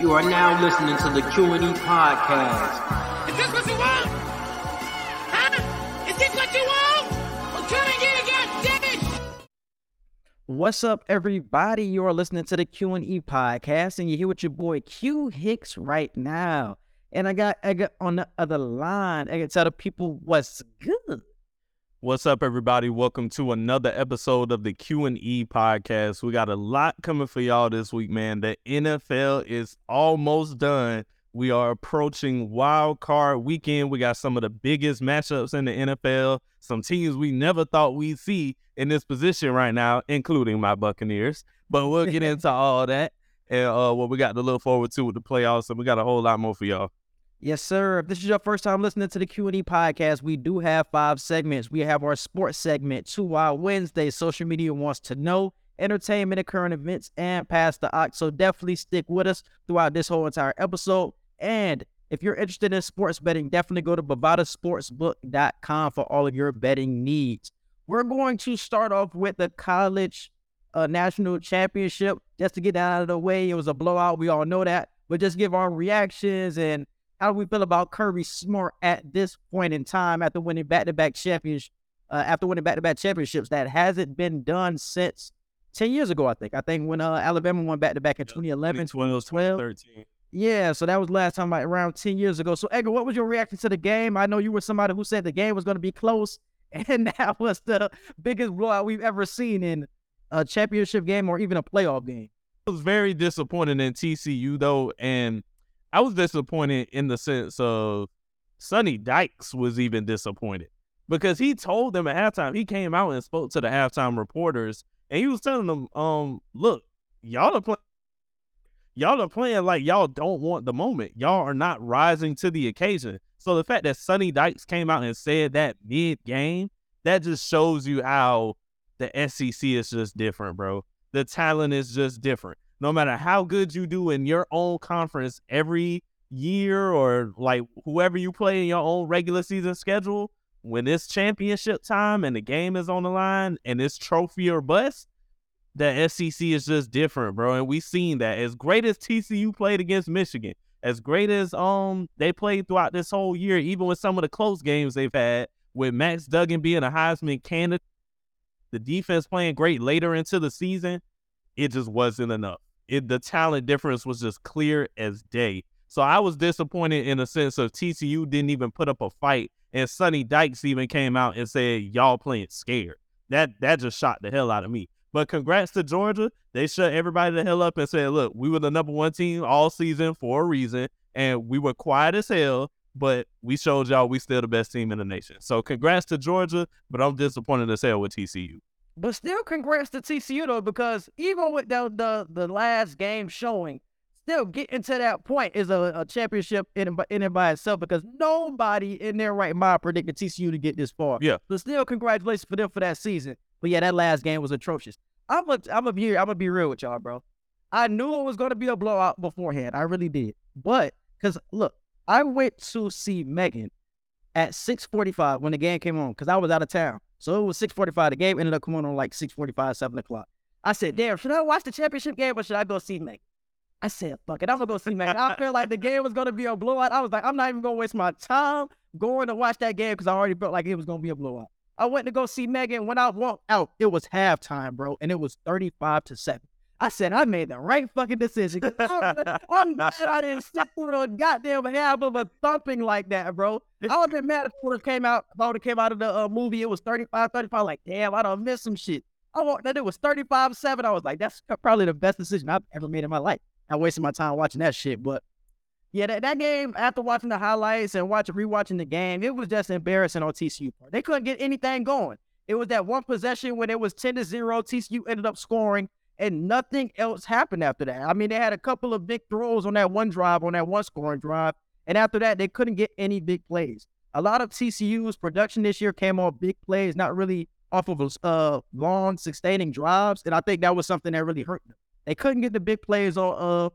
You are now listening to the Q&E podcast. Is this what you want? Huh? Is this what you want? Well, come and get it, goddammit! What's up, everybody? You are listening to the Q and E podcast, and you're here with your boy Q Hicks right now. And I got I got on the other line. I can tell the people what's good. What's up, everybody? Welcome to another episode of the Q and E podcast. We got a lot coming for y'all this week, man. The NFL is almost done. We are approaching wild card weekend. We got some of the biggest matchups in the NFL. Some teams we never thought we'd see in this position right now, including my Buccaneers. But we'll get into all that and uh, what we got to look forward to with the playoffs. And we got a whole lot more for y'all. Yes, sir. If this is your first time listening to the Q and E podcast, we do have five segments. We have our sports segment, Two Wild Wednesday, social media wants to know, entertainment and current events, and past the ox. So definitely stick with us throughout this whole entire episode. And if you're interested in sports betting, definitely go to bovadasportsbook.com for all of your betting needs. We're going to start off with the college uh, national championship. Just to get that out of the way, it was a blowout. We all know that. But just give our reactions and how do we feel about Kirby Smart at this point in time after winning back-to-back champions, uh, after winning back-to-back championships that hasn't been done since 10 years ago, I think. I think when uh, Alabama won back-to-back in 2011, 2012, 2013. yeah, so that was last time like around 10 years ago. So Edgar, what was your reaction to the game? I know you were somebody who said the game was going to be close, and that was the biggest blowout we've ever seen in a championship game or even a playoff game. I was very disappointed in TCU though, and I was disappointed in the sense of Sonny Dykes was even disappointed because he told them at halftime. He came out and spoke to the halftime reporters, and he was telling them, "Um, look, y'all are playing." Y'all are playing like y'all don't want the moment. Y'all are not rising to the occasion. So the fact that Sonny Dykes came out and said that mid game, that just shows you how the SEC is just different, bro. The talent is just different. No matter how good you do in your own conference every year or like whoever you play in your own regular season schedule, when it's championship time and the game is on the line and it's trophy or bust, the SEC is just different, bro. And we've seen that. As great as TCU played against Michigan, as great as um they played throughout this whole year, even with some of the close games they've had, with Max Duggan being a Heisman candidate, the defense playing great later into the season, it just wasn't enough. It the talent difference was just clear as day. So I was disappointed in the sense of TCU didn't even put up a fight, and Sonny Dykes even came out and said y'all playing scared. That that just shot the hell out of me. But congrats to Georgia. They shut everybody the hell up and said, look, we were the number one team all season for a reason, and we were quiet as hell, but we showed y'all we still the best team in the nation. So congrats to Georgia, but I'm disappointed as hell with TCU. But still, congrats to TCU though, because even with the the, the last game showing, still getting to that point is a, a championship in, and by- in and by itself. Because nobody in their right mind predicted TCU to get this far. Yeah. So still, congratulations for them for that season. But yeah, that last game was atrocious. I'm a, I'm a be I'm gonna be real with y'all, bro. I knew it was gonna be a blowout beforehand. I really did. But because look, I went to see Megan at 6:45 when the game came on because I was out of town. So it was 6:45. The game ended up coming on like 6:45, 7 o'clock. I said, "Damn, should I watch the championship game or should I go see Megan?" I said, "Fuck it, I'm gonna go see Megan." I felt like the game was gonna be a blowout. I was like, "I'm not even gonna waste my time going to watch that game because I already felt like it was gonna be a blowout." I went to go see Megan. When I walked out, it was halftime, bro, and it was 35 to 7. I said, I made the right fucking decision. I'm, mad I didn't step through a goddamn half of a thumping like that, bro. I would have been mad if it came out, if I would have came out of the uh, movie, it was 35, 35. Like, damn, I don't miss some shit. I walked that it was 35 7. I was like, that's probably the best decision I've ever made in my life. I wasted my time watching that shit, but yeah, that, that game, after watching the highlights and watching rewatching the game, it was just embarrassing on TCU part. They couldn't get anything going. It was that one possession when it was 10 to 0. TCU ended up scoring, and nothing else happened after that. I mean, they had a couple of big throws on that one drive, on that one scoring drive, and after that, they couldn't get any big plays. A lot of TCU's production this year came off big plays, not really off of uh long sustaining drives, and I think that was something that really hurt them. They couldn't get the big plays on uh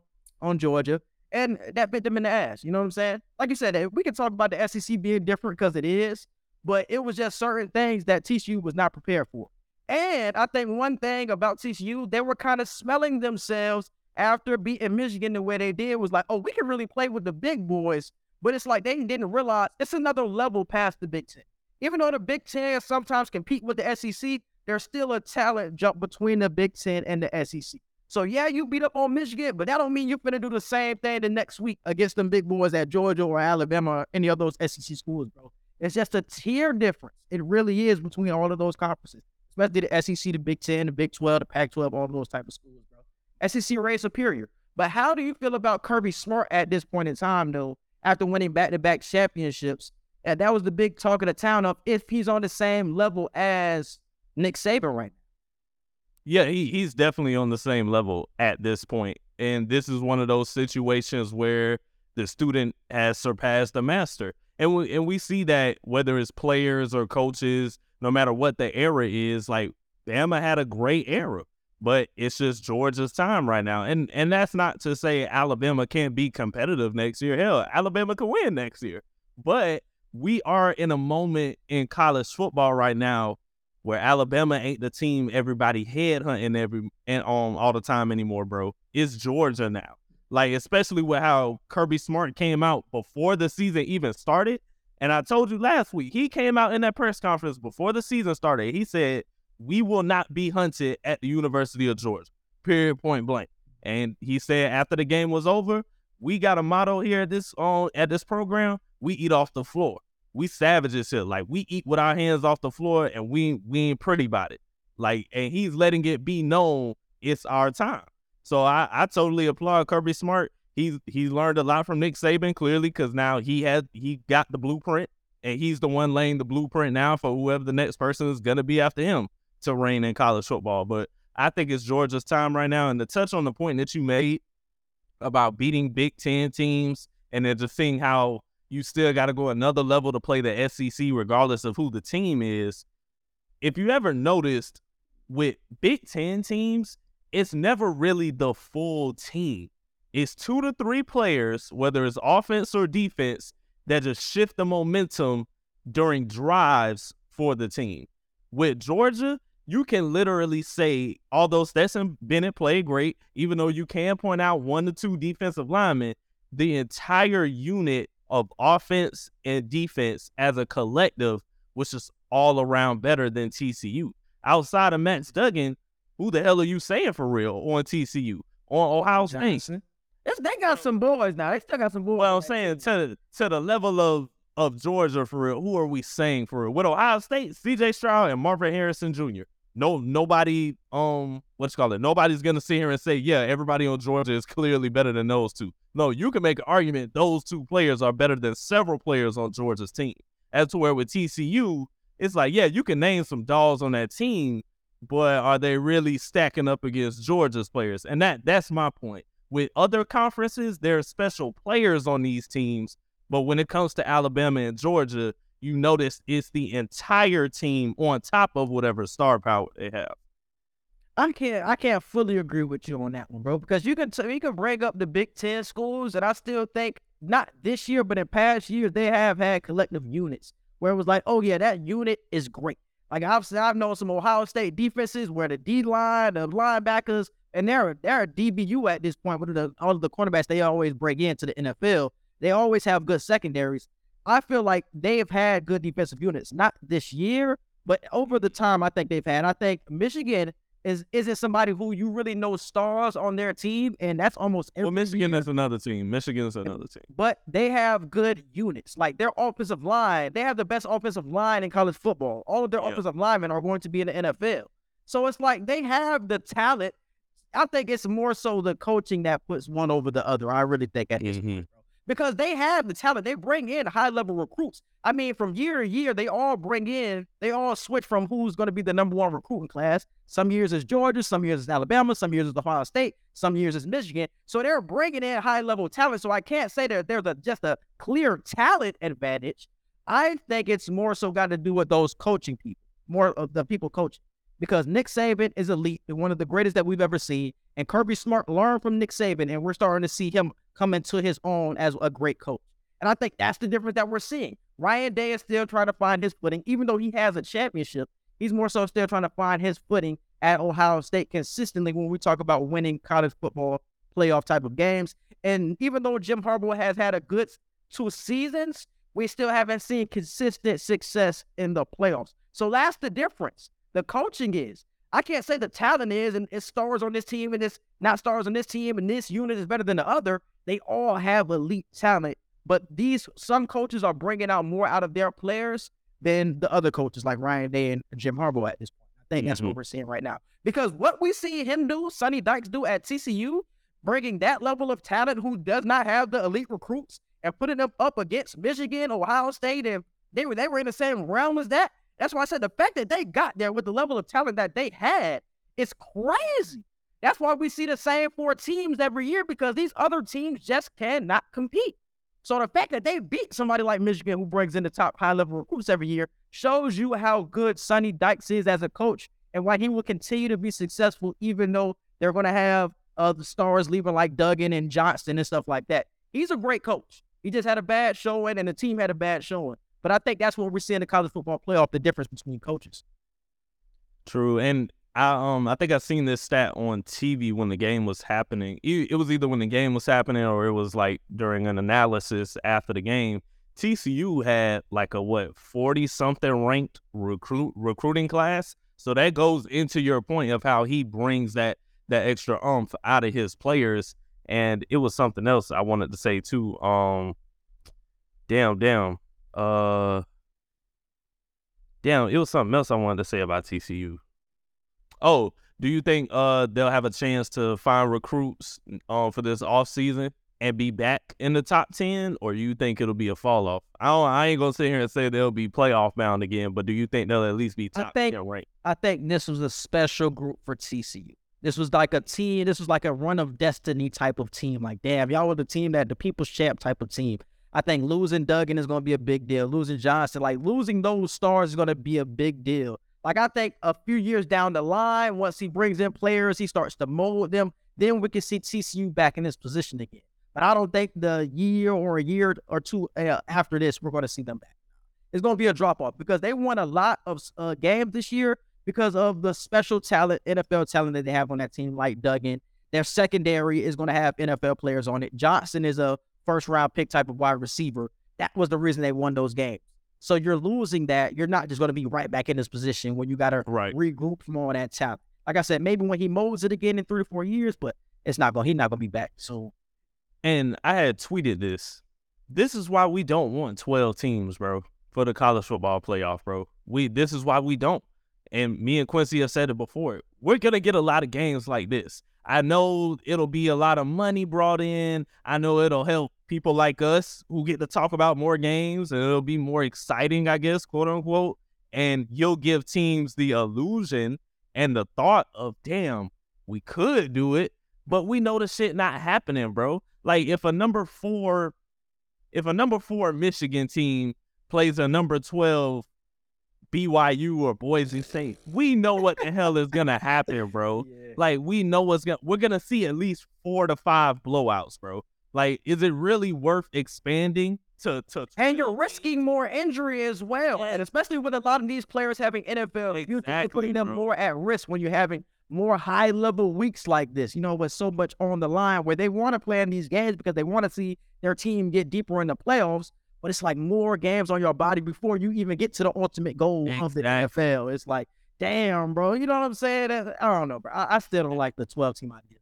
on Georgia, and that bit them in the ass. You know what I'm saying? Like you said, eh, we can talk about the SEC being different because it is, but it was just certain things that TCU was not prepared for. And I think one thing about TCU, they were kind of smelling themselves after beating Michigan the way they did was like, oh, we can really play with the big boys. But it's like they didn't realize it's another level past the Big Ten. Even though the Big Ten sometimes compete with the SEC, there's still a talent jump between the Big Ten and the SEC. So yeah, you beat up on Michigan, but that don't mean you're gonna do the same thing the next week against them big boys at Georgia or Alabama or any of those SEC schools, bro. It's just a tier difference. It really is between all of those conferences, especially the SEC, the Big Ten, the Big Twelve, the Pac-12, all those type of schools, bro. SEC raised superior. But how do you feel about Kirby Smart at this point in time, though, after winning back-to-back championships? And that was the big talk of the town of if he's on the same level as Nick Saban right now. Yeah, he, he's definitely on the same level at this point. And this is one of those situations where the student has surpassed the master. And we, and we see that whether it's players or coaches, no matter what the era is, like Bama had a great era, but it's just Georgia's time right now. And and that's not to say Alabama can't be competitive next year. Hell, Alabama can win next year. But we are in a moment in college football right now where Alabama ain't the team everybody headhunting every and um all the time anymore, bro. It's Georgia now. Like especially with how Kirby Smart came out before the season even started. And I told you last week, he came out in that press conference before the season started. He said, "We will not be hunted at the University of Georgia." Period. Point blank. And he said after the game was over, we got a motto here at this on uh, at this program. We eat off the floor we savages here. Like we eat with our hands off the floor and we we ain't pretty about it. Like and he's letting it be known it's our time. So I, I totally applaud Kirby Smart. He's he's learned a lot from Nick Saban clearly because now he has he got the blueprint and he's the one laying the blueprint now for whoever the next person is gonna be after him to reign in college football. But I think it's Georgia's time right now. And to touch on the point that you made about beating Big Ten teams and then just seeing how you still got to go another level to play the SEC, regardless of who the team is. If you ever noticed with Big Ten teams, it's never really the full team. It's two to three players, whether it's offense or defense, that just shift the momentum during drives for the team. With Georgia, you can literally say, although Stetson Bennett played great, even though you can point out one to two defensive linemen, the entire unit of offense and defense as a collective was just all around better than TCU. Outside of Max Duggan, who the hell are you saying for real on TCU? On Ohio State? They got some boys now. They still got some boys. Well, I'm saying to to the level of of Georgia for real. Who are we saying for real? With Ohio State, C.J. Stroud and Marvin Harrison Jr. No, nobody. Um, what's call it? Nobody's gonna sit here and say, yeah, everybody on Georgia is clearly better than those two. No, you can make an argument those two players are better than several players on Georgia's team. As to where with TCU, it's like, yeah, you can name some dogs on that team, but are they really stacking up against Georgia's players? And that that's my point. With other conferences, there are special players on these teams, but when it comes to Alabama and Georgia, you notice it's the entire team on top of whatever star power they have. I can't I can't fully agree with you on that one, bro. Because you can t- you can bring up the Big Ten schools, and I still think not this year, but in past years they have had collective units where it was like, oh yeah, that unit is great. Like I've I've known some Ohio State defenses where the D line, the linebackers, and they're they're a DBU at this point. With the, all of the cornerbacks they always break into the NFL, they always have good secondaries. I feel like they have had good defensive units, not this year, but over the time I think they've had. I think Michigan is isn't somebody who you really know stars on their team, and that's almost well. Michigan year. is another team. Michigan is another team, but they have good units. Like their offensive line, they have the best offensive line in college football. All of their yeah. offensive linemen are going to be in the NFL. So it's like they have the talent. I think it's more so the coaching that puts one over the other. I really think at this mm-hmm. point because they have the talent. They bring in high level recruits. I mean, from year to year, they all bring in, they all switch from who's going to be the number one recruiting class. Some years it's Georgia, some years it's Alabama, some years it's Ohio State, some years it's Michigan. So they're bringing in high level talent. So I can't say that there's a, just a clear talent advantage. I think it's more so got to do with those coaching people, more of the people coaching. Because Nick Saban is elite, one of the greatest that we've ever seen. And Kirby Smart learned from Nick Saban, and we're starting to see him come into his own as a great coach. And I think that's the difference that we're seeing. Ryan Day is still trying to find his footing, even though he has a championship. He's more so still trying to find his footing at Ohio State consistently when we talk about winning college football playoff type of games. And even though Jim Harbaugh has had a good two seasons, we still haven't seen consistent success in the playoffs. So that's the difference. The coaching is. I can't say the talent is and it's stars on this team and it's not stars on this team and this unit is better than the other. They all have elite talent, but these some coaches are bringing out more out of their players than the other coaches like Ryan Day and Jim Harbaugh at this point. I think that's Mhm. what we're seeing right now. Because what we see him do, Sonny Dykes do at TCU, bringing that level of talent who does not have the elite recruits and putting them up against Michigan, Ohio State, and they were they were in the same realm as that. That's why I said the fact that they got there with the level of talent that they had is crazy. That's why we see the same four teams every year because these other teams just cannot compete. So the fact that they beat somebody like Michigan, who brings in the top high level recruits every year, shows you how good Sonny Dykes is as a coach and why he will continue to be successful, even though they're going to have uh, the stars leaving like Duggan and Johnston and stuff like that. He's a great coach. He just had a bad showing, and the team had a bad showing. But I think that's what we're seeing in the college football playoff the difference between coaches. True, and I um I think I've seen this stat on TV when the game was happening. It was either when the game was happening or it was like during an analysis after the game. TCU had like a what forty something ranked recruit recruiting class. So that goes into your point of how he brings that that extra umph out of his players. And it was something else I wanted to say too. Um, damn, damn, uh, damn, it was something else I wanted to say about TCU. Oh, do you think uh they'll have a chance to find recruits um for this off season and be back in the top ten, or you think it'll be a fall off? I don't. I ain't gonna sit here and say they'll be playoff bound again, but do you think they'll at least be I top think- ten ranked? I think this was a special group for TCU. This was like a team. This was like a run of destiny type of team. Like, damn, y'all were the team that the people's champ type of team. I think losing Duggan is going to be a big deal. Losing Johnston, like losing those stars is going to be a big deal. Like, I think a few years down the line, once he brings in players, he starts to mold them, then we can see TCU back in this position again. But I don't think the year or a year or two uh, after this, we're going to see them back. It's going to be a drop off because they won a lot of uh, games this year because of the special talent, NFL talent that they have on that team, like Duggan. Their secondary is going to have NFL players on it. Johnston is a first round pick type of wide receiver. That was the reason they won those games. So you're losing that. You're not just going to be right back in this position when you got to Right. regroup from all that talent. Like I said, maybe when he molds it again in three to four years, but it's not going. He's not going to be back. So And I had tweeted this. This is why we don't want 12 teams, bro, for the college football playoff, bro. We this is why we don't. And me and Quincy have said it before. We're gonna get a lot of games like this. I know it'll be a lot of money brought in. I know it'll help people like us who get to talk about more games and it'll be more exciting, I guess, quote unquote. And you'll give teams the illusion and the thought of, damn, we could do it, but we know the shit not happening, bro. Like if a number four, if a number four Michigan team plays a number twelve BYU or Boise State, we know what the hell is gonna happen, bro. Like we know what's gonna we're gonna see at least four to five blowouts, bro. Like, is it really worth expanding to to And you're risking more injury as well. And especially with a lot of these players having NFL, you're putting them bro. more at risk when you're having more high level weeks like this, you know, with so much on the line where they want to play in these games because they want to see their team get deeper in the playoffs. But it's like more games on your body before you even get to the ultimate goal of the NFL. It's like, damn, bro. You know what I'm saying? I don't know, bro. I, I still don't like the 12 team idea.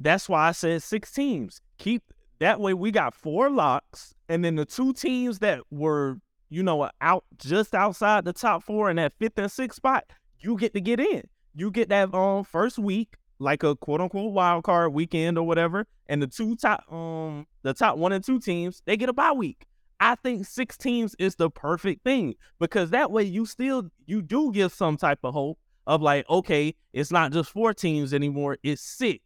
That's why I said six teams. Keep that way. We got four locks, and then the two teams that were, you know, out just outside the top four in that fifth and sixth spot, you get to get in. You get that um first week, like a quote unquote wild card weekend or whatever, and the two top um the top one and two teams they get a bye week. I think six teams is the perfect thing because that way you still you do give some type of hope of like okay, it's not just four teams anymore, it's six.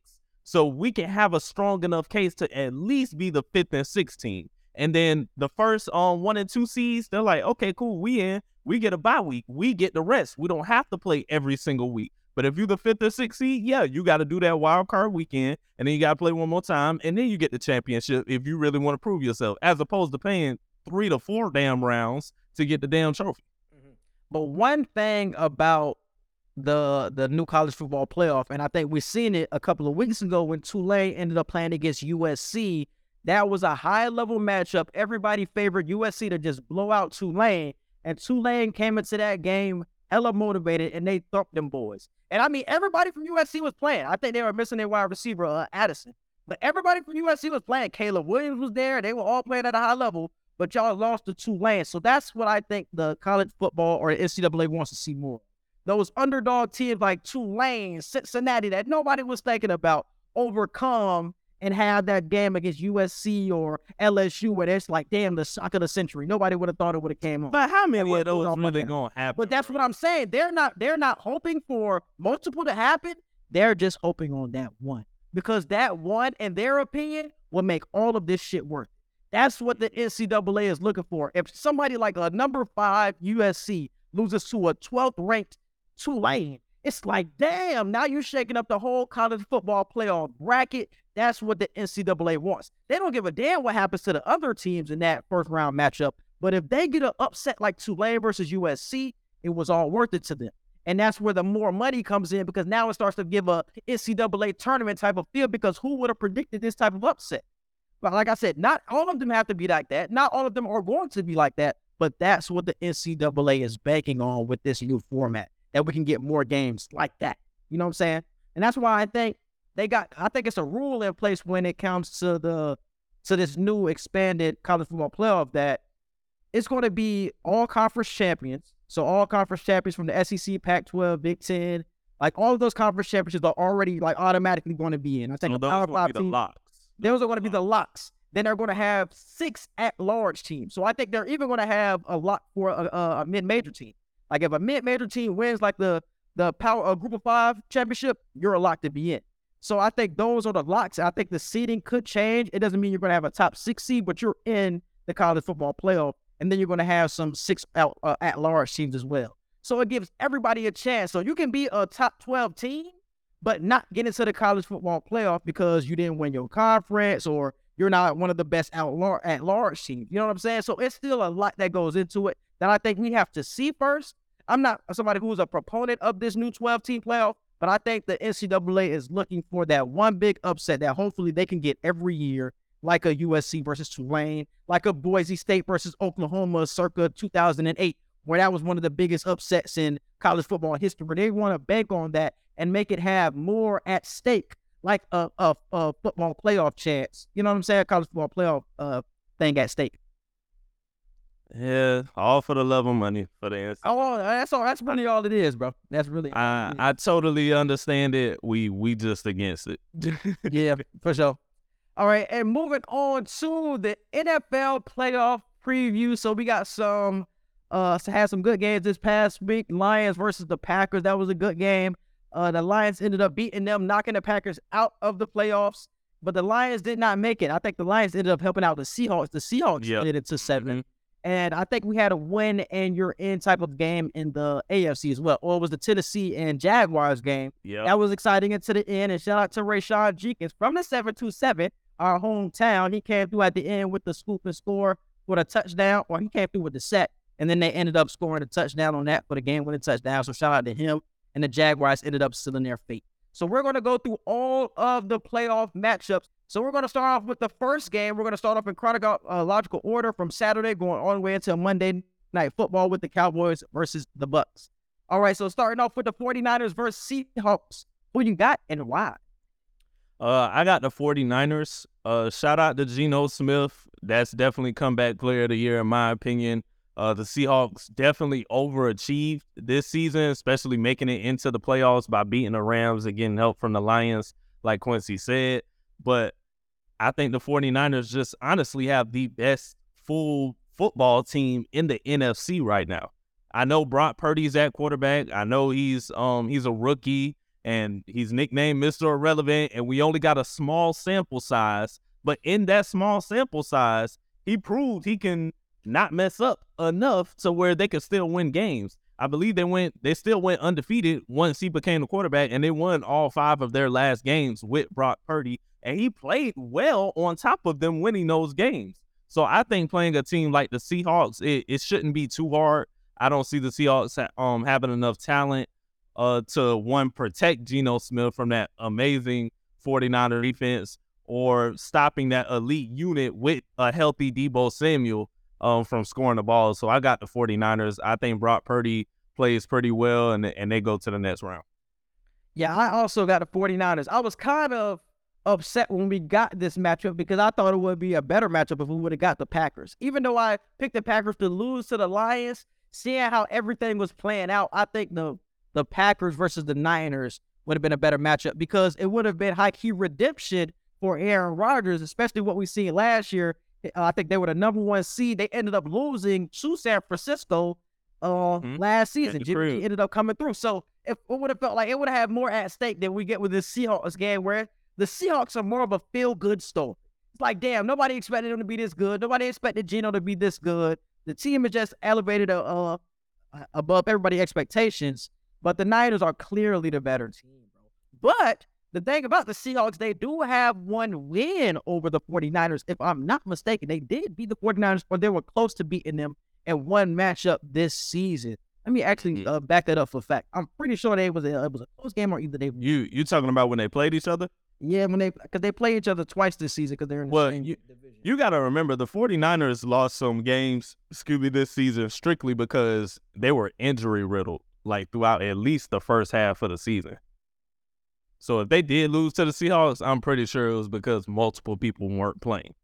So we can have a strong enough case to at least be the fifth and sixth team. And then the first um one and two seeds, they're like, okay, cool, we in. We get a bye week. We get the rest. We don't have to play every single week. But if you're the fifth or sixth seed, yeah, you got to do that wild card weekend, and then you got to play one more time, and then you get the championship if you really want to prove yourself, as opposed to paying three to four damn rounds to get the damn trophy. But one thing about the the new college football playoff. And I think we've seen it a couple of weeks ago when Tulane ended up playing against USC. That was a high level matchup. Everybody favored USC to just blow out Tulane. And Tulane came into that game hella motivated and they thumped them boys. And I mean, everybody from USC was playing. I think they were missing their wide receiver, uh, Addison. But everybody from USC was playing. Caleb Williams was there. They were all playing at a high level, but y'all lost to Tulane. So that's what I think the college football or NCAA wants to see more. Those underdog teams like Tulane, Cincinnati, that nobody was thinking about, overcome and have that game against USC or LSU where it's like, damn, the shock of the century. Nobody would have thought it would have came on. But how many of those really gonna happen? But that's what I'm saying. They're not they're not hoping for multiple to happen. They're just hoping on that one. Because that one, in their opinion, will make all of this shit worth. That's what the NCAA is looking for. If somebody like a number five USC loses to a 12th ranked Tulane, it's like, damn, now you're shaking up the whole college football playoff bracket. That's what the NCAA wants. They don't give a damn what happens to the other teams in that first round matchup. But if they get an upset like Tulane versus USC, it was all worth it to them. And that's where the more money comes in because now it starts to give a NCAA tournament type of feel because who would have predicted this type of upset? But like I said, not all of them have to be like that. Not all of them are going to be like that. But that's what the NCAA is banking on with this new format that we can get more games like that. You know what I'm saying? And that's why I think they got. I think it's a rule in place when it comes to the to this new expanded college football playoff that it's going to be all conference champions. So all conference champions from the SEC, Pac-12, Big Ten, like all of those conference championships are already like automatically going to be in. I think so a those Power Five be the team- locks. those are going to be the uh-huh. locks. Then they're going to have six at-large teams. So I think they're even going to have a lot for a, a, a mid-major team. Like if a mid-major team wins, like the the power uh, group of five championship, you're a lock to be in. So I think those are the locks. I think the seeding could change. It doesn't mean you're going to have a top six seed, but you're in the college football playoff, and then you're going to have some six out, uh, at-large teams as well. So it gives everybody a chance. So you can be a top 12 team, but not get into the college football playoff because you didn't win your conference or you're not one of the best out lar- at large teams. You know what I'm saying? So it's still a lot that goes into it that I think we have to see first. I'm not somebody who's a proponent of this new 12 team playoff, but I think the NCAA is looking for that one big upset that hopefully they can get every year, like a USC versus Tulane, like a Boise State versus Oklahoma circa 2008, where that was one of the biggest upsets in college football history. They want to bank on that and make it have more at stake, like a, a, a football playoff chance. You know what I'm saying? College football playoff uh, thing at stake. Yeah, all for the love of money for the answer. Oh, that's all. That's really all it is, bro. That's really I I totally understand it. We we just against it. yeah, for sure. All right, and moving on to the NFL playoff preview. So we got some uh had some good games this past week. Lions versus the Packers. That was a good game. Uh the Lions ended up beating them, knocking the Packers out of the playoffs. But the Lions did not make it. I think the Lions ended up helping out the Seahawks. The Seahawks Yep. did it to 7 And I think we had a win and you're in type of game in the AFC as well. Or it was the Tennessee and Jaguars game. Yeah. That was exciting into the end. And shout out to Rayshawn Jenkins from the 727, our hometown. He came through at the end with the scoop and score with a touchdown, or he came through with the set. And then they ended up scoring a touchdown on that for the game winning touchdown. So shout out to him. And the Jaguars ended up sealing their fate. So we're going to go through all of the playoff matchups. So we're going to start off with the first game. We're going to start off in chronological order from Saturday going all the way until Monday night football with the Cowboys versus the Bucks. All right, so starting off with the 49ers versus Seahawks. Who you got and why? Uh, I got the 49ers. Uh, shout out to Geno Smith. That's definitely comeback player of the year in my opinion. Uh, the Seahawks definitely overachieved this season, especially making it into the playoffs by beating the Rams and getting help from the Lions, like Quincy said. But I think the 49ers just honestly have the best full football team in the NFC right now. I know Brock Purdy's at quarterback. I know he's um he's a rookie and he's nicknamed Mr. Irrelevant, and we only got a small sample size. But in that small sample size, he proved he can not mess up enough to where they could still win games. I believe they went they still went undefeated once he became the quarterback, and they won all five of their last games with Brock Purdy, and he played well on top of them winning those games. So I think playing a team like the Seahawks, it, it shouldn't be too hard. I don't see the Seahawks ha- um having enough talent uh, to one protect Geno Smith from that amazing 49er defense or stopping that elite unit with a healthy Deebo Samuel um, from scoring the ball. So I got the 49ers. I think Brock Purdy plays pretty well and, and they go to the next round. Yeah, I also got the 49ers. I was kind of upset when we got this matchup because I thought it would be a better matchup if we would have got the Packers. Even though I picked the Packers to lose to the Lions, seeing how everything was playing out, I think the the Packers versus the Niners would have been a better matchup because it would have been high key redemption for Aaron Rodgers, especially what we seen last year. Uh, I think they were the number one seed. They ended up losing to San Francisco uh, mm-hmm. last season. Jimmy G ended up coming through. So if it would have felt like it would have had more at stake than we get with this Seahawks game, where the Seahawks are more of a feel good story. It's like, damn, nobody expected them to be this good. Nobody expected Geno to be this good. The team is just elevated uh, uh, above everybody's expectations. But the Niners are clearly the better team, bro. But the thing about the Seahawks, they do have one win over the 49ers. If I'm not mistaken, they did beat the 49ers, or they were close to beating them in one matchup this season. Let me actually uh, back that up for fact. I'm pretty sure they was a, it was a close game, or either they. You you talking about when they played each other? Yeah, when they because they play each other twice this season because they're in the well, same you, division. You got to remember the 49ers lost some games, Scooby, this season strictly because they were injury riddled like throughout at least the first half of the season. So if they did lose to the Seahawks, I'm pretty sure it was because multiple people weren't playing.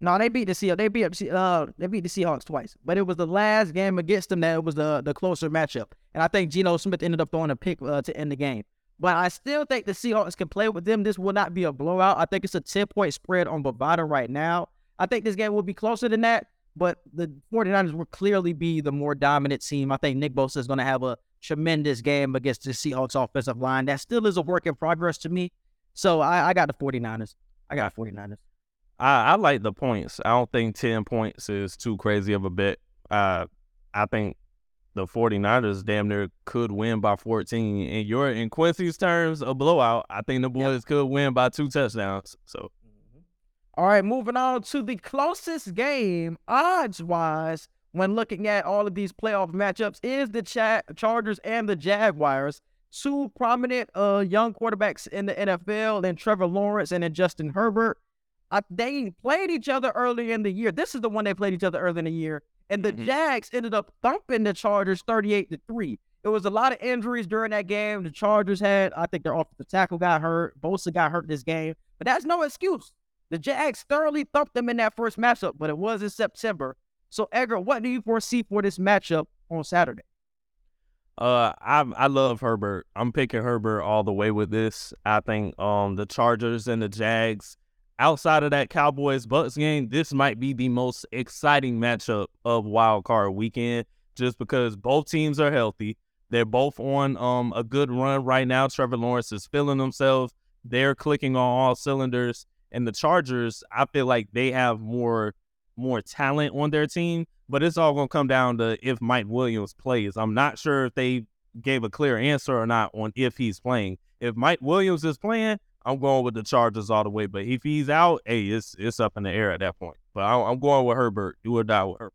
No, they beat the Seahawks. They beat uh they beat the Seahawks twice, but it was the last game against them that was the the closer matchup, and I think Geno Smith ended up throwing a pick uh, to end the game. But I still think the Seahawks can play with them. This will not be a blowout. I think it's a 10 point spread on Bovada right now. I think this game will be closer than that, but the 49ers will clearly be the more dominant team. I think Nick Bosa is going to have a tremendous game against the Seahawks offensive line. That still is a work in progress to me. So I, I got the 49ers. I got 49ers. I, I like the points. I don't think 10 points is too crazy of a bet. Uh, I think the 49ers damn near could win by 14. In your in Quincy's terms, a blowout. I think the boys yep. could win by two touchdowns. So all right, moving on to the closest game odds wise when looking at all of these playoff matchups is the Ch- Chargers and the Jaguars. Two prominent uh, young quarterbacks in the NFL, and Trevor Lawrence and then Justin Herbert. Uh, they played each other early in the year. This is the one they played each other early in the year. And the mm-hmm. Jags ended up thumping the Chargers 38 to 3. It was a lot of injuries during that game. The Chargers had, I think their offensive tackle got hurt. Bosa got hurt this game. But that's no excuse. The Jags thoroughly thumped them in that first matchup, but it was in September. So, Edgar, what do you foresee for this matchup on Saturday? Uh, I I love Herbert. I'm picking Herbert all the way with this. I think um the Chargers and the Jags, outside of that Cowboys Bucks game, this might be the most exciting matchup of Wild Card Weekend, just because both teams are healthy. They're both on um a good run right now. Trevor Lawrence is feeling themselves. They're clicking on all cylinders, and the Chargers, I feel like they have more more talent on their team, but it's all to come down to if Mike Williams plays. I'm not sure if they gave a clear answer or not on if he's playing. If Mike Williams is playing, I'm going with the Chargers all the way. But if he's out, hey, it's it's up in the air at that point. But I'm going with Herbert. Do or die with Herbert.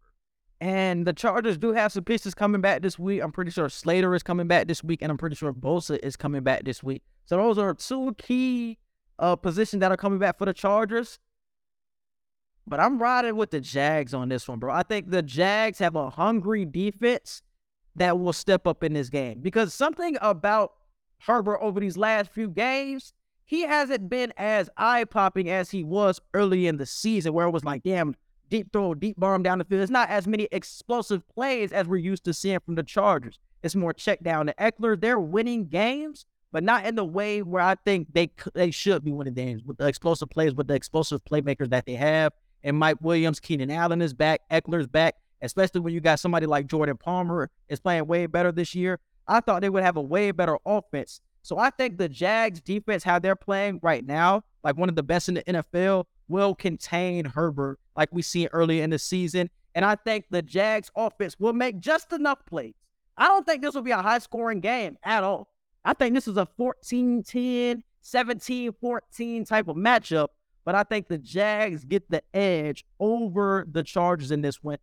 And the Chargers do have some pieces coming back this week. I'm pretty sure Slater is coming back this week, and I'm pretty sure Bosa is coming back this week. So those are two key uh, positions that are coming back for the Chargers. But I'm riding with the Jags on this one, bro. I think the Jags have a hungry defense that will step up in this game because something about Herbert over these last few games, he hasn't been as eye popping as he was early in the season, where it was like, damn, deep throw, deep bomb down the field. It's not as many explosive plays as we're used to seeing from the Chargers. It's more check down to Ekeler. They're winning games, but not in the way where I think they they should be winning games with the explosive plays, with the explosive playmakers that they have and Mike Williams, Keenan Allen is back, Ekeler's back, especially when you got somebody like Jordan Palmer is playing way better this year. I thought they would have a way better offense. So I think the Jags defense, how they're playing right now, like one of the best in the NFL, will contain Herbert like we see earlier in the season. And I think the Jags offense will make just enough plays. I don't think this will be a high scoring game at all. I think this is a 14 10, 17 14 type of matchup but I think the Jags get the edge over the Chargers in this one.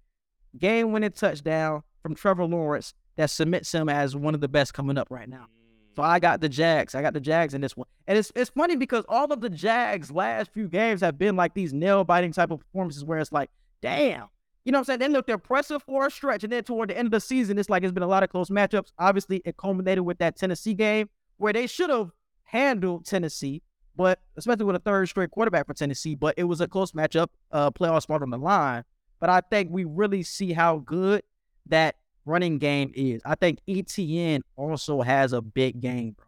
Game winning touchdown from Trevor Lawrence that submits him as one of the best coming up right now. So I got the Jags. I got the Jags in this one. And it's it's funny because all of the Jags last few games have been like these nail biting type of performances where it's like, damn. You know what I'm saying? They looked impressive for a stretch. And then toward the end of the season, it's like it's been a lot of close matchups. Obviously, it culminated with that Tennessee game where they should have handled Tennessee, but especially with a third straight quarterback for Tennessee. But it was a close matchup, uh, playoff spot on the line. But I think we really see how good that running game is. I think ETN also has a big game, bro.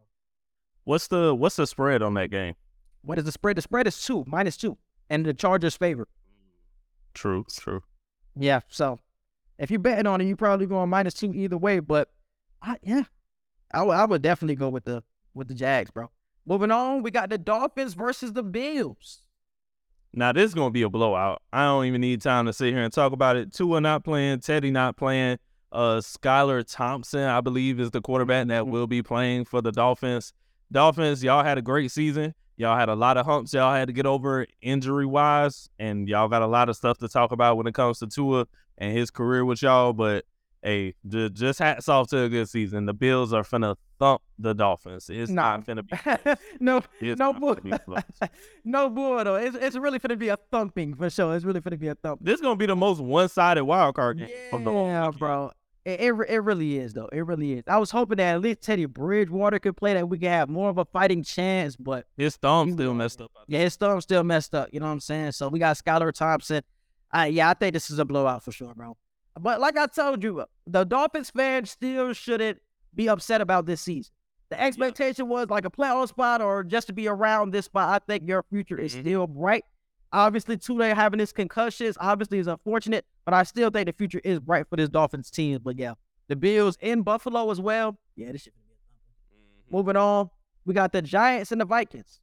What's the what's the spread on that game? What is the spread? The spread is two, minus two, and the Chargers favor. True, true. Yeah, so if you're betting on it, you're probably going minus two either way. But I, yeah, I would- I would definitely go with the with the Jags, bro. Moving on, we got the Dolphins versus the Bills. Now this is gonna be a blowout. I don't even need time to sit here and talk about it. Tua not playing, Teddy not playing. Uh, Skylar Thompson, I believe, is the quarterback that will be playing for the Dolphins. Dolphins, y'all had a great season. Y'all had a lot of humps y'all had to get over injury wise, and y'all got a lot of stuff to talk about when it comes to Tua and his career with y'all. But hey, ju- just hats off to a good season. The Bills are finna thump the Dolphins. It's Nah. not finna be. no, It's no bull, finna be no bull though. It's it's really gonna be a thumping for sure. It's really gonna be a thump. This is gonna be the most one-sided wild card game. of the whole Yeah, bro. It, it it really is though. It really is. I was hoping that at least Teddy Bridgewater could play that we could have more of a fighting chance, but His thumb still messed up. yeah, his thumb still messed up. You know what I'm saying? So we got Skylar Thompson. Uh, yeah, I think this is a blowout for sure, bro. But like I told you, the Dolphins fans still shouldn't be upset about this season. The expectation was like a playoff spot or just to be around this spot. I think your future is Mhm. still bright. Obviously, Tua having his concussions obviously is unfortunate, but I still think the future is bright for this Dolphins team. But yeah, the Bills in Buffalo as well. Yeah, this should be a thumper. Mm-hmm. Moving on, we got the Giants and the Vikings.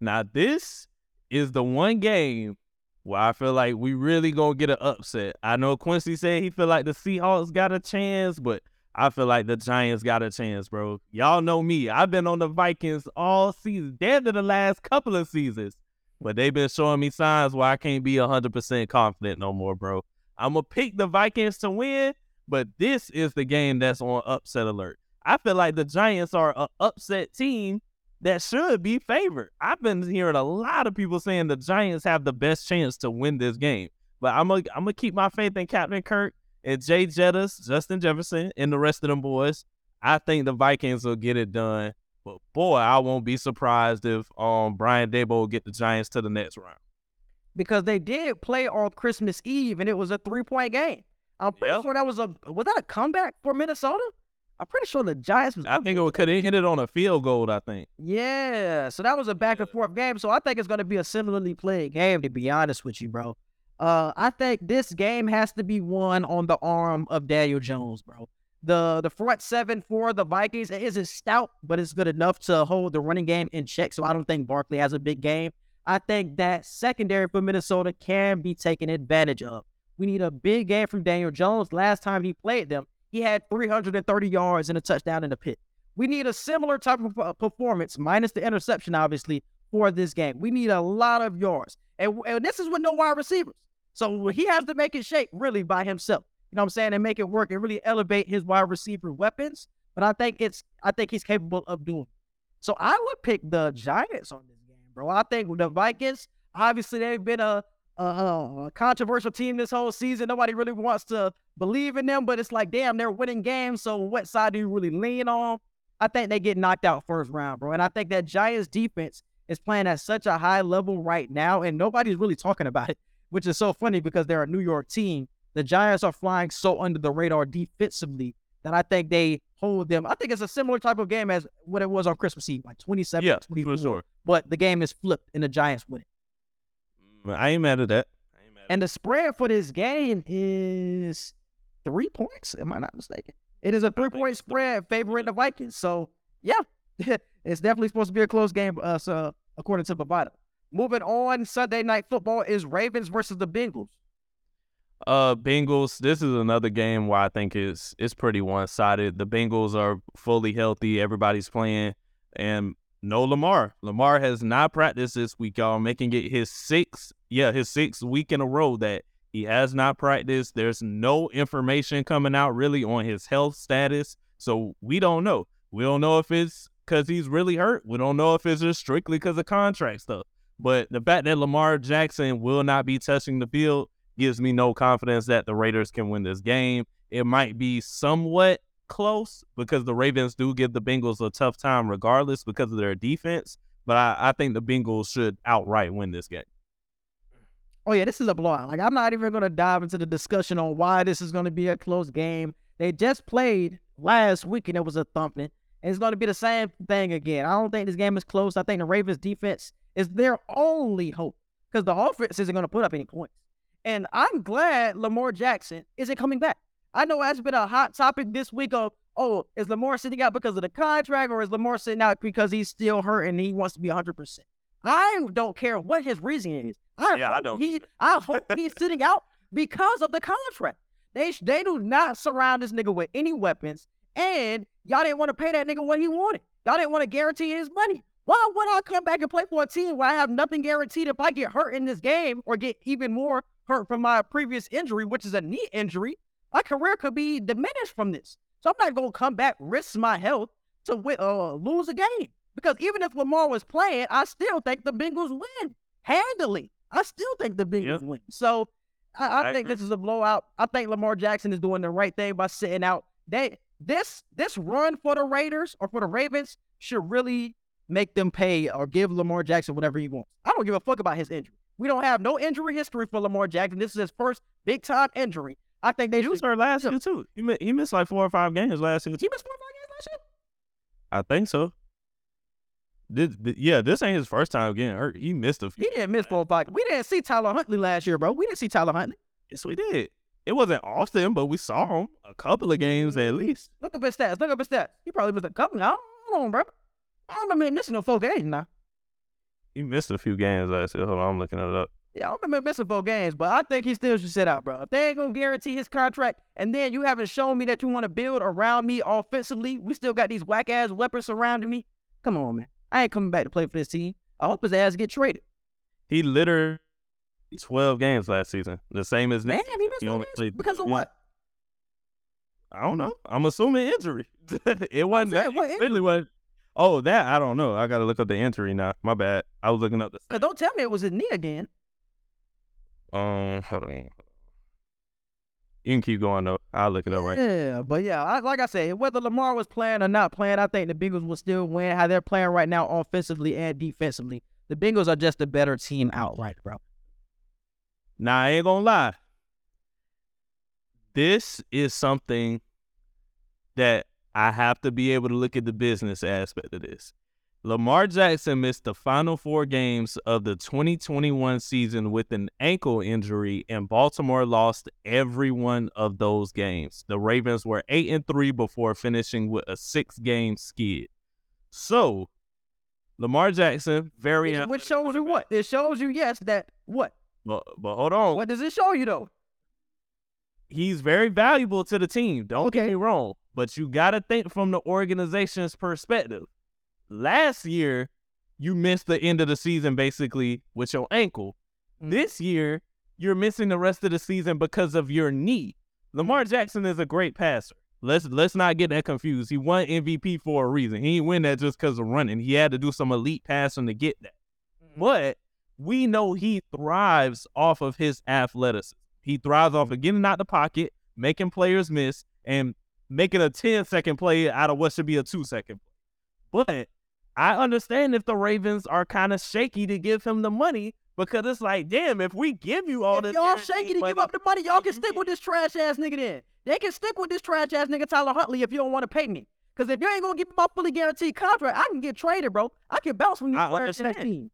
Now this is the one game where I feel like we really gonna get an upset. I know Quincy said he feel like the Seahawks got a chance, but I feel like the Giants got a chance, bro. Y'all know me. I've been on the Vikings all season, damn to the last couple of seasons. But they've been showing me signs where I can't be 100% confident no more, bro. I'm going to pick the Vikings to win, but this is the game that's on upset alert. I feel like the Giants are an upset team that should be favored. I've been hearing a lot of people saying the Giants have the best chance to win this game. But I'm going I'm to keep my faith in Captain Kirk and Jay Jettis, Justin Jefferson, and the rest of them boys. I think the Vikings will get it done. But boy, I won't be surprised if um Brian will get the Giants to the next round. because they did play on Christmas Eve and it was a three point game. I'm pretty Yeah. sure that was a was that a comeback for Minnesota? I'm pretty sure the Giants was. I think it could have hit it on a field goal. I think. Yeah, so that was a back and forth game. So I think it's going to be a similarly played game. To be honest with you, bro, uh, I think this game has to be won on the arm of Daniel Jones, bro. The the front seven for the Vikings it isn't stout, but it's good enough to hold the running game in check. So I don't think Barkley has a big game. I think that secondary for Minnesota can be taken advantage of. We need a big game from Daniel Jones. Last time he played them, he had 330 yards and a touchdown in the pit. We need a similar type of uh, performance, minus the interception, obviously, for this game. We need a lot of yards. And, and this is with no wide receivers. So he has to make it shake really by himself. You know what I'm saying? And make it work and really elevate his wide receiver weapons. But I think it's I think he's capable of doing. So I would pick the Giants on this game, bro. I think the Vikings, obviously, they've been a, a, a controversial team this whole season. Nobody really wants to believe in them, but it's like, damn, they're winning games. So what side do you really lean on? I think they get knocked out first round, bro. And I think that Giants defense is playing at such a high level right now, and nobody's really talking about it, which is so funny because they're a New York team. The Giants are flying so under the radar defensively that I think they hold them. I think it's a similar type of game as what it was on Christmas Eve, like 27 Yeah, 24. for sure. But the game is flipped and the Giants win it. Mm, I ain't mad at that. Mad And the spread for this game is three points. Am I not mistaken? It is a three point spread favoring the Vikings. So yeah, it's definitely supposed to be a close game. Uh, so according to Bovada. Moving on, Sunday night football is Ravens versus the Bengals. Uh, Bengals. This is another game where I think it's it's pretty one sided. The Bengals are fully healthy. Everybody's playing, and no Lamar. Lamar has not practiced this week, y'all, making it his sixth, yeah, his sixth week in a row that he has not practiced. There's no information coming out really on his health status, so we don't know. We don't know if it's because he's really hurt. We don't know if it's just strictly because of contract stuff. But the fact that Lamar Jackson will not be touching the field gives me no confidence that the Raiders can win this game. It might be somewhat close because the Ravens do give the Bengals a tough time regardless because of their defense. But I, I think the Bengals should outright win this game. Oh yeah, this is a blowout. Like I'm not even gonna dive into the discussion on why this is gonna be a close game. They just played last week and it was a thumping. And it's gonna be the same thing again. I don't think this game is close. I think the Ravens defense is their only hope because the offense isn't gonna put up any points. And I'm glad Lamar Jackson isn't coming back. I know that's been a hot topic this week of, oh, is Lamar sitting out because of the contract or is Lamar sitting out because he's still hurt and he wants to be 100%? I don't care what his reason is. I Yeah, I don't. He, I hope he's sitting out because of the contract. They they do not surround this nigga with any weapons, and y'all didn't want to pay that nigga what he wanted. Y'all didn't want to guarantee his money. Why would I come back and play for a team where I have nothing guaranteed if I get hurt in this game or get even more from my previous injury, which is a knee injury? My career could be diminished from this. So I'm not gonna come back, risk my health to win, uh, lose a game. Because even if Lamar was playing, I still think the Bengals win handily. I still think the Bengals Yeah. win. So I, I, I think agree. this is a blowout. I think Lamar Jackson is doing the right thing by sitting out. They this this run for the Raiders or for the Ravens should really make them pay or give Lamar Jackson whatever he wants. I don't give a fuck about his injury. We don't have no injury history for Lamar Jackson. This is his first big time injury. I think they He was should. hurt last year too. He mi- he missed like four or five games last year. He missed four or five games last year. I think so. This, th- yeah, this ain't his first time getting hurt. He missed a few. He didn't miss four or five. We didn't see Tyler Huntley last year, bro. We didn't see Tyler Huntley. Yes, we did. It wasn't often, but we saw him a couple of games at least. Look up his stats. Look up his stats. He probably missed a couple. I don't know, bro. I don't remember missing no four games now. He missed a few games last year. Hold on, I'm looking it up. Yeah, I don't remember missing four games, but I think he still should sit out, bro. If they ain't gonna guarantee his contract, and then you haven't shown me that you want to build around me offensively, we still got these whack ass weapons surrounding me. Come on, man. I ain't coming back to play for this team. I hope his ass get traded. He literally 12 games last season, the same as Man, he missed only played- because of yeah. what? I don't know. I'm assuming injury. it wasn't that. what It really was. Oh, that I don't know. I gotta look up the entry now. My bad. I was looking up the. Cause don't tell me it was his knee again. Um, hold on. You can keep going though. I'll look it up right. Yeah, but yeah, I, like I said, whether Lamar was playing or not playing, I think the Bengals will still win. How they're playing right now, offensively and defensively, the Bengals are just a better team outright, bro. Now I ain't gonna lie. This is something that I have to be able to look at the business aspect of this. Lamar Jackson missed the final four games of the 2021 season with an ankle injury, and Baltimore lost every one of those games. The Ravens were eight and three before finishing with a six-game skid. So, Lamar Jackson, very Which shows you what? It shows you yes that what? But, but hold on, What does it show you though? he's very valuable to the team. Don't get me wrong, but you got to think from the organization's perspective. Last year, you missed the end of the season basically with your ankle. Mhm. This year, you're missing the rest of the season because of your knee. Lamar Jackson is a great passer. Let's let's not get that confused. He won MVP for a reason. He didn't win that just because of running. He had to do some elite passing to get that. But we know he thrives off of his athleticism. He thrives off of getting out the pocket, making players miss, and making a 10 second play out of what should be a two second play. But I understand if the Ravens are kind of shaky to give him the money because it's like, damn, if we give you all If this, y'all shaky to give up the money, y'all can stick with this trash ass nigga then. They can stick with this trash ass nigga Tyler Huntley if you don't want to pay me. Cause if you ain't gonna give me my fully guaranteed contract, I can get traded, bro. I can bounce from these I players to that team.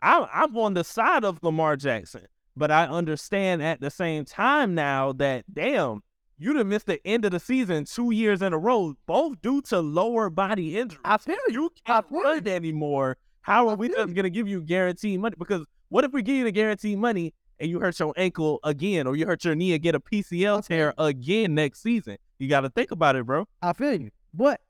I'm I'm on the side of Lamar Jackson, but I understand at the same time now that damn, you done missed the end of the season two years in a row, both due to lower body injuries. I feel you. You can't feel run anymore. How are we just gonna give you guaranteed money? Because what if we give you the guaranteed money and you hurt your ankle again, or you hurt your knee and get a PCL tear again next season? You got to think about it, bro. I feel you. But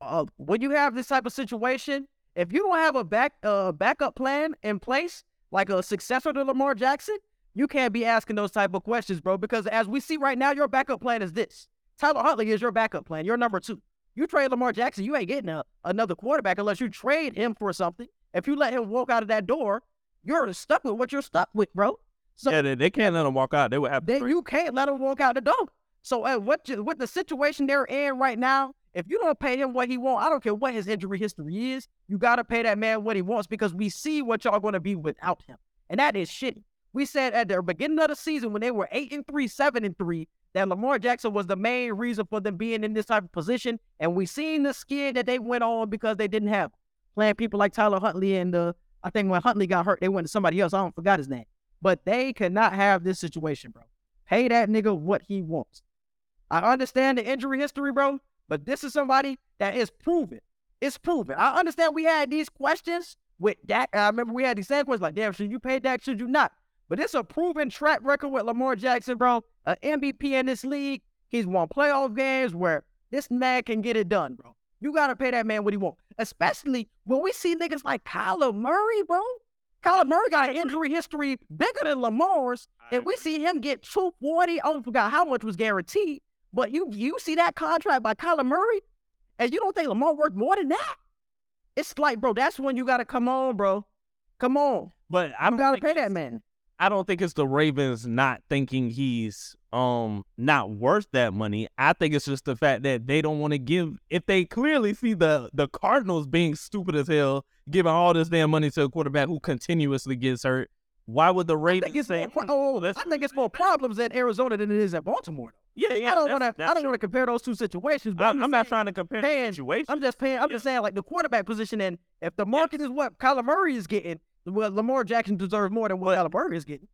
uh, when you have this type of situation, if you don't have a back uh, backup plan in place, like a successor to Lamar Jackson, you can't be asking those type of questions, bro. Because as we see right now, your backup plan is this: Tyler Huntley is your backup plan. You're number two. You trade Lamar Jackson, you ain't getting a, another quarterback unless you trade him for something. If you let him walk out of that door, you're stuck with what you're stuck with, bro. So yeah, they, they can't let him walk out. They would have trade. you can't let him walk out the door. So uh, what you, what the situation they're in right now, if you don't pay him what he wants, I don't care what his injury history is, you gotta pay that man what he wants because we see what y'all gonna be without him. And that is shitty. We said at the beginning of the season when they were eight and three, seven and three, that Lamar Jackson was the main reason for them being in this type of position. And we seen the skid that they went on because they didn't have playing people like Tyler Huntley and uh, I think when Huntley got hurt, they went to somebody else. I don't forgot his name. But they cannot have this situation, bro. Pay that nigga what he wants. I understand the injury history, bro, but this is somebody that is proven. It's proven. I understand we had these questions with Dak. I remember we had these same questions like, damn, should you pay Dak? Should you not? But it's a proven track record with Lamar Jackson, bro. An MVP in this league. He's won playoff games where this man can get it done, bro. You gotta pay that man what he wants. Especially when we see niggas like Kyler Murray, bro. Kyler Murray got an injury history bigger than Lamar's, and we see him get 240. I forgot how much was guaranteed. But you you see that contract by Kyler Murray, and you don't think Lamar worth more than that? It's like, bro, that's when you gotta come on, bro. Come on. But I am gotta think pay that man. I don't think it's the Ravens not thinking he's um not worth that money. I think it's just the fact that they don't want to give if they clearly see the the Cardinals being stupid as hell, giving all this damn money to a quarterback who continuously gets hurt. Why would the I Ravens say, pro- oh, I think it's more problems in Arizona than it is at Baltimore. Yeah, yeah. I don't want to. I don't want to compare those two situations. But I'm, I'm, I'm not trying to compare the paying- situation. I'm just paying. I'm just saying, like the quarterback position, and if the market is what Kyler Murray is getting, well, Lamar Jackson deserves more than what Murray is getting.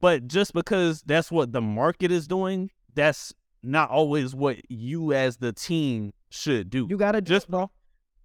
But just because that's what the market is doing, that's not always what you as the team should do. You gotta Just- just bro.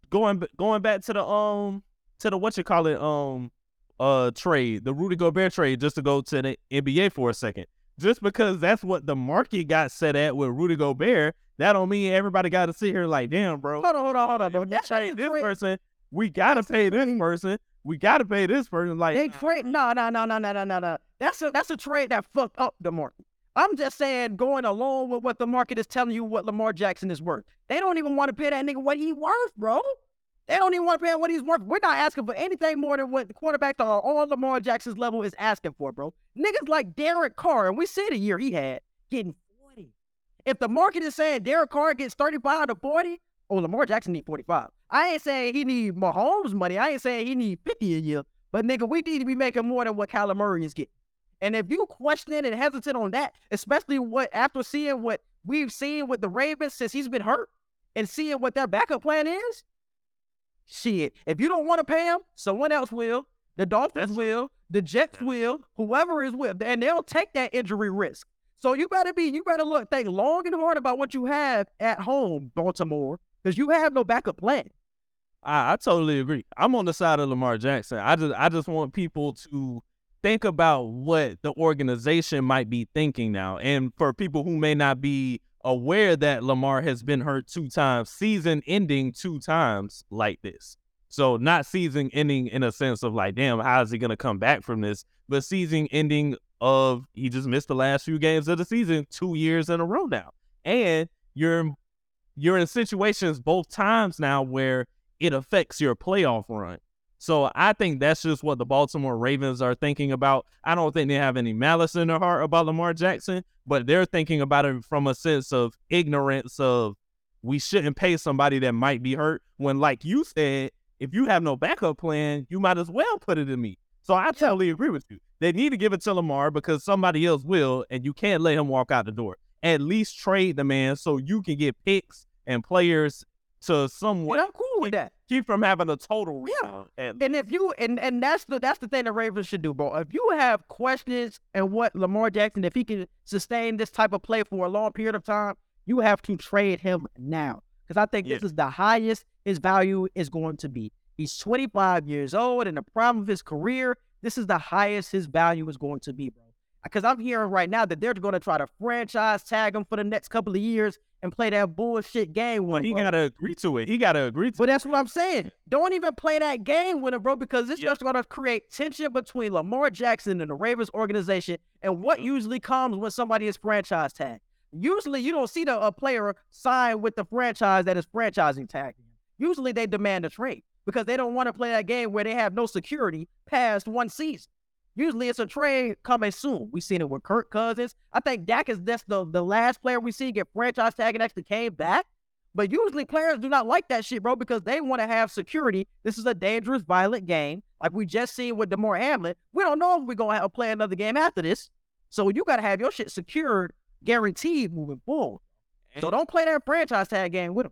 going going back to the um to the what you call it um uh trade, the Rudy Gobert trade, just to go to the NBA for a second. Just because that's what the market got set at with Rudy Gobert, that don't mean everybody got to sit here like, damn, bro. Hold on, hold on, hold on. Bro. That's this person, we gotta pay this person. We gotta pay this person. Like, They trade. No, no, no, no, no, no, no, no. That's a that's a trade that fucked up the market. I'm just saying, going along with what the market is telling you, what Lamar Jackson is worth. They don't even want to pay that nigga what he worth, bro. They don't even want to pay him what he's worth. We're not asking for anything more than what the quarterback on on Lamar Jackson's level is asking for, bro. Niggas like Derek Carr, and we see the year he had getting 40. If the market is saying Derek Carr gets 35 to 40, oh, Lamar Jackson need 45. I ain't saying he need Mahomes money. I ain't saying he need 50 a year. But nigga, we need to be making more than what Kyler Murray is getting. And if you question and hesitant on that, especially what after seeing what we've seen with the Ravens since he's been hurt and seeing what their backup plan is, shit. If you don't want to pay him, someone else will. The Dolphins will. The Jets will. Whoever is with, and they'll take that injury risk. So you better be, you better look, think long and hard about what you have at home, Baltimore, because you have no backup plan. I, I totally agree. I'm on the side of Lamar Jackson. I just I just want people to think about what the organization might be thinking now. And for people who may not be aware that Lamar has been hurt two times, season ending two times like this. So not season ending in a sense of like, damn, how is he gonna come back from this? But season ending of he just missed the last few games of the season two years in a row now. And you're you're in situations both times now where it affects your playoff run. So I think that's just what the Baltimore Ravens are thinking about. I don't think they have any malice in their heart about Lamar Jackson, but they're thinking about it from a sense of ignorance of we shouldn't pay somebody that might be hurt when like you said, if you have no backup plan, you might as well put it in me. So I totally agree with you. They need to give it to Lamar because somebody else will, and you can't let him walk out the door. At least trade the man so you can get picks and players to somewhat And I'm cool with that. keep from having a total Yeah. And And if you and and that's the that's the thing the Ravens should do, bro. If you have questions and what Lamar Jackson, if he can sustain this type of play for a long period of time, you have to trade him now. Because I think this is the highest his value is going to be. He's 25 years old in the prime of his career. This is the highest his value is going to be, bro. Because I'm hearing right now that they're going to try to franchise tag him for the next couple of years and play that bullshit game him. he gotta agree to it. He gotta agree to it. But that's what I'm saying. Don't even play that game with him, bro, because it's Yeah. just going to create tension between Lamar Jackson and the Ravens organization and what Mm-hmm. usually comes when somebody is franchise tagged. Usually, you don't see the a player sign with the franchise that is franchising tagging. Usually, they demand a trade because they don't want to play that game where they have no security past one season. Usually, it's a trade coming soon. We've seen it with Kirk Cousins. I think Dak is that's the, the last player we see get franchise tag and actually came back. But usually, players do not like that shit, bro, because they want to have security. This is a dangerous, violent game, like we just seen with Damar Hamlin. We don't know if we're gonna have, play another game after this, so you got to have your shit secured, guaranteed moving forward. So don't play that franchise tag game with him.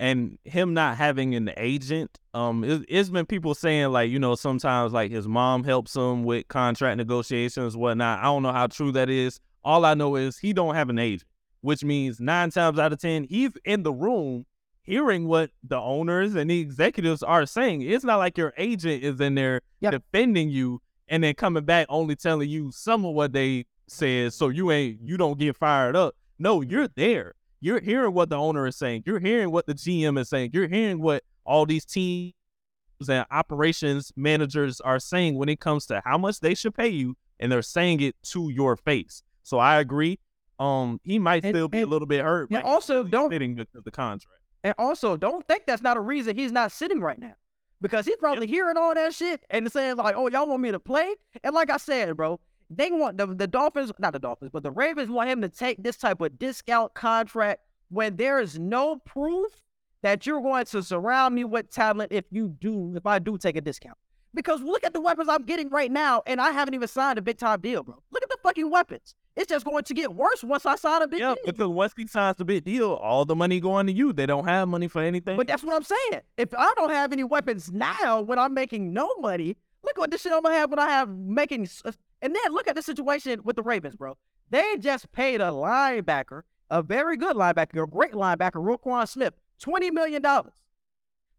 And him not having an agent um it, it's been people saying like you know sometimes like his mom helps him with contract negotiations whatnot. I don't know how true that is. All i know is he don't have an agent which means nine times out of ten he's in the room hearing what the owners and the executives are saying. It's not like your agent is in there Yep. defending you and then coming back only telling you some of what they said so you ain't you don't get fired up. No you're there you're hearing what the owner is saying. You're hearing what the GM is saying. You're hearing what all these teams and operations managers are saying when it comes to how much they should pay you, and they're saying it to your face. So I agree. Um, he might And- still be a little bit hurt. But also, don't- fitting the, the contract. And also, don't think that's not a reason he's not sitting right now. Because he's probably hearing all that shit and saying, like, oh, y'all want me to play? And like I said, bro, they want the, the Dolphins, not the Dolphins, but the Ravens want him to take this type of discount contract when there is no proof that you're going to surround me with talent if you do, if I do take a discount. Because look at the weapons I'm getting right now, and I haven't even signed a big time deal, bro. Look at the fucking weapons. It's just going to get worse once I sign a big Yeah, deal. because once he signs the big deal, all the money going to you. They don't have money for anything. But that's what I'm saying. If I don't have any weapons now when I'm making no money, look what this shit I'm gonna have when I have making. And then look at the situation with the Ravens, bro. They just paid a linebacker, a very good linebacker, a great linebacker, Roquan Smith, twenty million dollars.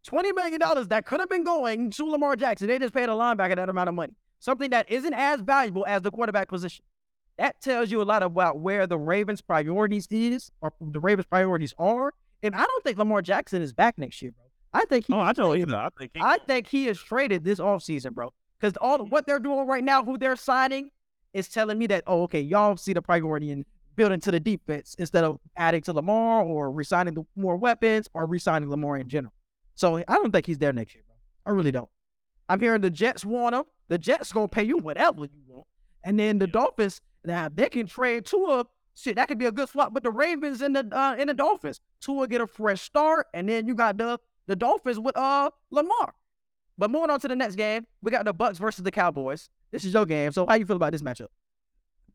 Twenty million dollars that could have been going to Lamar Jackson. They just paid a linebacker that amount of money, something that isn't as valuable as the quarterback position. That tells you a lot about where the Ravens' priorities is, or the Ravens' priorities are. And I don't think Lamar Jackson is back next year, bro. I think he, oh, I don't either. I think he, I think he is traded this offseason, bro. Because all what they're doing right now, who they're signing, is telling me that, oh, okay, y'all see the priority in building to the defense instead of adding to Lamar or resigning the more weapons or resigning Lamar in general. So I don't think he's there next year, bro. I really don't. I'm hearing the Jets want him. The Jets gonna pay you whatever you want, and then the Dolphins now they can trade Tua. Shit, that could be a good swap. But the Ravens and the uh, and the Dolphins, Tua get a fresh start, and then you got the the Dolphins with uh Lamar. But moving on to the next game, we got the Bucks versus the Cowboys. This is your game. So how you feel about this matchup?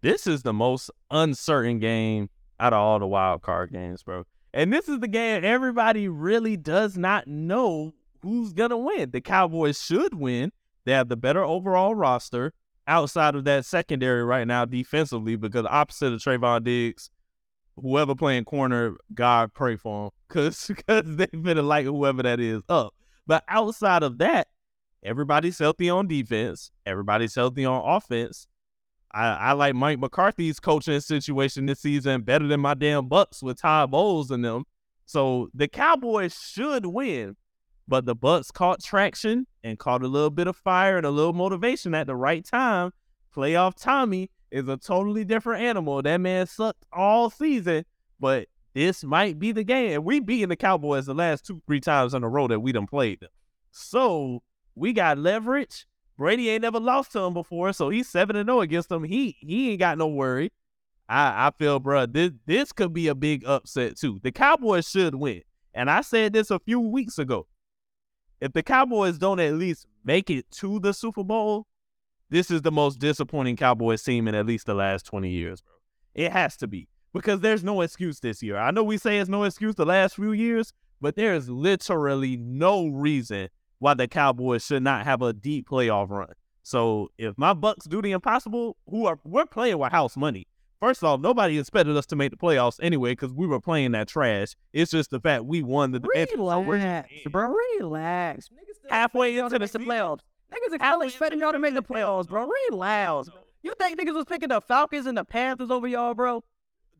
this is the most uncertain game out of all the wild card games, bro. And this is the game everybody really does not know who's gonna win. The Cowboys should win. They have the better overall roster outside of that secondary right now defensively because opposite of Trevon Diggs, whoever playing corner, God pray for him because because they better like whoever that is up. But outside of that, everybody's healthy on defense. Everybody's healthy on offense. I, I like Mike McCarthy's coaching situation this season better than my damn Bucks with Todd Bowles in them. So the Cowboys should win, but the Bucks caught traction and caught a little bit of fire and a little motivation at the right time. Playoff Tommy is a totally different animal. That man sucked all season, but this might be the game. We beaten the Cowboys the last two, three times in a row that we done played them. So we got leverage. Brady ain't never lost to him before, so he's seven and zero against them. He he ain't got no worry. I I feel, bro, this this could be a big upset too. The Cowboys should win, and I said this a few weeks ago. If the Cowboys don't at least make it to the Super Bowl, this is the most disappointing Cowboys team in at least the last twenty years, bro. It has to be because there's no excuse this year. I know we say it's no excuse the last few years, but there is literally no reason why the Cowboys should not have a deep playoff run. So if my Bucks do the impossible, who are we're playing with house money. First of all, nobody expected us to make the playoffs anyway because we were playing that trash. It's just the fact we won the Relax, bro. Relax. Niggas still Halfway into to the the playoffs. Niggas are expecting y'all to make the playoffs, bro. Relax. You think niggas was picking the Falcons and the Panthers over y'all, bro?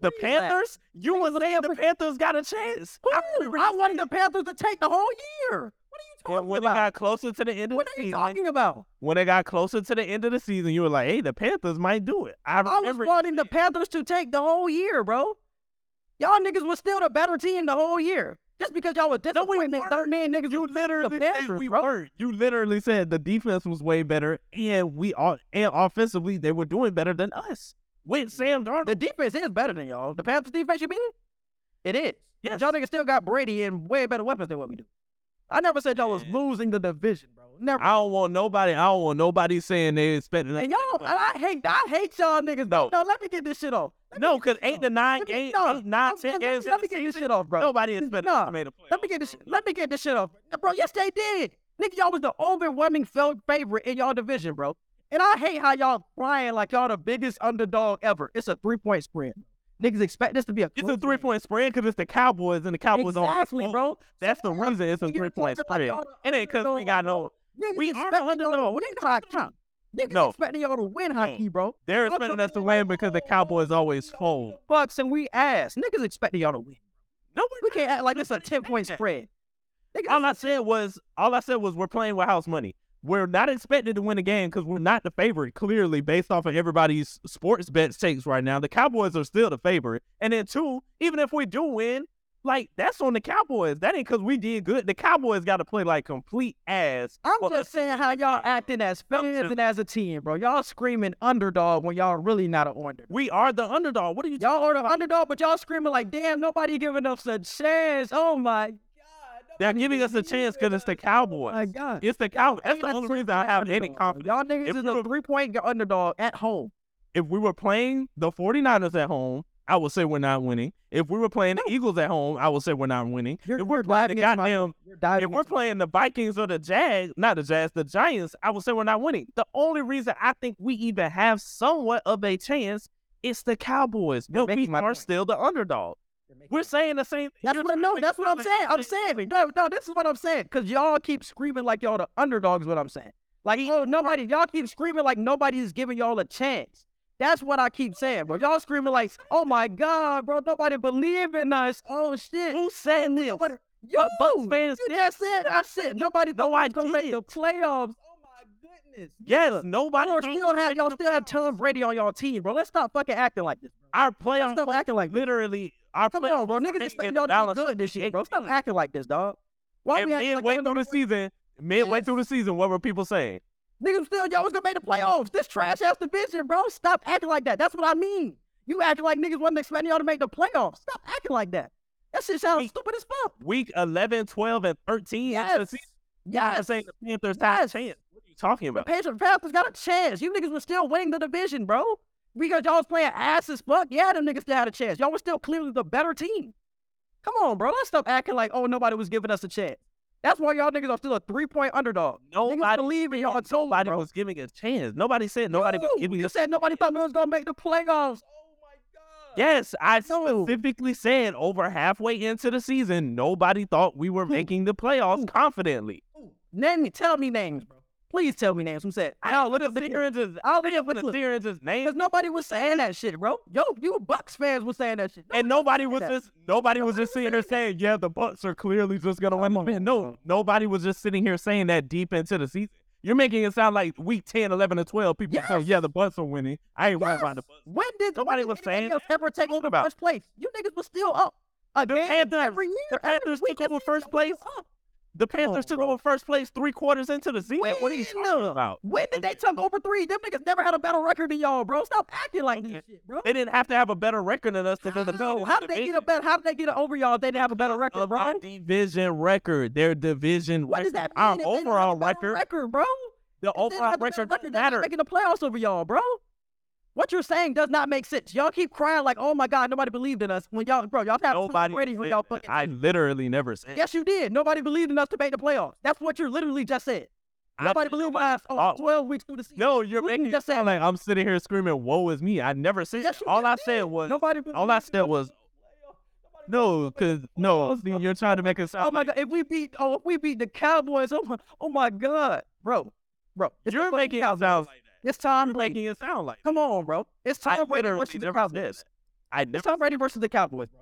The Panthers, you was saying the Panthers got a chance. I, I wanted the Panthers to take the whole year. What are you When, talking when it about? got closer to the end of What the are you talking about? when it got closer to the end of the season, you were like, "Hey, the Panthers might do it." I I was wanting the Panthers to take the whole year, bro. Y'all niggas was still the better team the whole year. Just because y'all was disappointed, weren't. thirteen niggas. You literally the said we bro. weren't. You literally said the defense was way better, and we are and offensively they were doing better than us with Sam Darnold. The defense is better than y'all. The Panthers defense you mean? It is. Yes. Y'all niggas still got Brady and way better weapons than what we do. I never said y'all was losing the division, bro. Never. I don't want nobody. I don't want nobody saying they expecting. and y'all, I hate, I hate y'all niggas. No. no, let me get this shit off. Let No, because eight to nine me- games, no, eight, nine, ten games. Let me get this shit off, bro. Nobody us to make a. Let me get this. Let me get this shit off, bro. Yes, they did. Nigga, y'all was the overwhelming favorite in y'all division, bro. And I hate how y'all crying like y'all the biggest underdog ever. It's a three point spread. Niggas expect this to be a It's a three point spread because it's the Cowboys and the Cowboys on Exactly, bro. That's the reason it's a three point talking like spread. It ain't because we got no. Niggas We are expect the y'all to underdog. win hockey. Niggas No. expecting y'all to win hockey, bro. They're expecting us to win because the Cowboys always fold. Bucks and we ass. Niggas expecting y'all to win. No, We can't act like it's a ten point spread. Niggas, All I said was, all I said was, we're playing with house money. We're not expected to win the game because we're not the favorite. Clearly, based off of everybody's sports bet stakes right now, the Cowboys are still the favorite. And then two, even if we do win, like that's on the Cowboys. That ain't because we did good. The Cowboys got to play like complete ass. I'm for just saying how y'all acting as fans and as a team, bro. Y'all screaming underdog when y'all really not an underdog. We are the underdog. What are you? Y'all are the underdog, but y'all screaming like, damn, nobody giving us a chance. Oh my. They're giving us a chance because it's the Cowboys. My god. It's the Cowboys. That's the only reason I have any confidence. Y'all niggas If is a three point underdog at home. If we were playing the 49ers at home, I would say we're not winning. If we were playing the Eagles at home, I would say we're not winning. You're, if we're playing the diving into my- goddamn if we're playing the Vikings or the Jags, not the Jags, the Giants, I would say we're not winning. The only reason I think we even have somewhat of a chance is the Cowboys. But we are point. still the underdog. We're saying the same. That's what I trying to know. make That's what I'm saying. I'm saying. No, no, this is what I'm saying. Cause y'all keep screaming like y'all the underdogs. What I'm saying. Like oh, nobody. Y'all keep screaming like nobody's giving y'all a chance. That's what I keep saying, bro. Y'all screaming like, oh my god, bro, nobody believe in us. Oh shit. Who said this? Nobody, yo, Bucks fans you just said I said nobody thought I I gonna make the playoffs. Oh my goodness. Yes, nobody. Y'all still have y'all still have Tom Brady on y'all team, bro. Let's stop fucking acting like this. Bro. Our playoff stop acting like literally our Come on, bro. Niggas expect y'all to be good this year, bro. Stop acting like this, dog. Why And we acting midway like through the season, midway through the season, what were people saying? Niggas still y'all was gonna make the playoffs. This trash ass division, bro. Stop acting like that. That's what I mean. You acting like niggas wasn't expecting y'all to make the playoffs. Stop acting like that. That shit sounds Weak. stupid as fuck. Week 11, 12, and 13 into Yes. I'm saying the Panthers had a chance. What are you talking about? The Panthers got a chance. You niggas were still winning the division, bro. Because y'all was playing ass as fuck. Yeah, them niggas still had a chance. Y'all was still clearly the better team. Come on, bro. Let's stop acting like, oh, nobody was giving us a chance. That's why y'all niggas are still a three point underdog. Nobody believe in y'all until Nobody bro. was giving a chance. Nobody said nobody was You, giving you us. said nobody thought we was gonna make the playoffs. Oh my god. Yes, I No. specifically said over halfway into the season, nobody thought we were making the playoffs confidently. Name me, tell me names, bro. Please tell me names. Who said? I'll look up the and just, I'll look up the the here name. Because nobody was saying that shit, bro. Yo, you Bucks fans was saying that shit. And nobody was that. just nobody was just sitting here saying, yeah, the Bucks are clearly just gonna win. Man, no, nobody was just sitting here saying that deep into the season. You're making it sound like week 10, 11, and 12, people Yes. say, yeah, the Bucks are winning. I ain't worried about the Bucks. When did Nobody was saying else ever take over first place? You niggas was still up. Again, Panthers- every year. the Panthers week, took over first place. up. The Panthers took over first place three quarters into the season. what are you When? talking about? When did they take over three? Them niggas never had a better record than y'all, bro. Stop acting like this shit, bro. They didn't have to have a better record than us to win the No, how did they get a better? How did they get over y'all? if They didn't have a better record, bro. our division record, their division What record, does that mean? our if they didn't have a overall record, record, bro. the If they didn't overall record not matter. Making the playoffs over y'all, bro. What you're saying does not make sense. Y'all keep crying like, "Oh my God, nobody believed in us." When y'all, bro, y'all have Nobody. ready when y'all fucking. I literally never said. Yes, you did. Nobody believed in us to make the playoffs. That's what you literally just said. I Nobody believed in us. Oh, thought- 12 weeks through the season. No, you're making just sound like I'm sitting here screaming, "Woe is me!" I never said. Yes, all I said was, nobody. all I said was, no, because no, see, you're trying to make it sound. Oh my God! If we beat, oh, if we beat the Cowboys, oh my, oh my God, bro, bro, You're making it sound like. It's Tom You're Brady. making it sound like. Come on, bro. It's I Tom Brady literally versus the never said Cowboys. that. I It's never. Tom Brady versus the Cowboys, bro.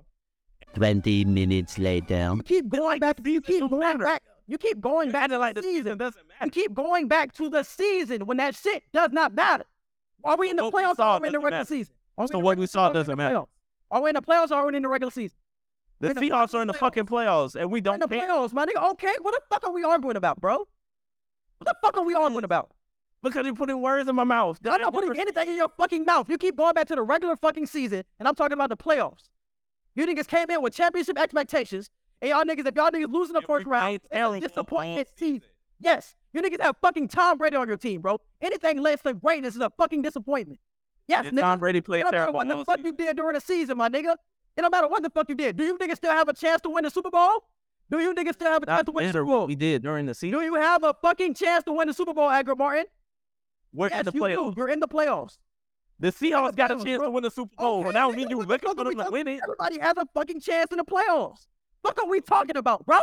20 minutes later. You keep going back. You keep going back. You keep going back to like the the season. season doesn't matter. You keep going back to the season when that shit does not matter. Are we in the What playoffs or are we in the regular matter. season? Are So the what we saw season doesn't matter. playoffs? Are we in the playoffs or are we in the regular season? The in Seahawks are in the fucking fucking playoffs, and we We're in don't the care playoffs, my nigga. Okay, what the fuck are we arguing about, bro? What the fuck are we arguing about? Because you're putting words in my mouth. I'm not putting anything in your fucking mouth. You keep going back to the regular fucking season, and I'm talking about the playoffs. You niggas came in with championship expectations, and y'all niggas, if y'all niggas losing the first round, it's a disappointment season. Yes, you niggas have fucking Tom Brady on your team, bro. Anything less than greatness is a fucking disappointment. Yes, Did nigga. Tom Brady play It don't matter terrible? what the fuck season? you did during the season, my nigga. It don't matter what the fuck you did. Do you niggas still have a chance to win the Super Bowl? Do you niggas still have a chance Not to win the Super Bowl? we did during the season. Do you have a fucking chance to win the Super Bowl, Edgar Martin? We're yes, in the you playoffs. do. You're in the playoffs. The Seahawks got a chance bro. to win the Super Bowl. Okay, and that don't mean you what the looking for them to win it. Everybody has a fucking chance in the playoffs. Fuck are we talking about, bro?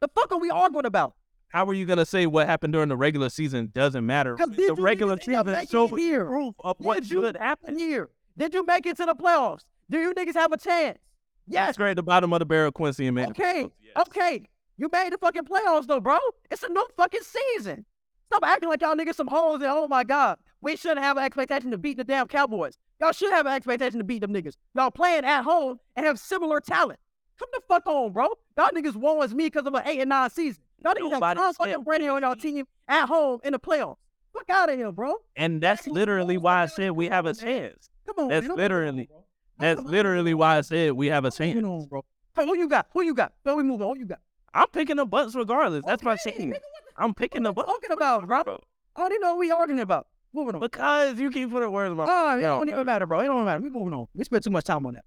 The fuck are we arguing about? How are you gonna say what happened during the regular season doesn't matter? 'Cause when did The regular niggas end up season making shows here? proof of what Did you should happen. Year. Did you make it to the playoffs? Do you niggas have a chance? Yes. Scrape the bottom of the barrel, Quincy and man. Okay. Okay. You made the fucking playoffs though, bro. It's a new fucking season. Stop acting like y'all niggas some hoes and oh my god. We shouldn't have an expectation to beat the damn Cowboys. Y'all should have an expectation to beat them niggas. Y'all playing at home and have similar talent. Come the fuck on, bro. Y'all niggas won as me because of an eight and nine season. Y'all niggas have Nobody said fucking Brady on y'all team at home in the playoffs. Fuck out of here, bro. And that's literally why I said we have a chance. Come on. That's man. Literally-. That's literally why I said we have a Come chance. on, bro. Hey, who you got? Who you got? Where we moving? Who you got? I'm picking the butts regardless. That's my Okay, saying. nigga, what I'm picking the What talking about, bro? I don't even know what we arguing about. Moving on. Because you keep putting words in my Oh, it Yo. don't even matter, bro. It don't matter. We moving on. We spent too much time on that.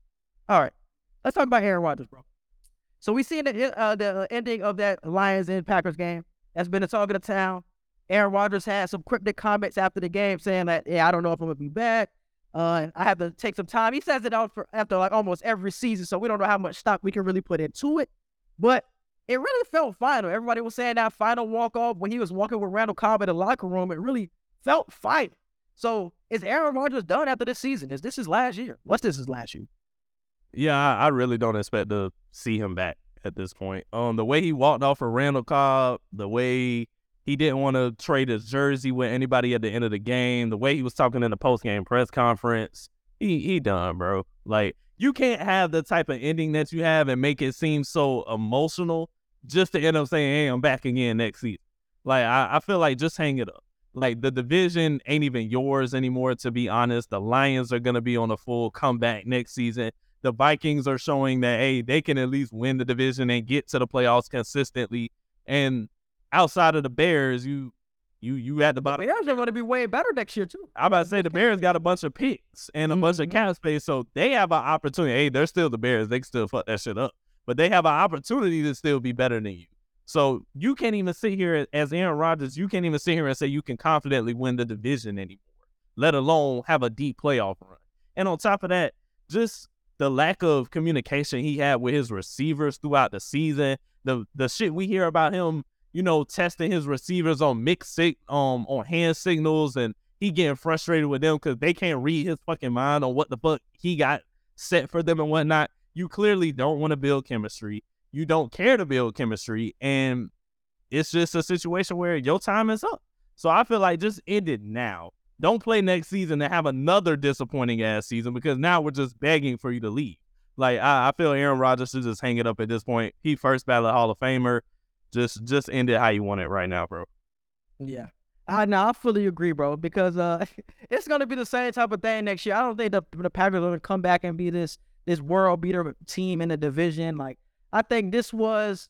All right. Let's talk about Aaron Rodgers, bro. So we seen the uh, the ending of that Lions and Packers game. That's been the talk of the town. Aaron Rodgers had some cryptic comments after the game saying that, yeah, I don't know if I'm gonna be back. Uh, I have to take some time. He says it out for after like almost every season, so we don't know how much stock we can really put into it. But it really felt final. Everybody was saying that final walk off when he was walking with Randall Cobb in the locker room. It really felt final. So is Aaron Rodgers done after this season? Is this his last year? What's this his last year? Yeah, I, I really don't expect to see him back at this point. Um, the way he walked off of Randall Cobb, the way he didn't want to trade his jersey with anybody at the end of the game, the way he was talking in the post game press conference, he he done, bro. Like you can't have the type of ending that you have and make it seem so emotional just to end up saying, "Hey, I'm back again next season." Like I, I feel like just hang it up. Like the division ain't even yours anymore. To be honest, the Lions are gonna be on a full comeback next season the Vikings are showing that hey, they can at least win the division and get to the playoffs consistently. And outside of the Bears, you you you at the bottom. Bears are going to be way better next year too. I'm about to say the Bears got a bunch of picks and a bunch of Mhm. cap space, so they have an opportunity. Hey, they're still the Bears; they can still fuck that shit up, but they have an opportunity to still be better than you. So you can't even sit here as Aaron Rodgers. You can't even sit here and say you can confidently win the division anymore, let alone have a deep playoff run. And on top of that, just the lack of communication he had with his receivers throughout the season, the the shit we hear about him, you know, testing his receivers on mixed sig- um on hand signals and he getting frustrated with them because they can't read his fucking mind on what the fuck he got set for them and whatnot. You clearly don't want to build chemistry. You don't care to build chemistry, and it's just a situation where your time is up. So I feel like just end it now. Don't play next season and have another disappointing ass season because now we're just begging for you to leave. Like I, I feel Aaron Rodgers should just hang it up at this point. He first ballot Hall of Famer. Just just end it how you want it right now, bro. Yeah. I know, I fully agree, bro, because uh it's gonna be the same type of thing next year. I don't think the the Packers are gonna come back and be this this world beater team in the division. Like I think this was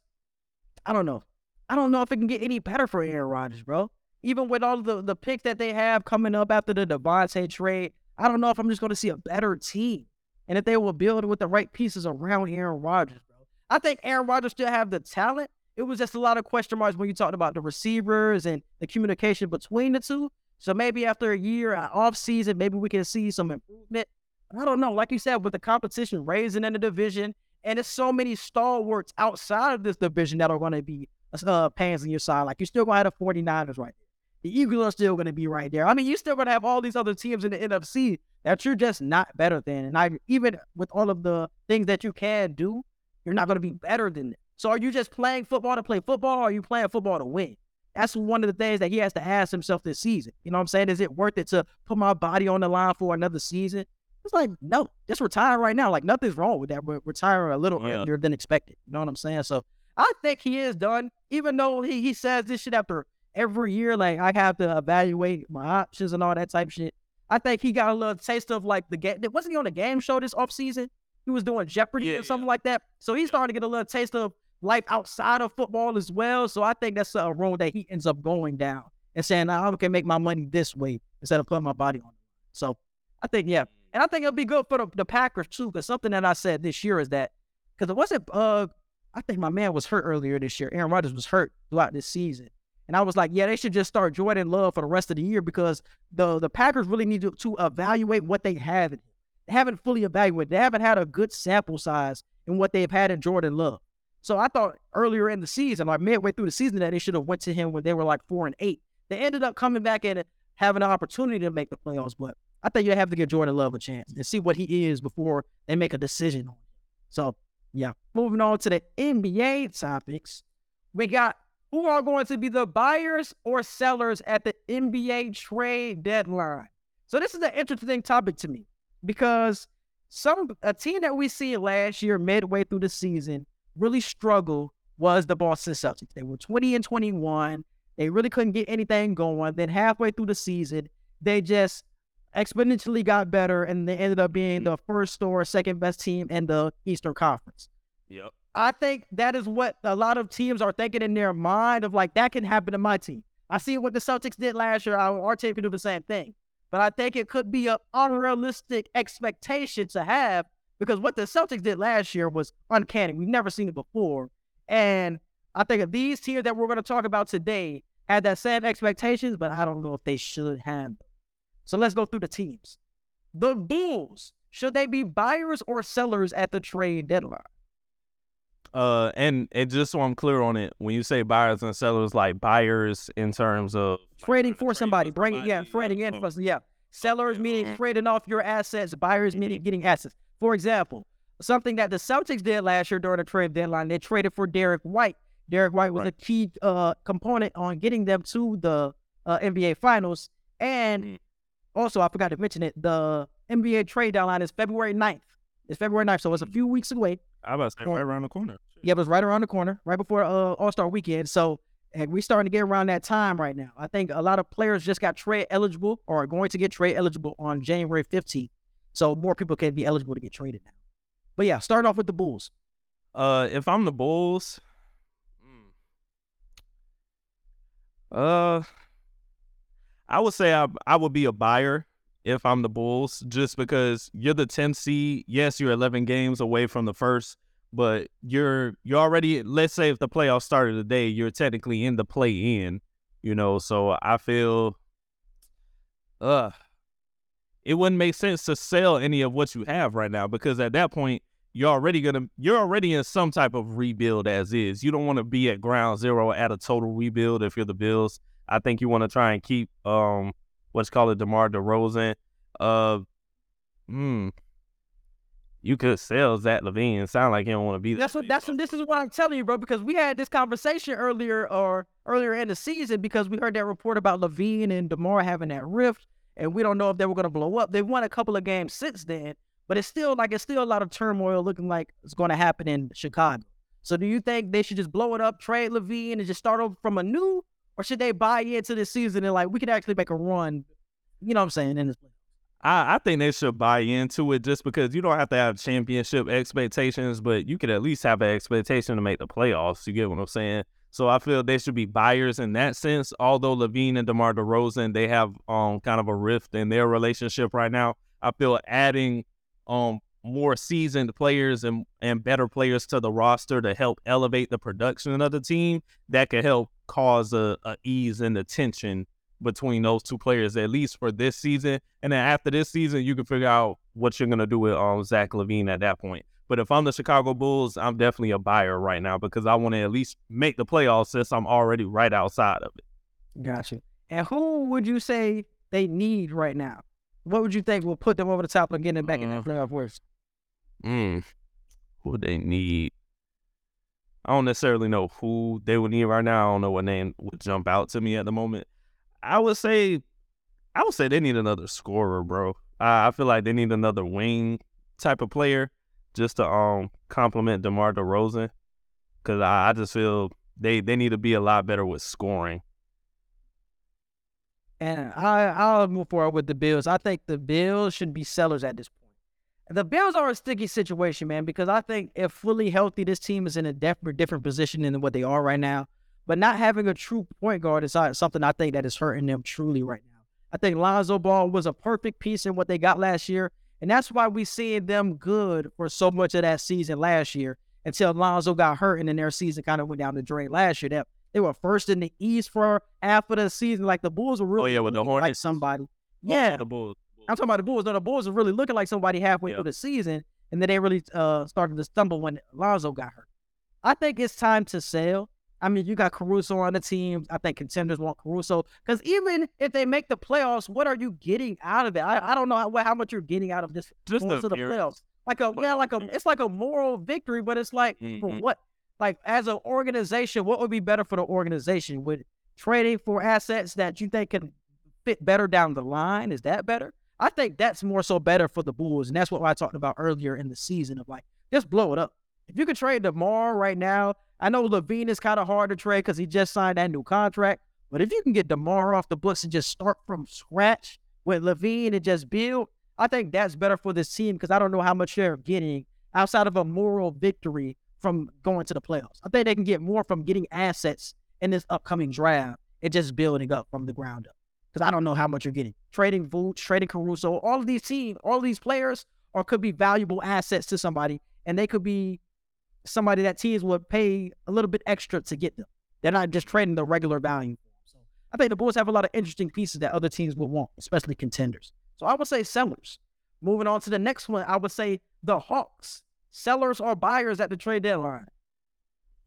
I don't know. I don't know if it can get any better for Aaron Rodgers, bro. Even with all the, the picks that they have coming up after the Davante trade, I don't know if I'm just gonna see a better team. And if they will build with the right pieces around Aaron Rodgers, bro. I think Aaron Rodgers still have the talent. It was just a lot of question marks when you talked about the receivers and the communication between the two. So maybe after a year off season, maybe we can see some improvement. I don't know. Like you said, with the competition raising in the division, and there's so many stalwarts outside of this division that are going to be uh, pans in your side. Like you're still going to have the 49ers right there. The Eagles are still going to be right there. I mean, you're still going to have all these other teams in the NFC that you're just not better than. And I even with all of the things that you can do, you're not going to be better than them. So are you just playing football to play football, or are you playing football to win? That's one of the things that he has to ask himself this season. You know what I'm saying? Is it worth it to put my body on the line for another season? It's like, no, just retire right now. Like nothing's wrong with that, but retire a little Yeah. earlier than expected. You know what I'm saying? So I think he is done, even though he, he says this shit after every year. Like I have to evaluate my options and all that type of shit. I think he got a little taste of like the game. Wasn't he on a game show this offseason? He was doing Jeopardy Yeah, or something like that. So he's starting to get a little taste of life outside of football as well. So I think that's a road that he ends up going down and saying, I can make my money this way instead of putting my body on it. So I think, yeah. And I think it'll be good for the, the Packers too, because something that I said this year is that because it wasn't uh I think my man was hurt earlier this year. Aaron Rodgers was hurt throughout this season. And I was like, yeah, they should just start Jordan Love for the rest of the year because the the Packers really need to, to evaluate what they have. They haven't fully evaluated. They haven't had a good sample size in what they've had in Jordan Love. So I thought earlier in the season, like midway through the season, that they should have went to him when they were like four and eight. They ended up coming back and having an opportunity to make the playoffs, but I think you have to give Jordan Love a chance and see what he is before they make a decision on him. So yeah, moving on to the NBA topics, we got who are going to be the buyers or sellers at the NBA trade deadline. So this is an interesting topic to me because some a team that we see last year midway through the season really struggled was the Boston Celtics. They were 20 and 21. They really couldn't get anything going. Then halfway through the season, they just exponentially got better and they ended up being the first or second best team in the Eastern Conference. Yep. I think that is what a lot of teams are thinking in their mind of like that can happen to my team. I see what the Celtics did last year. Our, team can do the same thing. But I think it could be an unrealistic expectation to have because what the Celtics did last year was uncanny. We've never seen it before. And I think if these teams that we're going to talk about today had that same expectations, but I don't know if they should have them. So let's go through the teams. The Bulls, should they be buyers or sellers at the trade deadline? Uh, and and just so I'm clear on it, when you say buyers and sellers, like buyers in terms of trading for trade somebody, bringing yeah, trading in for yeah. Sellers meaning trading off your assets, buyers meaning getting assets. For example, something that the Celtics did last year during the trade deadline, they traded for Derrick White. Derrick White was Right. a key uh, component on getting them to the uh, NBA Finals. And Mm. Also, I forgot to mention it, the NBA trade deadline is February 9th. It's February 9th, so it's a few weeks away. I about to say right around the corner. Yeah, it was right around the corner, right before uh, All Star Weekend. So and we starting to get around that time right now. I think a lot of players just got trade eligible or are going to get trade eligible on January 15th. So more people can be eligible to get traded now. But yeah, starting off with the Bulls. Uh, if I'm the Bulls, uh, I would say I I would be a buyer if I'm the Bulls, just because you're the 10th seed. Yes, you're 11 games away from the first, but you're you're already. Let's say if the playoffs started today, you're technically in the play in. You know, so I feel, uh, it wouldn't make sense to sell any of what you have right now because at that point you're already gonna you're already in some type of rebuild as is. You don't want to be at ground zero at a total rebuild if you're the Bills. I think you want to try and keep um what's called it DeMar DeRozan. Uh hmm. You could sell Zach LaVine. Sound like he don't want to be there. That's what that's what this is what I'm telling you, bro. Because we had this conversation earlier or earlier in the season because we heard that report about LaVine and Demar having that rift, and we don't know if they were gonna blow up. They won a couple of games since then, but it's still like it's still a lot of turmoil looking like it's gonna happen in Chicago. So do you think they should just blow it up, trade LaVine, and just start over from a new, or should they buy into this season and like we could actually make a run? You know what I'm saying in this. I, I think they should buy into it just because you don't have to have championship expectations, but you could at least have an expectation to make the playoffs. You get what I'm saying? So I feel they should be buyers in that sense. Although LaVine and DeMar DeRozan, they have um kind of a rift in their relationship right now. I feel adding um more seasoned players and and better players to the roster to help elevate the production of the team that could help cause a, a ease in the tension between those two players at least for this season. And then after this season, you can figure out what you're gonna do with um Zach LaVine at that point. But if I'm the Chicago Bulls, I'm definitely a buyer right now because I want to at least make the playoffs since I'm already right outside of it. Gotcha. And who would you say they need right now? What would you think will put them over the top and getting them back in the that playoff race? Mm. Who they need? I don't necessarily know who they would need right now. I don't know what name would jump out to me at the moment. I would say, I would say they need another scorer, bro. I, I feel like they need another wing type of player just to um complement DeMar DeRozan. Cause I, I just feel they they need to be a lot better with scoring. And I I'll move forward with the Bills. I think the Bills should be sellers at this point. The Bills are a sticky situation, man, because I think if fully healthy, this team is in a different different position than what they are right now. But not having a true point guard is something I think that is hurting them truly right now. I think Lonzo Ball was a perfect piece in what they got last year, and that's why we seeing them good for so much of that season last year until Lonzo got hurt and then their season kind of went down the drain last year. That they were first in the East for half of the season. Like the Bulls were oh, really Oh, yeah, with the looking like Hornets. somebody. Yeah, the Bulls. I'm talking about the Bulls. No, the Bulls are really looking like somebody halfway Yeah. through the season, and then they really uh, started to stumble when Lonzo got hurt. I think it's time to sell. I mean, you got Caruso on the team. I think contenders want Caruso because even if they make the playoffs, what are you getting out of it? I, I don't know how, how much you're getting out of this Just the to the playoffs. Like a yeah, like a it's like a moral victory, but it's like for Mhm. what? Like as an organization, what would be better for the organization? Would trading for assets that you think can fit better down the line? Is that better? I think that's more so better for the Bulls, and that's what I talked about earlier in the season of like just blow it up. If you could trade DeMar right now, I know LaVine is kind of hard to trade because he just signed that new contract. But if you can get DeMar off the books and just start from scratch with LaVine and just build, I think that's better for this team because I don't know how much they're getting outside of a moral victory from going to the playoffs. I think they can get more from getting assets in this upcoming draft and just building up from the ground up. Because I don't know how much you're getting. Trading Vooch, trading Caruso, all of these teams, all of these players or could be valuable assets to somebody, and they could be somebody that teams would pay a little bit extra to get them. They're not just trading the regular value. So I think the Bulls have a lot of interesting pieces that other teams would want, especially contenders. So I would say sellers. Moving on to the next one, I would say the Hawks. Sellers or buyers at the trade deadline.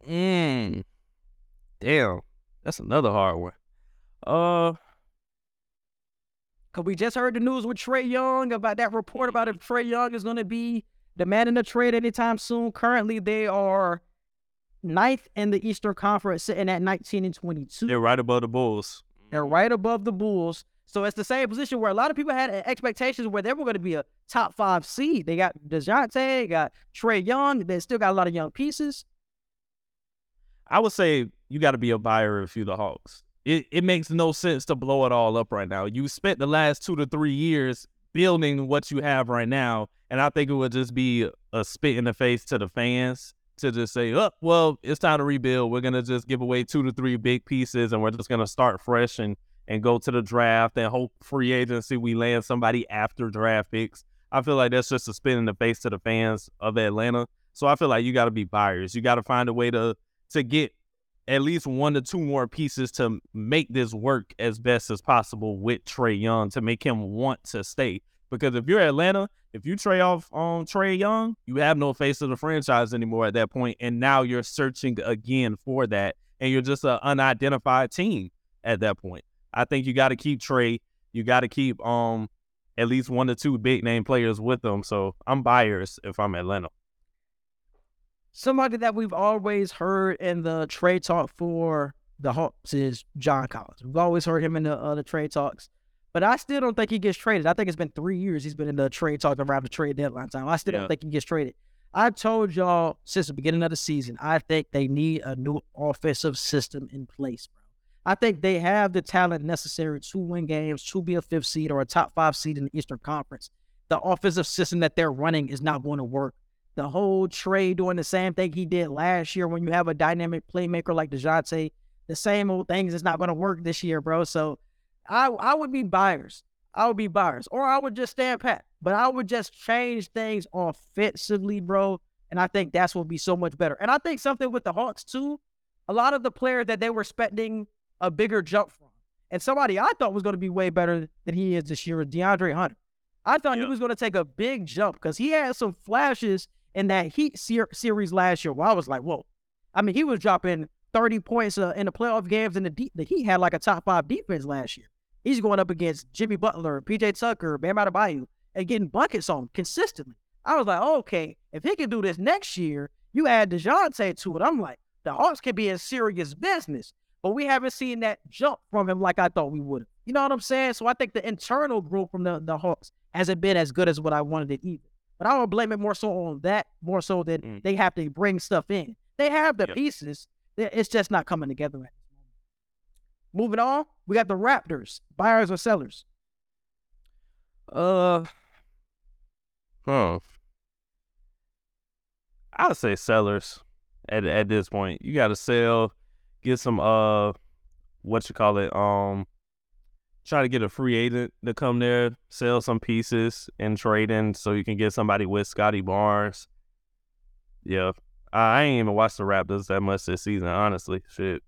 Mm. Damn, that's another hard one. Uh, Cause we just heard the news with Trae Young about that report about if mm-hmm. Trae Young is going to be demanding a trade anytime soon. Currently, they are ninth in the Eastern Conference, sitting at 19 and 22. they're right above the Bulls. They're mm-hmm. right above the Bulls. So it's the same position where a lot of people had expectations where they were going to be a top five seed. They got Dejounte, they got Trae Young. They still got a lot of young pieces. I would say you got to be a buyer if you're the Hawks. It it makes no sense to blow it all up right now. You spent the last two to three years building what you have right now, and I think it would just be a spit in the face to the fans to just say, "Oh, well, it's time to rebuild. We're gonna just give away two to three big pieces, and we're just gonna start fresh and and go to the draft and hope free agency we land somebody after draft picks." I feel like that's just a spit in the face to the fans of Atlanta. So I feel like you got to be buyers. You got to find a way to to get at least one to two more pieces to make this work as best as possible with Trae Young to make him want to stay. Because if you're Atlanta, if you trade off on Trae Young, you have no face of the franchise anymore at that point, and now you're searching again for that, and you're just an unidentified team at that point. I think you got to keep Trae. You got to keep um at least one to two big name players with them. So I'm buyers if I'm Atlanta. Somebody that we've always heard in the trade talk for the Hawks is John Collins. We've always heard him in the uh, the trade talks, but I still don't think he gets traded. I think it's been three years he's been in the trade talk around the trade deadline time. I still Yeah. don't think he gets traded. I told y'all since the beginning of the season, I think they need a new offensive system in place, bro. I think they have the talent necessary to win games, to be a fifth seed or a top five seed in the Eastern Conference. The offensive system that they're running is not going to work the whole trade doing the same thing he did last year when you have a dynamic playmaker like Dejounte, the same old things is not going to work this year, bro. So I I would be buyers. I would be buyers. Or I would just stand pat. But I would just change things offensively, bro. And I think that's what would be so much better. And I think something with the Hawks too, a lot of the players that they were expecting a bigger jump from. And somebody I thought was going to be way better than he is this year was DeAndre Hunter. I thought he was going to take a big jump because he had some flashes in that Heat ser- series last year where I was like, whoa. I mean, he was dropping 30 points uh, in the playoff games, and the, de- the Heat had like a top five defense last year. He's going up against Jimmy Butler, PJ Tucker, Bam Adebayo, and getting buckets on consistently. I was like, okay, if he can do this next year, you add Dejounte to it. I'm like, the Hawks can be in serious business. But we haven't seen that jump from him like I thought we would. You know what I'm saying? So I think the internal growth from the, the Hawks hasn't been as good as what I wanted it either. But I would blame it more so on that, more so than Mm. they have to bring stuff in. They have the Yep. pieces. It's just not coming together at. Moving on, we got the Raptors. Buyers or sellers? Uh, huh. I'd say sellers at at this point. You got to sell, get some uh, what you call it, um, try to get a free agent to come there, sell some pieces and trade in so you can get somebody with Scottie Barnes. Yeah, I, ain't even watched the Raptors that much this season, honestly. Shit,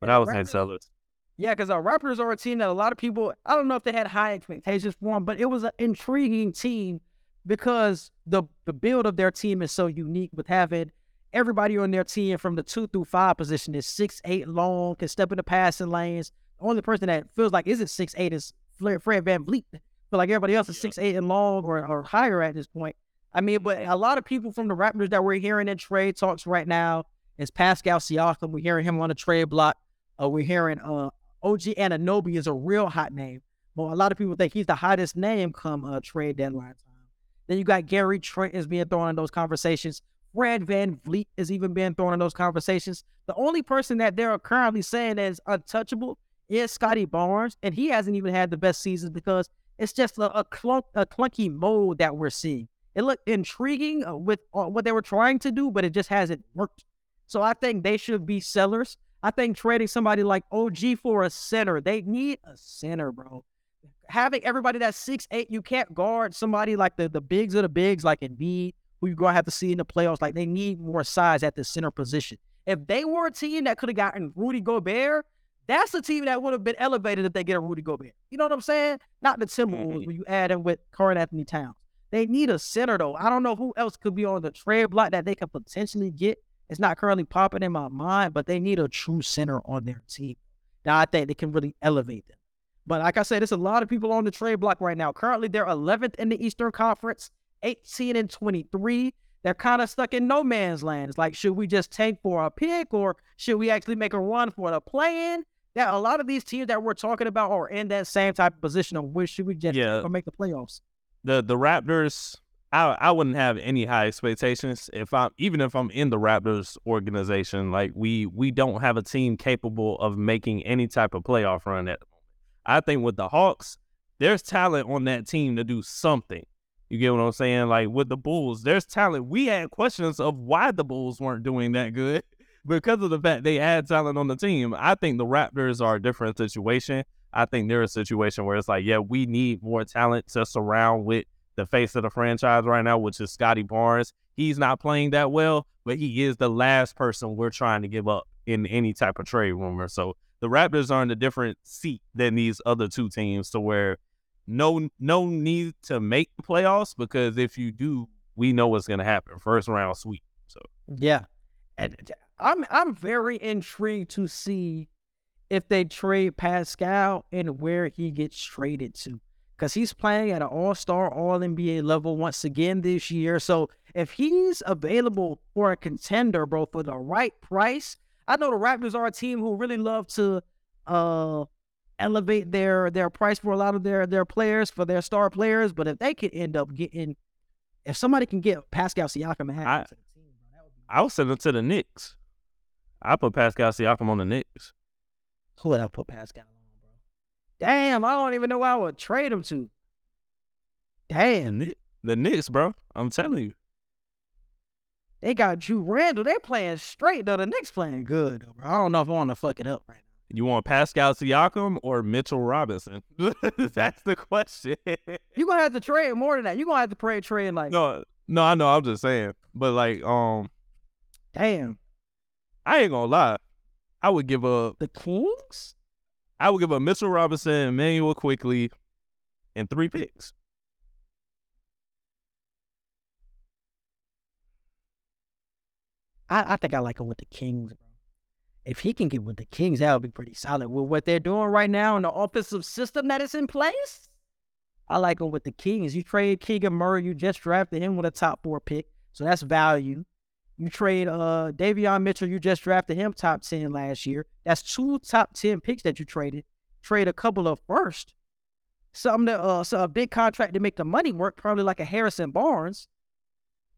but Yeah, I was Raptors- sellers. Yeah, because our Raptors are a team that a lot of people, I don't know if they had high expectations for them, but it was an intriguing team because the the build of their team is so unique with having everybody on their team from the two through five position is six eight long, can step in the passing lanes. Only person that feels like isn't six eight is Fred, Fred VanVleet. But like everybody else is six eight and long or, or higher at this point. I mean, but a lot of people from the Raptors that we're hearing in trade talks right now is Pascal Siakam. We're hearing him on the trade block. Uh, we're hearing uh, OG Anunoby is a real hot name. Well, a lot of people think he's the hottest name come uh, trade deadline time. Then you got Gary Trent is being thrown in those conversations. Fred VanVleet is even being thrown in those conversations. The only person that they're currently saying is untouchable is Scottie Barnes, and he hasn't even had the best seasons because it's just a, a, clunk, a clunky mode that we're seeing. It looked intriguing uh, with uh, what they were trying to do, but it just hasn't worked. So I think they should be sellers. I think trading somebody like OG for a center, they need a center, bro. Having everybody that's six eight, you can't guard somebody like the the bigs of the bigs, like Embiid, who you're gonna have to see in the playoffs. Like they need more size at the center position. If they were a team that could have gotten Rudy Gobert, that's a team that would have been elevated if they get a Rudy Gobert. You know what I'm saying? Not the Timberwolves when you add in with Karl-Anthony Towns. They need a center though. I don't know who else could be on the trade block that they could potentially get. It's not currently popping in my mind, but they need a true center on their team. Now I think they can really elevate them. But like I said, there's a lot of people on the trade block right now. Currently, they're 11th in the Eastern Conference, 18 and 23. They're kind of stuck in no man's land. It's like, should we just tank for a pick or should we actually make a run for the play-in? Yeah, a lot of these teams that we're talking about are in that same type of position of where should we get Yeah. or make the playoffs? the the Raptors, I I wouldn't have any high expectations if I'm even if I'm in the Raptors organization. Like we we don't have a team capable of making any type of playoff run at the moment. I think with the Hawks, there's talent on that team to do something. You get what I'm saying? Like with the Bulls, there's talent. We had questions of why the Bulls weren't doing that good because of the fact they had talent on the team. I think the Raptors are a different situation. I think they're a situation where it's like, yeah, we need more talent to surround with the face of the franchise right now, which is Scottie Barnes. He's not playing that well, but he is the last person we're trying to give up in any type of trade rumor. So the Raptors are in a different seat than these other two teams to where no no need to make the playoffs because if you do, we know what's gonna happen. First round sweep. So Yeah. And I'm I'm very intrigued to see if they trade Pascal and where he gets traded to. Because he's playing at an all-star, all NBA level once again this year. So if he's available for a contender, bro, for the right price, I know the Raptors are a team who really love to uh elevate their their price for a lot of their their players, for their star players. But if they could end up getting if somebody can get Pascal Siakam and I- have him to the team, bro, that would be I will send it to the Knicks. I put Pascal Siakam on the Knicks. Who would I put Pascal on, bro? Damn, I don't even know where I would trade him to. Damn, The Knicks, bro. I'm telling you. they got Drew Randall. They're playing straight though. The Knicks playing good, though, bro. I don't know if I want to fuck it up right now. You want Pascal Siakam or Mitchell Robinson? That's the question. now. You gonna have to trade more than that. You're gonna have to trade trade like, no, no, I know. I'm just saying. But like, um, damn, I ain't gonna lie. I would give up. the Kings. I would give up Mitchell Robinson, Immanuel Quickley, and three picks. I, I think I like him with the Kings, bro. If he can get with the Kings, that would be pretty solid. With what they're doing right now in the offensive system that is in place, I like him with the Kings. You trade Keegan Murray, you just drafted him with a top four pick, so that's value. You trade uh Davion Mitchell, you just drafted him top ten last year. That's two top ten picks that you traded. trade a couple of first, something that uh, so a big contract to make the money work, probably like a Harrison Barnes.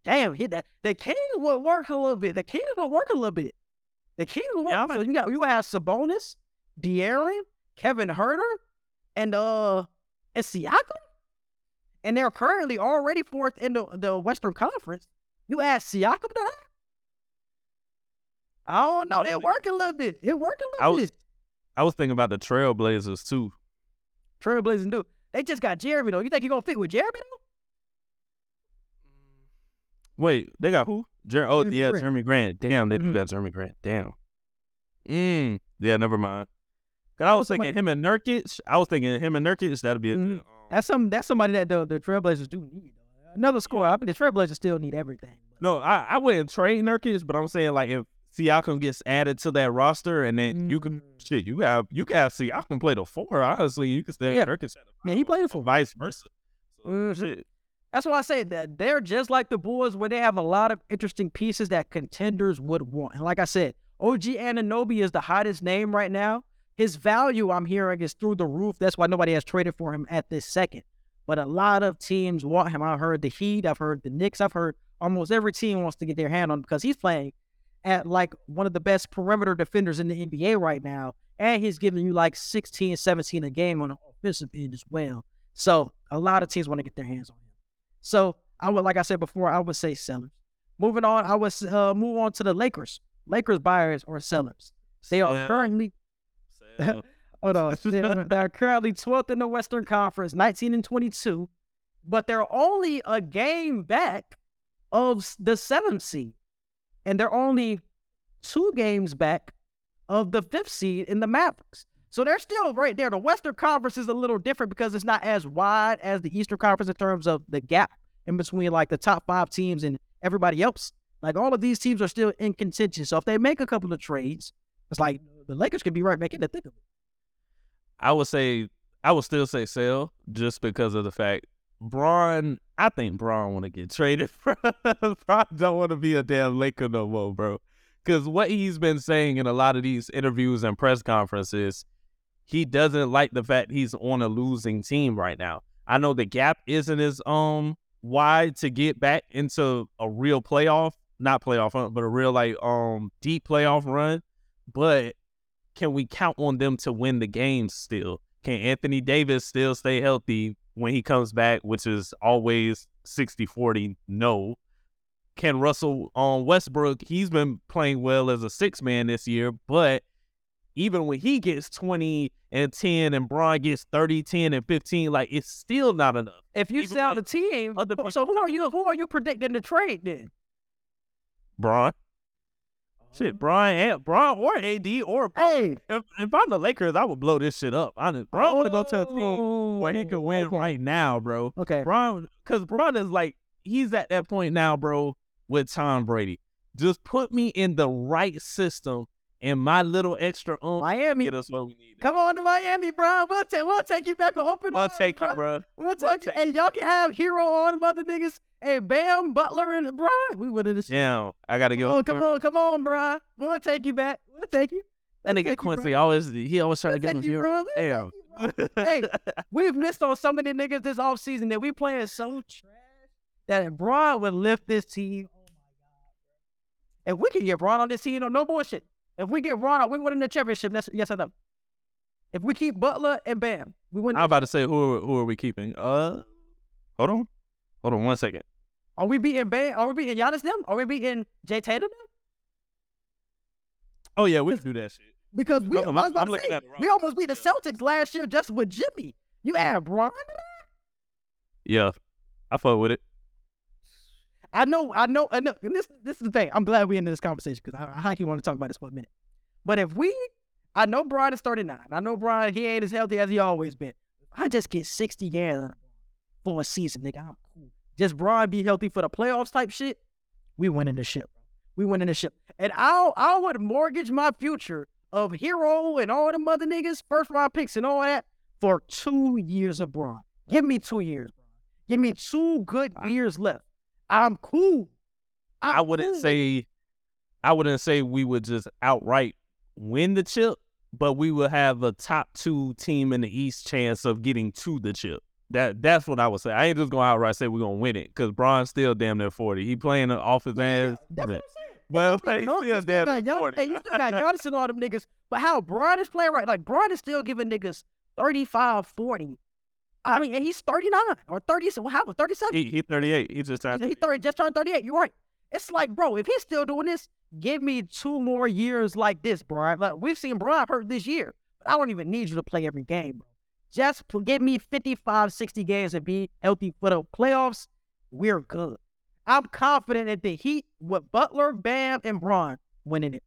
Damn, hit that. The king will work a little bit. The king will work a little bit. The king will work. Yeah, so you got you have Sabonis, De'Aaron, Kevin Huerter, and uh and Siakam, and they're currently already fourth in the, the Western Conference. You add Siakam to that? I don't know. It work a little bit. It work a little was- bit. I was thinking about the Trailblazers too. Trailblazers do. They just got Jerami though. You think he gonna fit with Jerami though? Wait, they got who? Jer- oh Jerami yeah, Grant. Jerami Grant. Damn, they Mhm. do got Jerami Grant. Damn. Mm. Yeah, never mind. 'Cause I was somebody- thinking him and Nurkic. I was thinking him and Nurkic. That'd be a Mhm. um, That's some. That's somebody that the, the Trailblazers do need. though. Another scorer. I mean, the Trailblazers still need everything. No, I, I wouldn't trade Nurkic, but I'm saying like if Siakam gets added to that roster and then you can Mm. shit, you have you can have Siakam play the four. Honestly, you can stay Yeah. The Man, he played for. vice versa. So, Mhm. shit. That's why I say that they're just like the Bulls, where they have a lot of interesting pieces that contenders would want. And like I said, OG Anunoby is the hottest name right now. His value, I'm hearing, is through the roof. That's why nobody has traded for him at this second. But a lot of teams want him. I've heard the Heat, I've heard the Knicks, I've heard almost every team wants to get their hand on him because he's playing at like one of the best perimeter defenders in the NBA right now. And he's giving you like 16, 17 a game on the offensive end as well. So a lot of teams want to get their hands on him. So I would, like I said before, I would say sellers. Moving on, I would uh, move on to the Lakers. Lakers buyers or sellers. They are Sell. currently hold on. They're, they're currently 12th in the Western Conference, 19 and 22, but they're only a game back of the seventh seed, and they're only two games back of the fifth seed in the Mavericks. So they're still right there. The Western Conference is a little different because it's not as wide as the Eastern Conference in terms of the gap in between like the top five teams and everybody else. Like all of these teams are still in contention. So if they make a couple of trades, it's like the Lakers could be right back in the thick of it. I would say I would still say sell just because of the fact Bron. I think Bron want to get traded. Bron don't want to be a damn Laker no more, bro. Because what he's been saying in a lot of these interviews and press conferences, he doesn't like the fact he's on a losing team right now. I know the gap isn't as um wide to get back into a real playoff, not playoff, but a real like um deep playoff run. But can we count on them to win the games still? Can Anthony Davis still stay healthy when he comes back, which is always 60 40? No. Can Russell on Westbrook, he's been playing well as a six man this year, but even when he gets 20 and 10 and Bron gets 30, 10, and 15, like it's still not enough. If you Even sell the team, other so who are you? Who are you predicting to trade then? Bron. Shit, Bron and eh, Bron or AD or Hey, if, if I'm the Lakers, I would blow this shit up. Honest, Bron want to go to a team where he could win Okay. right now, bro. Okay. Bron, because Bron is like he's at that point now, bro, with Tom Brady. Just put me in the right system, and my little extra um Miami. get us where we need. Come on to Miami, bro. We'll take we'll take you back to open. Up. I'll arms, take bro. it, bro. We'll take you. And y'all can have Herro on other niggas. Hey, Bam, Butler, and Bro. We would have this. Damn, I gotta Come go. on, come on, come on, bro. We'll take you back. We'll take you. That We'll nigga Quincy always he always try to We'll get him take here. We'll Damn. you. Hey, we've missed on so many niggas this offseason that we playing so trash that if Bron would lift this team. Oh my god. If we can get Bron on this team, no, no bullshit. If we get Bron, we win the championship. That's yes or no. If we keep Butler and Bam, we win. I'm about to say who are, who are we keeping? Uh, hold on, hold on one second. Are we beating Bam? Are we beating Giannis them? Are we beating Jay Tatum them? Oh yeah, we can do that shit. Because we, I'm- I was about I'm looking say, we almost beat the Celtics last year just with Jimmy. You add Bron? Yeah, I fuck with it. I know, I know, I know. And this, this is the thing. I'm glad we ended this conversation because I, I actually want to talk about this for a minute. But if we, I know Brian is 39. I know Brian, he ain't as healthy as he always been. I just get 60 games for a season, nigga, I'm cool. Just Brian be healthy for the playoffs type shit. We winning the ship. We winning the ship. And I I would mortgage my future of Herro and all the mother niggas, first round picks and all that for two years of Bron. Give me two years, Give me two good years left. I'm cool. I'm I wouldn't cool. say, I wouldn't say we would just outright win the chip, but we would have a top two team in the East chance of getting to the chip. That that's what I would say. I ain't just gonna outright say we're gonna win it because Bron's still damn near forty. He playing off his ass. That's what I'm saying. Well, he's No, still you damn near forty. You still got Giannis and all them niggas. But how Bron is playing right, like Bron is still giving niggas 35, 40. I mean, he's 39 or 30, so how 37? He, he 38. He just turned. He 30, just turned 38. You're right. It's like, bro, if he's still doing this, give me two more years like this, Brian. Like we've seen Brian hurt this year. But I don't even need you to play every game, bro. Just give me 55, 60 games and be healthy for the playoffs. We're good. I'm confident that the Heat with Butler, Bam, and Bron winning it.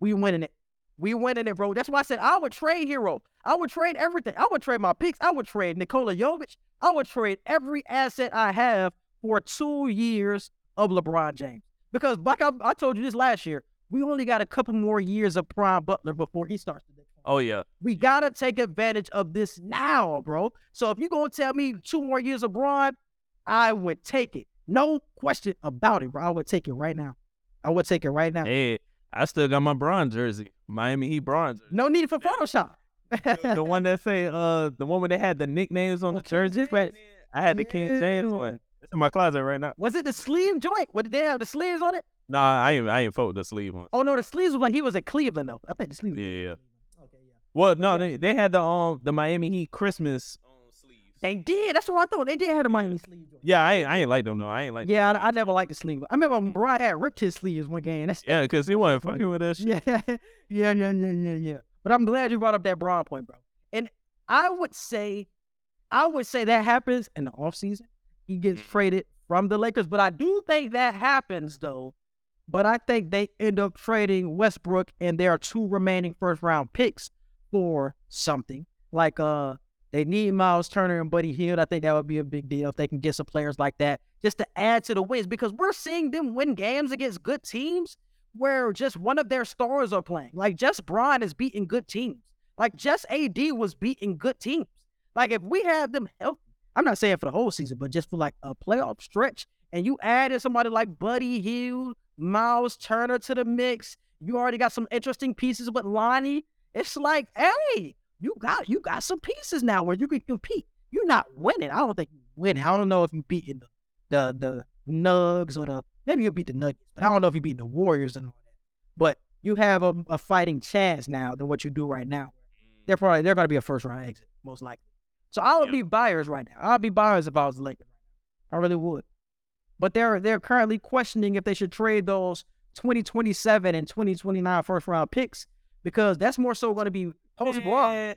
We winning it. We winning it, bro. That's why I said I would trade Herro. I would trade everything. I would trade my picks. I would trade Nikola Jovic. I would trade every asset I have for two years of LeBron James. Because, like I, I told you this last year, we only got a couple more years of Prime Butler before he starts to decline. Oh yeah. We gotta take advantage of this now, bro. So if you're gonna tell me two more years of Bron, I would take it. No question about it, bro. I would take it right now. I would take it right now. Hey, I still got my bronze jersey, Miami Heat bronze. jersey. No need for Photoshop. the one that say uh the one where they had the nicknames on the jersey. Right. I had the King James one. It's in my closet right now. Was it the sleeve joint? What did they have the sleeves on it? Nah, I ain't I ain't fuck with the sleeve one. Oh no, the sleeves was like he was at Cleveland though. I think the sleeves. Yeah, yeah. Okay, yeah. Well, no, they they had the um the Miami Heat Christmas. They did. That's what I thought. They did have the Miami sleeve joint. Yeah, I ain't I ain't like them though. I ain't like. Yeah, I, I never liked the sleeve. I remember when Brian had ripped his sleeves one game. That's Yeah, because he wasn't fucking with that shit. Yeah, yeah, yeah, yeah, yeah, yeah. But I'm glad you brought up that Bron point, bro. And I would say, I would say that happens in the offseason. He gets traded from the Lakers, but I do think that happens though. But I think they end up trading Westbrook and their two remaining first round picks for something. Like uh they need Miles Turner and Buddy Hield. I think that would be a big deal if they can get some players like that just to add to the wins because we're seeing them win games against good teams where just one of their stars are playing. Like just Brian is beating good teams. Like just AD was beating good teams. Like if we have them healthy, I'm not saying for the whole season, but just for like a playoff stretch, and you added somebody like Buddy Hield, Miles Turner to the mix, you already got some interesting pieces with Lonnie. It's like, hey, you got you got some pieces now where you can compete. You're not winning. I don't think you win. I don't know if you beating the the the Nugs or the maybe you beat the Nuggets, but I don't know if you beat the Warriors and all that. But you have a, a fighting chance now than what you do right now. Mm. They're probably they're gonna be a first round exit, most likely. So I would Yeah. be buyers right now. I'd be buyers if I was Lakers. I really would. But they're they're currently questioning if they should trade those 2027 and 2029 first round picks because that's more so going to be post. Man,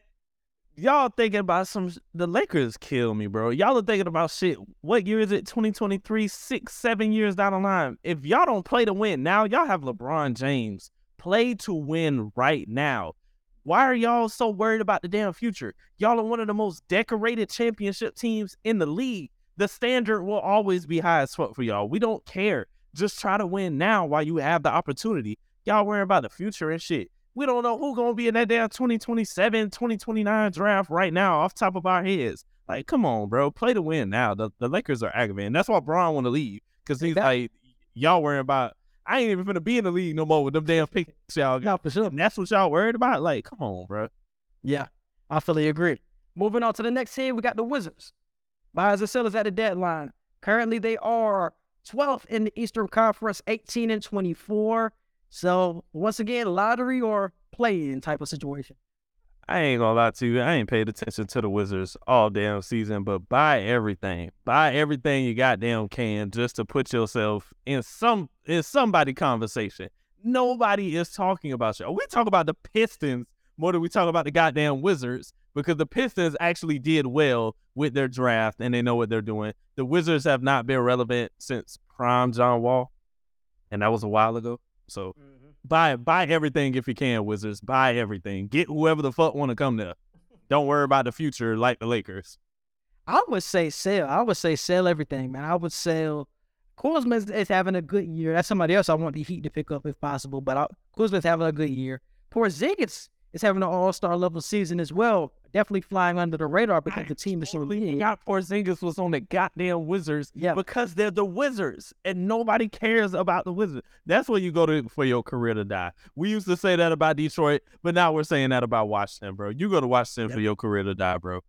Y'all thinking about some the Lakers kill me, bro. Y'all are thinking about shit. What year is it? 2023, six, seven years down the line. If y'all don't play to win now, y'all have LeBron James. Play to win right now. Why are y'all so worried about the damn future? Y'all are one of the most decorated championship teams in the league. The standard will always be high as fuck for y'all. We don't care. Just try to win now while you have the opportunity. Y'all worrying about the future and shit. We don't know who's gonna be in that damn 2027, 2029 draft right now off top of our heads. Like, come on, bro. Play to win now. The, the Lakers are aggravating. That's why Bron want to leave. Cause he's Exactly. like, y'all worrying about I ain't even gonna be in the league no more with them damn picks y'all got. For sure. And that's what y'all worried about? Like, come on, bro. Yeah, I fully agree. Moving on to the next team, we got the Wizards. Buyers and sellers at the deadline. Currently, they are 12th in the Eastern Conference, 18 and 24. So once again, lottery or play-in type of situation. I ain't gonna lie to you. I ain't paid attention to the Wizards all damn season, but buy everything. Buy everything you goddamn can just to put yourself in some in somebody conversation. Nobody is talking about you. We talk about the Pistons more than we talk about the goddamn Wizards because the Pistons actually did well with their draft and they know what they're doing. The Wizards have not been relevant since prime John Wall, and that was a while ago. So mm-hmm. buy buy everything if you can, Wizards. Buy everything. Get whoever the fuck want to come there. Don't worry about the future like the Lakers. I would say sell. I would say sell everything, man. I would sell. Kuzma is, is having a good year. That's somebody else I want the Heat to pick up if possible. But I, Kuzma's having a good year. Porzingis is having an All Star level season as well. Definitely flying under the radar because the team is so big. forgot Porzingis was on the goddamn Wizards Yeah. because they're the Wizards and nobody cares about the Wizards. That's where you go to for your career to die. We used to say that about Detroit, but now we're saying that about Washington, bro. You go to Washington for your career to die, bro.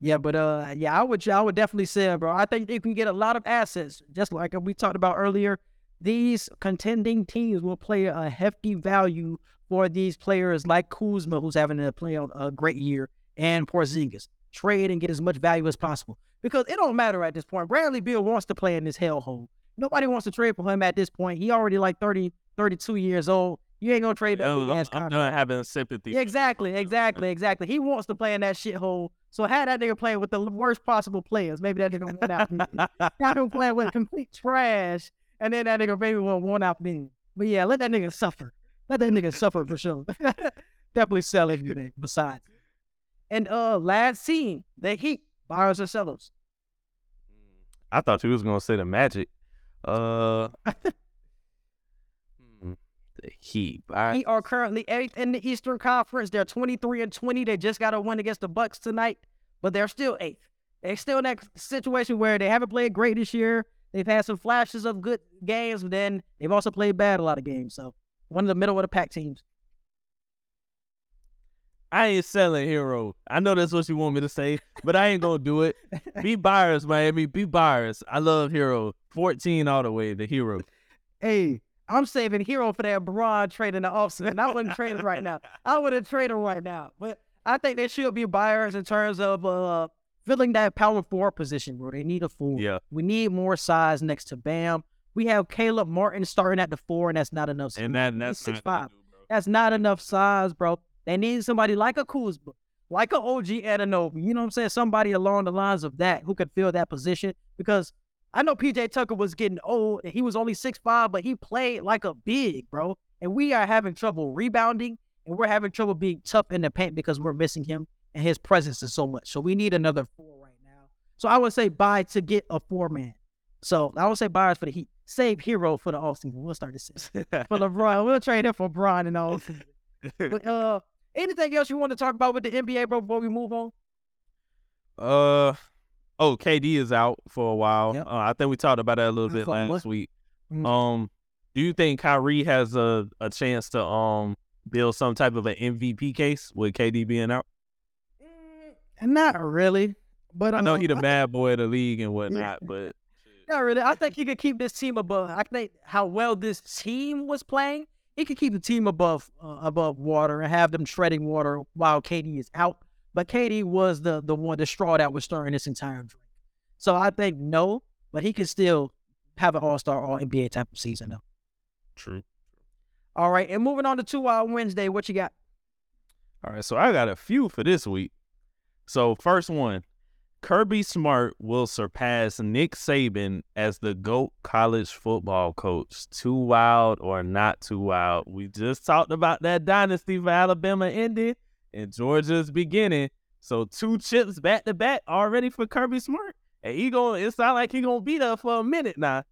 Yeah, but uh, yeah, I would, I would definitely say, bro. I think you can get a lot of assets, just like we talked about earlier. These contending teams will play a hefty value for these players like Kuzma, who's having to play a great year, and Porzingis. Trade and get as much value as possible because it don't matter at this point. Bradley Beal wants to play in this hellhole. Nobody wants to trade for him at this point. He already like 30, 32 years old. You ain't gonna trade that I'm, I'm done having sympathy. Exactly, exactly, exactly. He wants to play in that shithole. So had that nigga playing with the worst possible players, maybe that nigga went out. Got him playing with complete trash, and then that nigga maybe will one out then. But yeah, let that nigga suffer. Let that nigga suffer for sure. Definitely sell everything besides. And uh last team, the Heat, buyers or sellers. I thought you was gonna say the Magic. Uh, the Heat. I, Heat are currently eighth in the Eastern Conference. They're 23 and 20. They just got a win against the Bucks tonight, but they're still eighth. They're still in that situation where they haven't played great this year. They've had some flashes of good games, but then they've also played bad a lot of games. So one of the middle of the pack teams. I ain't selling Herro. I know that's what you want me to say, but I ain't gonna do it. Be buyers, Miami. Be buyers. I love Herro. 14 all the way, the Herro. Hey, I'm saving Herro for that broad trade in the offseason. I wouldn't trade him right now. I wouldn't trade him right now. But I think they should be buyers in terms of uh filling that power forward position, bro. They need a four. Yeah. We need more size next to Bam. We have Caleb Martin starting at the four, and that's not enough. And that, He's that's six five. do. That's not enough size, bro. They need somebody like a Kuzma, like a OG Anunoby. You know what I'm saying? Somebody along the lines of that who could fill that position. Because I know PJ Tucker was getting old and he was only six five, but he played like a big, bro. And we are having trouble rebounding and we're having trouble being tough in the paint because we're missing him and his presence is so much. So we need another four right now. So I would say buy to get a four man. So I would say buyers for the Heat. Save Herro for the offseason. We'll start this for LeBron. We'll trade him for Bron and all. But uh, anything else you want to talk about with the NBA, bro? Before we move on, Uh oh, KD is out for a while. Yep. Uh, I think we talked about that a little bit last what? week. Mhm. Um, do you think Kyrie has a, a chance to um build some type of an MVP case with KD being out? not really. But I know uh, he the I- bad boy of the league and whatnot, but Not really. I think he could keep this team above. I think how well this team was playing, he could keep the team above uh, above water and have them treading water while KD is out. But KD was the the one, the straw that was stirring this entire drink. So I think no, but he could still have an All Star, All NBA type of season though. true. All right, and moving on to two hour Wednesday, what you got? All right, so I got a few for this week. So first one, Kirby Smart will surpass Nick Saban as the GOAT college football coach. Too wild or not too wild? We just talked about that dynasty for Alabama ending and Georgia's beginning. So two chips back to back already for Kirby Smart. And he going it sounds like he gonna be there for a minute now.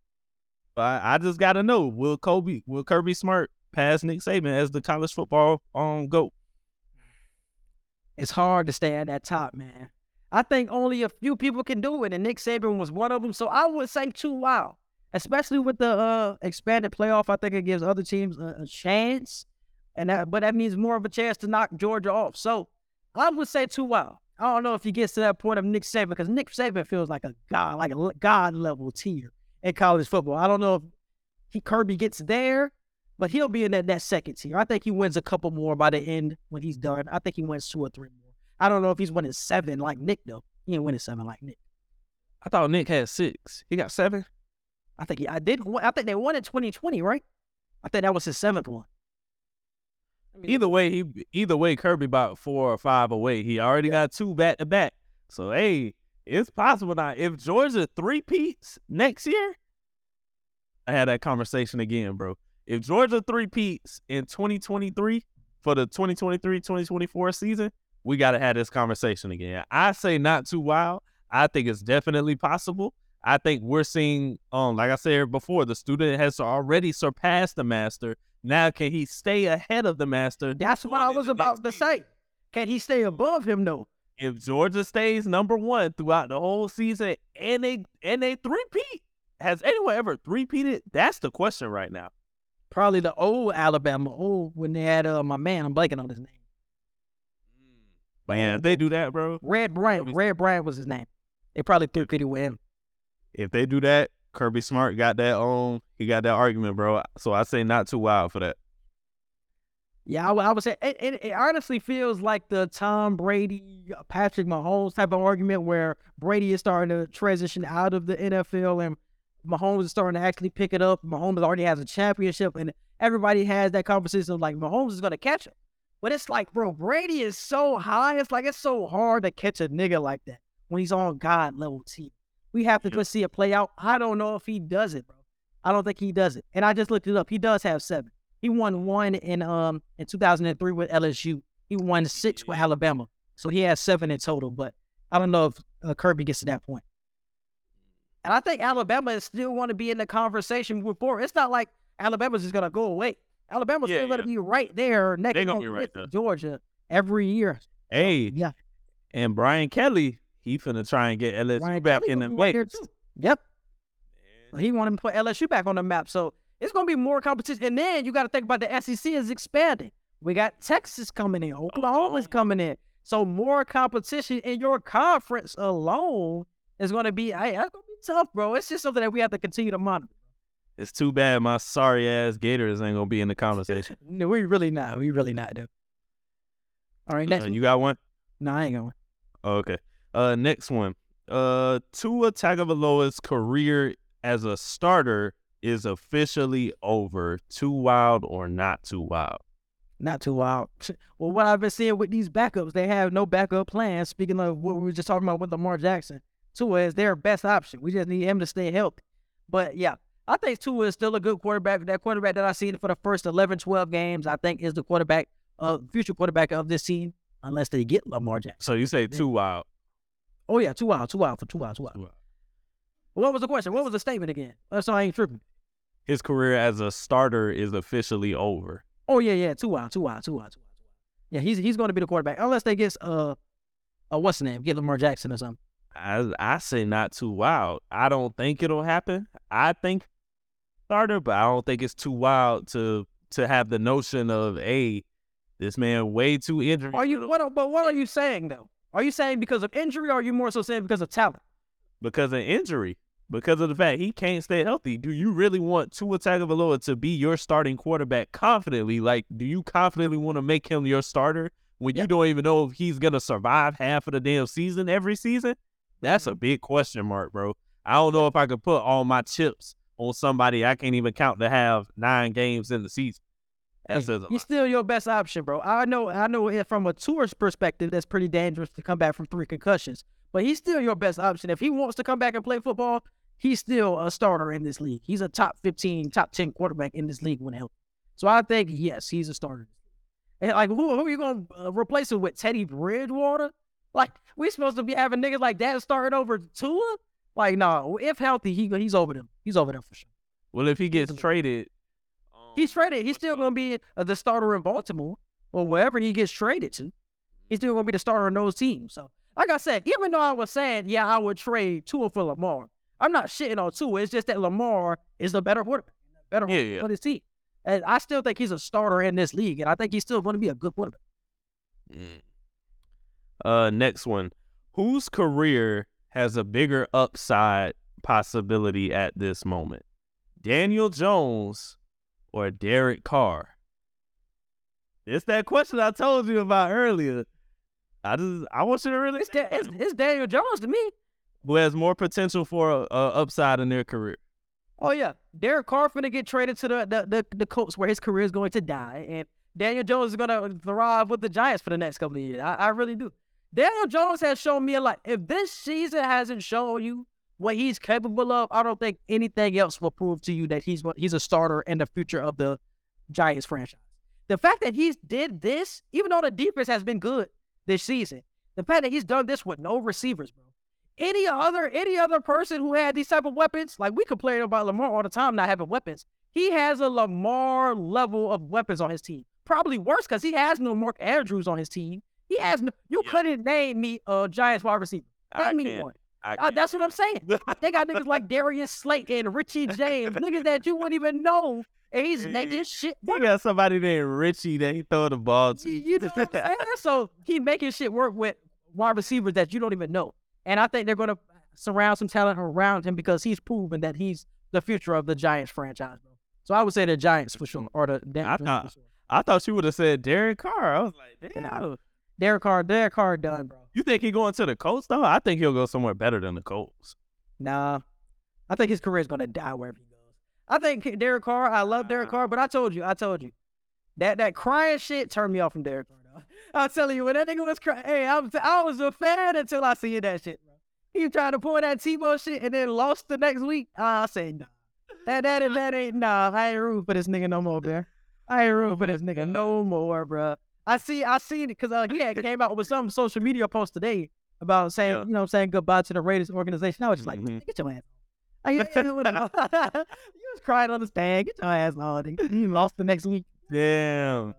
But I, I just gotta know, will Kobe will Kirby Smart pass Nick Saban as the college football um GOAT? It's hard to stay at that top, man. I think only a few people can do it, and Nick Saban was one of them. So I would say two wow, especially with the uh, expanded playoff. I think it gives other teams a, a chance, and that, but that means more of a chance to knock Georgia off. So I would say two wow. I don't know if he gets to that point of Nick Saban because Nick Saban feels like a god, like a god level tier in college football. I don't know if he Kirby gets there, but he'll be in that, that second tier. I think he wins a couple more by the end when he's done. I think he wins two or three more. I don't know if he's winning seven like Nick though. He ain't winning seven like Nick. I thought Nick had six. He got seven. I think he, I did. I think they won in 2020, right? I think that was his seventh one. Either way, he either way, Kirby about four or five away. He already got two back to back. So hey, it's possible now. If Georgia three peats next year, I had that conversation again, bro. If Georgia three peats in 2023 for the 2023-2024 season, we gotta have this conversation again. I say not too wild. I think it's definitely possible. I think we're seeing, um, like I said before, the student has already surpassed the master. Now, can he stay ahead of the master? That's what I was about to say. Can he stay above him though? if Georgia stays number one throughout the whole season and they and they three-peat, has anyone ever three-peated? That's the question right now. Probably the old Alabama, old when they had uh, my man. I'm blanking on his name. Man, if they do that, bro. Red Bryant. Red Bryant was his name. They probably threw pity with him. If they do that, Kirby Smart got that on. He got that argument, bro. So I say not too wild for that. Yeah, I, would- I would say it, it, it honestly feels like the Tom Brady, Patrick Mahomes type of argument where Brady is starting to transition out of the NFL and Mahomes is starting to actually pick it up. Mahomes already has a championship and everybody has that conversation of like Mahomes is going to catch him. But it's like, bro, Brady is so high. It's like it's so hard to catch a nigga like that when he's on God level team. We have to just see it play out. I don't know if he does it, bro. I don't think he does it. And I just looked it up. He does have seven. He won one in um in 2003 with LSU. He won six with Alabama, so he has seven in total. But I don't know if uh, Kirby gets to that point. And I think Alabama is still want to be in the conversation forward. It's not like Alabama's just gonna go away. Alabama's Yeah, still gonna yeah. be right there next They gonna be right there. Georgia every year. Hey, Yeah, and Brian Kelly, he finna try and get LSU Brian back Kelly in the be right there mix. Yep. He wanted to put LSU back on the map. So it's going to be more competition. And then you got to think about the SEC is expanding. We got Texas coming in, Oklahoma's oh. coming in. So more competition in your conference alone is going to be, hey, that's going to be tough, bro. It's just something that we have to continue to monitor. It's too bad my sorry ass Gators ain't gonna be in the conversation. No, we really not. We really not, dude. All right, next. Uh, you got one? no, I ain't going. Oh, okay. Uh, next one. Uh, Tua Tagovailoa's career as a starter is officially over. Too wild or not too wild? Not too wild. Well, what I've been seeing with these backups, they have no backup plan. Speaking of what we were just talking about with Lamar Jackson, Tua is their best option. We just need him to stay healthy. But yeah, I think Tua is still a good quarterback. That quarterback that I've seen for the first 11, 12 games, I think is the quarterback, uh, future quarterback of this team, unless they get Lamar Jackson. So you say two wild? Oh yeah, two out, two out for two out, two wild. What was the question? What was the statement again? Uh, So I ain't tripping. His career as a starter is officially over. Oh yeah, yeah, two out, two out, two out, two two out. Yeah, he's he's going to be the quarterback unless they get uh, uh, what's the name? Get Lamar Jackson or something. I I say not too wild. I don't think it'll happen. I think starter, but I don't think it's too wild to to have the notion of a this man way too injured. Are you what? But what are you saying though? Are you saying because of injury, or are you more so saying because of talent? because of injury, because of the fact he can't stay healthy. Do you really want Tua Tagovailoa to be your starting quarterback confidently? Like, do you confidently want to make him your starter when Yeah. you don't even know if he's gonna survive half of the damn season every season? That's Mm-hmm. a big question mark, bro. I don't know if I could put all my chips on somebody I can't even count to have nine games in the season. That Hey, says a he's still your best option, bro. I know, I know. From a tourist perspective, that's pretty dangerous to come back from three concussions. But he's still your best option. If he wants to come back and play football, he's still a starter in this league. He's a top fifteen, top ten quarterback in this league when healthy. So I think yes, he's a starter. And like, who, who are you gonna uh, replace him with? Teddy Bridgewater? Like, we supposed to be having niggas like that starting over Tua? Like, no. If healthy, he he's over them. He's over them for sure. Well, if he gets traded, um, He's traded. He's still going to be uh, the starter in Baltimore or wherever he gets traded to. He's still going to be the starter on those teams. So, like I said, even though I was saying, yeah, I would trade Tua for Lamar, I'm not shitting on Tua. It's just that Lamar is the better quarterback, better Yeah, yeah. for his team. And I still think he's a starter in this league, and I think he's still going to be a good quarterback. Mm. Uh, next one. Whose career has a bigger upside possibility at this moment? Daniel Jones or Derek Carr? It's that question I told you about earlier. I just I want you to really It's, it's, it's Daniel Jones to me. who has more potential for a, a upside in their career. Oh yeah, Derek Carr finna get traded to the the, the the Colts where his career is going to die, and Daniel Jones is gonna thrive with the Giants for the next couple of years. I, I really do. Daniel Jones has shown me a lot. If this season hasn't shown you what he's capable of, I don't think anything else will prove to you that he's he's a starter in the future of the Giants franchise. The fact that he's did this, even though the defense has been good this season, the fact that he's done this with no receivers, bro. Any other any other person who had these type of weapons, like we complain about Lamar all the time not having weapons. He has a Lamar level of weapons on his team. Probably worse because he has no Mark Andrews on his team. He has no. You Yeah. couldn't name me a Giants wide receiver. I Name me can't. one. I Uh, that's what I'm saying. They got niggas like Darius Slayton and Richie James, niggas that you wouldn't even know, and he's making shit. They got somebody named Richie that he throw the ball to. You, you know what I'm saying? So he making shit work with wide receivers that you don't even know, and I think they're gonna surround some talent around him because he's proven that he's the future of the Giants franchise, bro. So I would say the Giants for sure, or the I for thought- sure. I thought you would have said Derek Carr. I was like, damn. Derek Carr, Derek Carr done, bro. You think he going to the Colts though? I think he'll go somewhere better than the Colts. Nah, I think his career's gonna die wherever he goes. I think Derek Carr. I love Derek Carr, but I told you, I told you, that that crying shit turned me off from Derek Carr. Though. I'm telling you, when that nigga was crying, hey, I was I was a fan until I seen that shit, bro. He tried to pull that Tebow shit and then lost the next week. Ah, I said nah. That that that ain't nah. I ain't rooting for this nigga no more, bro. I ain't rooting for this nigga no more, bro. I see, I seen it because uh, he had came out with some social media post today about saying, Yeah. you know, saying goodbye to the Raiders organization. I was just like, Mhm. get your ass. Like, you was crying on the stand. Get your ass on. You lost the next week. Damn.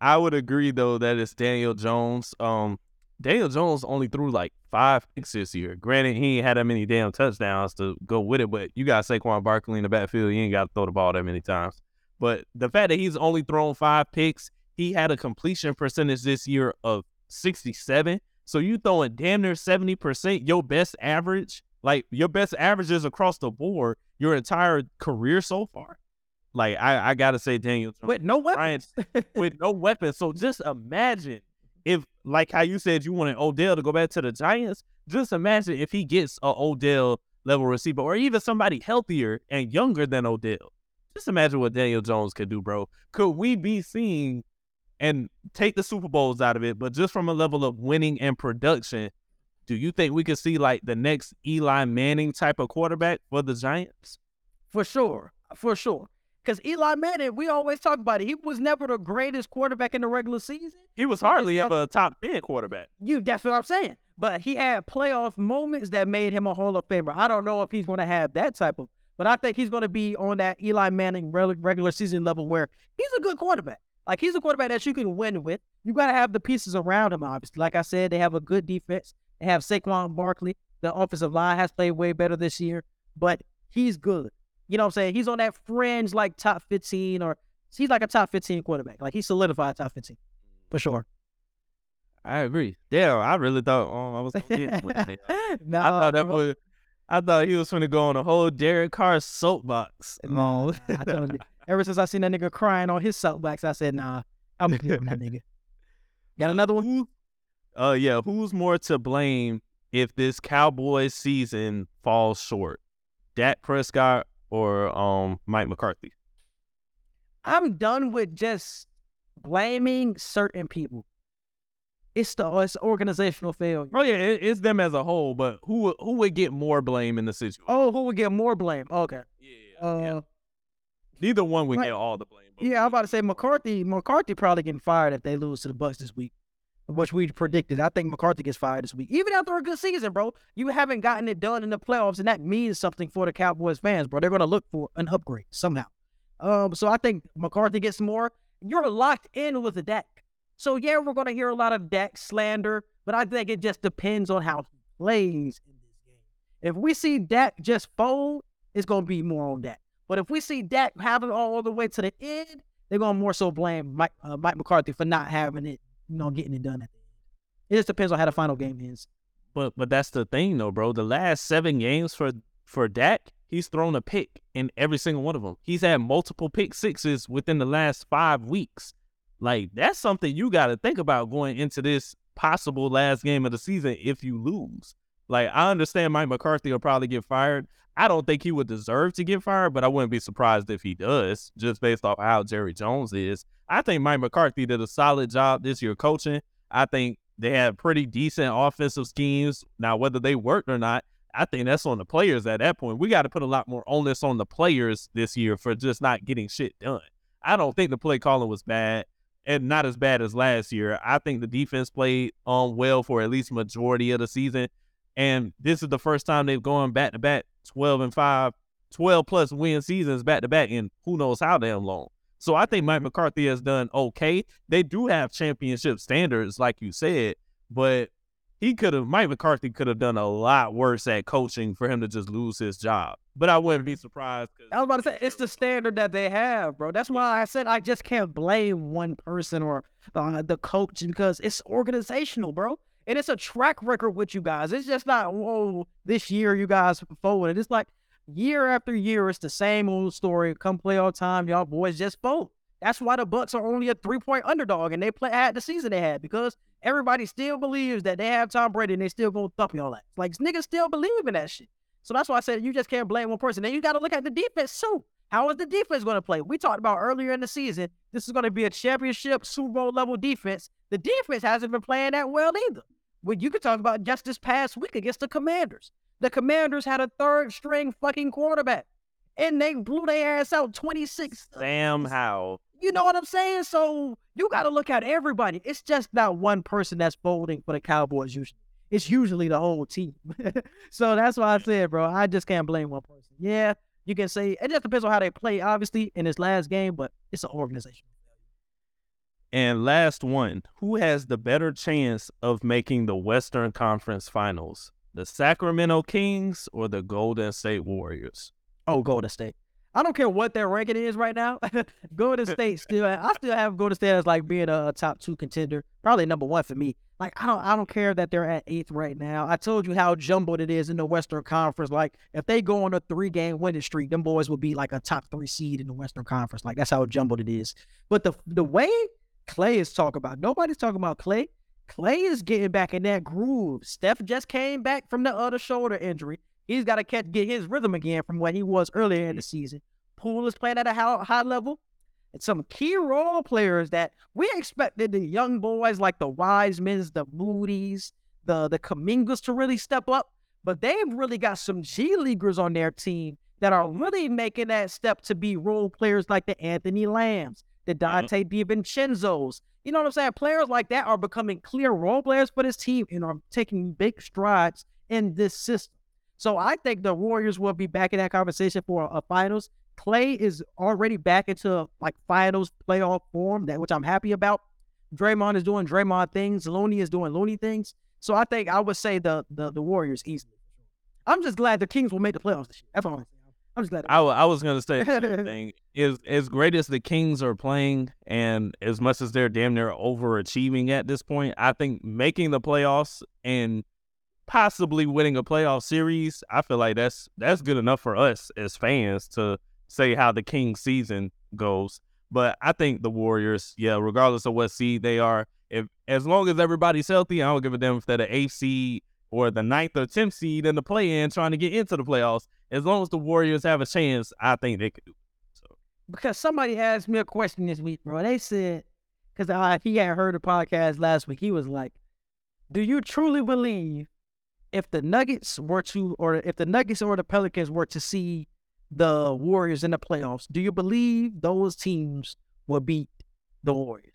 I would agree though that it's Daniel Jones. Um, Daniel Jones only threw like five picks this year. Granted, he ain't had that many damn touchdowns to go with it, but you got Saquon Barkley in the backfield. You ain't got to throw the ball that many times. But the fact that he's only thrown five picks, he had a completion percentage this year of 67. So you throwing damn near 70%, your best average, like your best averages across the board, your entire career so far. Like I, I gotta say, Daniel Jones With no Ryan weapons. with no weapon. So just imagine if, like how you said you wanted Odell to go back to the Giants. Just imagine if he gets a Odell level receiver, or even somebody healthier and younger than Odell. Just imagine what Daniel Jones could do, bro. Could we be seeing and take the Super Bowls out of it, but just from a level of winning and production? Do you think we could see like the next Eli Manning type of quarterback for the Giants? For sure. For sure. Because Eli Manning, we always talk about it. He was never the greatest quarterback in the regular season. He was hardly ever a top 10 quarterback. You that's what I'm saying. But he had playoff moments that made him a Hall of Famer. I don't know if he's going to have that type of, but I think he's going to be on that Eli Manning regular season level where he's a good quarterback. Like he's a quarterback that you can win with. You got to have the pieces around him. Obviously, like I said, they have a good defense. They have Saquon Barkley. The offensive line has played way better this year, but he's good. You know what I'm saying? He's on that fringe, like top 15, or he's like a top 15 quarterback. Like he solidified top 15 for sure. I agree. Damn, I really thought oh, I was gonna get no, I thought that was I thought he was gonna go on a whole Derek Carr soapbox. No, I told you. Ever since I seen that nigga crying on his soapbox, I said, nah, I'm good that nigga. Got another one? Who, uh yeah, who's more to blame if this Cowboys season falls short? Dak Prescott or um Mike McCarthy? I'm done with just blaming certain people. It's the it's organizational failure. Oh yeah, it, it's them as a whole, but who would- who would get more blame in the situation? Oh, who would get more blame? Okay. yeah, Uh, yeah. Neither one would right. get all the blame. yeah, I'm about to say get more blame? McCarthy. McCarthy probably getting fired if they lose to the Bucs this week, which we predicted. I think McCarthy gets fired this week, even after a good season, bro. You haven't gotten it done in the playoffs, and that means something for the Cowboys fans, bro. They're gonna look for an upgrade somehow. Um, so I think McCarthy gets more. You're locked in with the Dak. So yeah, we're gonna hear a lot of Dak slander, but I think it just depends on how he plays in this game. If we see Dak just fold, it's gonna be more on Dak. But if we see Dak have it all the way to the end, they're gonna more so blame Mike, uh, Mike McCarthy for not having it, you know, getting it done. It just depends on how the final game ends. But but that's the thing though, bro. The last seven games for for Dak, he's thrown a pick in every single one of them. He's had multiple pick sixes within the last five weeks. Like that's something you got to think about going into this possible last game of the season if you lose. Like I understand Mike McCarthy will probably get fired. I don't think he would deserve to get fired, but I wouldn't be surprised if he does, just based off how Jerry Jones is. I think Mike McCarthy did a solid job this year coaching. I think they had pretty decent offensive schemes. Now, whether they worked or not, I think that's on the players at that point. We got to put a lot more onus on the players this year for just not getting shit done. I don't think the play calling was bad and not as bad as last year. I think the defense played um well for at least majority of the season. And this is the first time they've gone back to back 12 and 5, 12 plus win seasons back to back in who knows how damn long. So I think Mike McCarthy has done okay. They do have championship standards, like you said, but he could have Mike McCarthy could have done a lot worse at coaching for him to just lose his job. But I wouldn't be surprised. I was about to say it's the standard that they have, bro. That's why I said I just can't blame one person or uh, the coach because it's organizational, bro. And it's a track record with you guys. It's just not whoa this year you guys forward. It's like year after year, it's the same old story. Come playoff time, y'all boys just fold. That's why the Bucs are only a three point underdog and they play had the season they had because everybody still believes that they have Tom Brady and they still gonna thump y'all that. Like niggas still believe in that shit. So that's why I said you just can't blame one person. Then you got to look at the defense too. How is the defense going to play? We talked about earlier in the season. This is going to be a championship Super Bowl level defense. The defense hasn't been playing that well either. Well, you could talk about just this past week against the Commanders. The Commanders had a third string fucking quarterback, and they blew their ass out twenty six. Sam Howell. You know what I'm saying? So you got to look at everybody. It's just not one person that's folding for the Cowboys usually. It's usually the whole team. so that's why I said, bro, I just can't blame one person. Yeah, you can say it just depends on how they play, obviously, in this last game, but it's an organization. And last one, who has the better chance of making the Western Conference Finals? The Sacramento Kings or the Golden State Warriors? Oh, Golden State. I don't care what their ranking is right now. Golden State still, I still have Golden State as like being a, a top two contender, probably number one for me. Like I don't, I don't care that they're at eighth right now. I told you how jumbled it is in the Western Conference. Like if they go on a three-game winning streak, them boys will be like a top three seed in the Western Conference. Like that's how jumbled it is. But the the way Clay is talking about, nobody's talking about Clay. Clay is getting back in that groove. Steph just came back from the other shoulder injury. He's got to catch get his rhythm again from what he was earlier in the season. Poole is playing at a high, high level. And some key role players that we expected the young boys like the Wisemans, the Moody's, the the Kumingas to really step up. But they've really got some G Leaguers on their team that are really making that step to be role players like the Anthony Lambs, the mm-hmm. Donte DiVincenzo's. You know what I'm saying? Players like that are becoming clear role players for this team and are taking big strides in this system. So I think the Warriors will be back in that conversation for a, a finals. Clay is already back into like finals playoff form, that which I'm happy about. Draymond is doing Draymond things. Looney is doing Looney things. So I think I would say the the, the Warriors easily. I'm just glad the Kings will make the playoffs this year. That's all I'm just glad. I, I was going to say thing. Is as great as the Kings are playing, and as much as they're damn near overachieving at this point, I think making the playoffs and possibly winning a playoff series, I feel like that's that's good enough for us as fans to say how the Kings season goes. But I think the Warriors, yeah, regardless of what seed they are, if as long as everybody's healthy, I don't give a damn if they're the eighth seed or the ninth or tenth seed in the play in trying to get into the playoffs. As long as the Warriors have a chance, I think they could do. it. So because somebody asked me a question this week, bro. They said, because uh, he had heard the podcast last week, he was like, "Do you truly believe if the Nuggets were to, or if the Nuggets or the Pelicans were to see the Warriors in the playoffs, do you believe those teams will beat the Warriors?"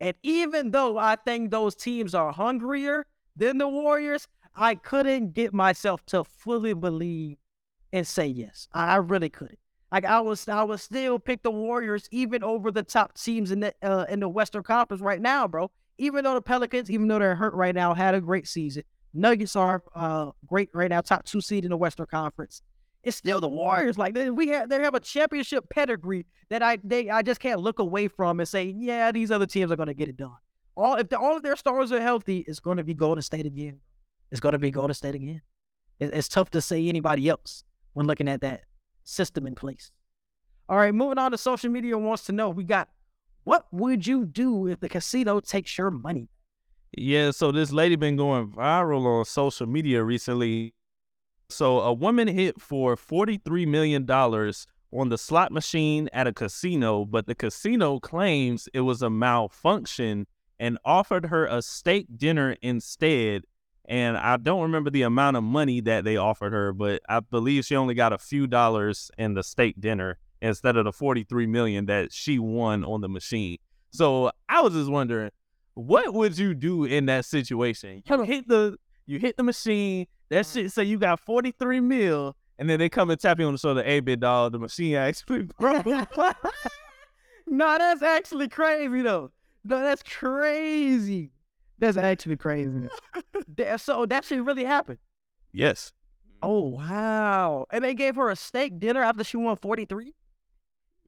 And even though I think those teams are hungrier than the Warriors, I couldn't get myself to fully believe and say yes. I I really couldn't. Like I was, I would still pick the Warriors even over the top teams in the uh, in the Western Conference right now, bro. Even though the Pelicans, even though they're hurt right now, had a great season. Nuggets are uh, great right now, top two seed in the Western Conference. It's still the Warriors. Like they, we have, they have a championship pedigree that I they I just can't look away from and say, yeah, these other teams are going to get it done. All if the, all of their stars are healthy, it's going to be Golden State again. It's going to be Golden State again. It, it's tough to say anybody else when looking at that system in place. All right, moving on to social media wants to know we got what would you do if the casino takes your money? Yeah, so this lady been going viral on social media recently. So a woman hit for $43 million on the slot machine at a casino, but the casino claims it was a malfunction and offered her a steak dinner instead. And I don't remember the amount of money that they offered her, but I believe she only got a few dollars in the state dinner instead of the 43 million that she won on the machine. So I was just wondering, what would you do in that situation? You hit the you hit the machine, that mm. shit say you got 43 mil, and then they come and tap you on the shoulder, hey big dog, the machine actually broke. No, that's actually crazy though. No, that's crazy. That's actually crazy. That- so that shit really happened. Yes. Oh wow! And they gave her a steak dinner after she won forty three.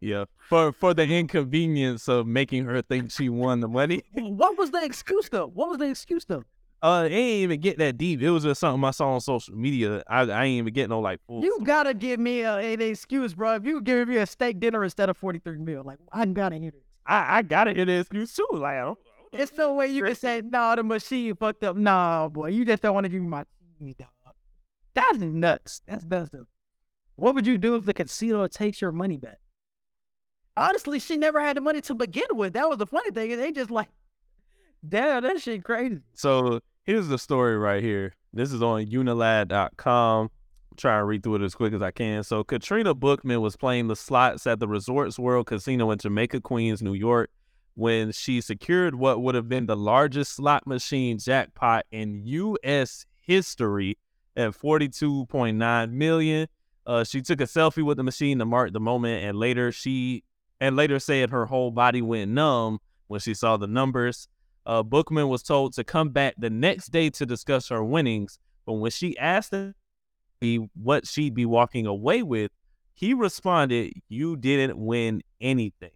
Yeah. For for the inconvenience of making her think she won the money. What was the excuse though? What was the excuse though? Uh, it ain't even get that deep. It was just something I saw on social media. I, I ain't even get no like. You gotta give me a, an excuse, bro. If you give me a steak dinner instead of forty three mil, like I gotta hear this. I, I gotta hear the excuse too. Like, It's no way you can say, "No, the machine fucked up." No, boy, you just don't want to give me my TV, dog. That's nuts. That's nuts. though. What would you do if the casino takes your money back? Honestly, she never had the money to begin with. That was the funny thing. They just like, damn, that shit crazy. So here's the story right here. This is on unilad.com. Trying to read through it as quick as I can. So Katrina Bookman was playing the slots at the Resorts World Casino in Jamaica, Queens, New York, when she secured what would have been the largest slot machine jackpot in U.S. history at 42.9 million. Uh, she took a selfie with the machine to mark the moment, and later she and later said her whole body went numb when she saw the numbers. Uh, Bookman was told to come back the next day to discuss her winnings, but when she asked him what she'd be walking away with, he responded, "You didn't win anything."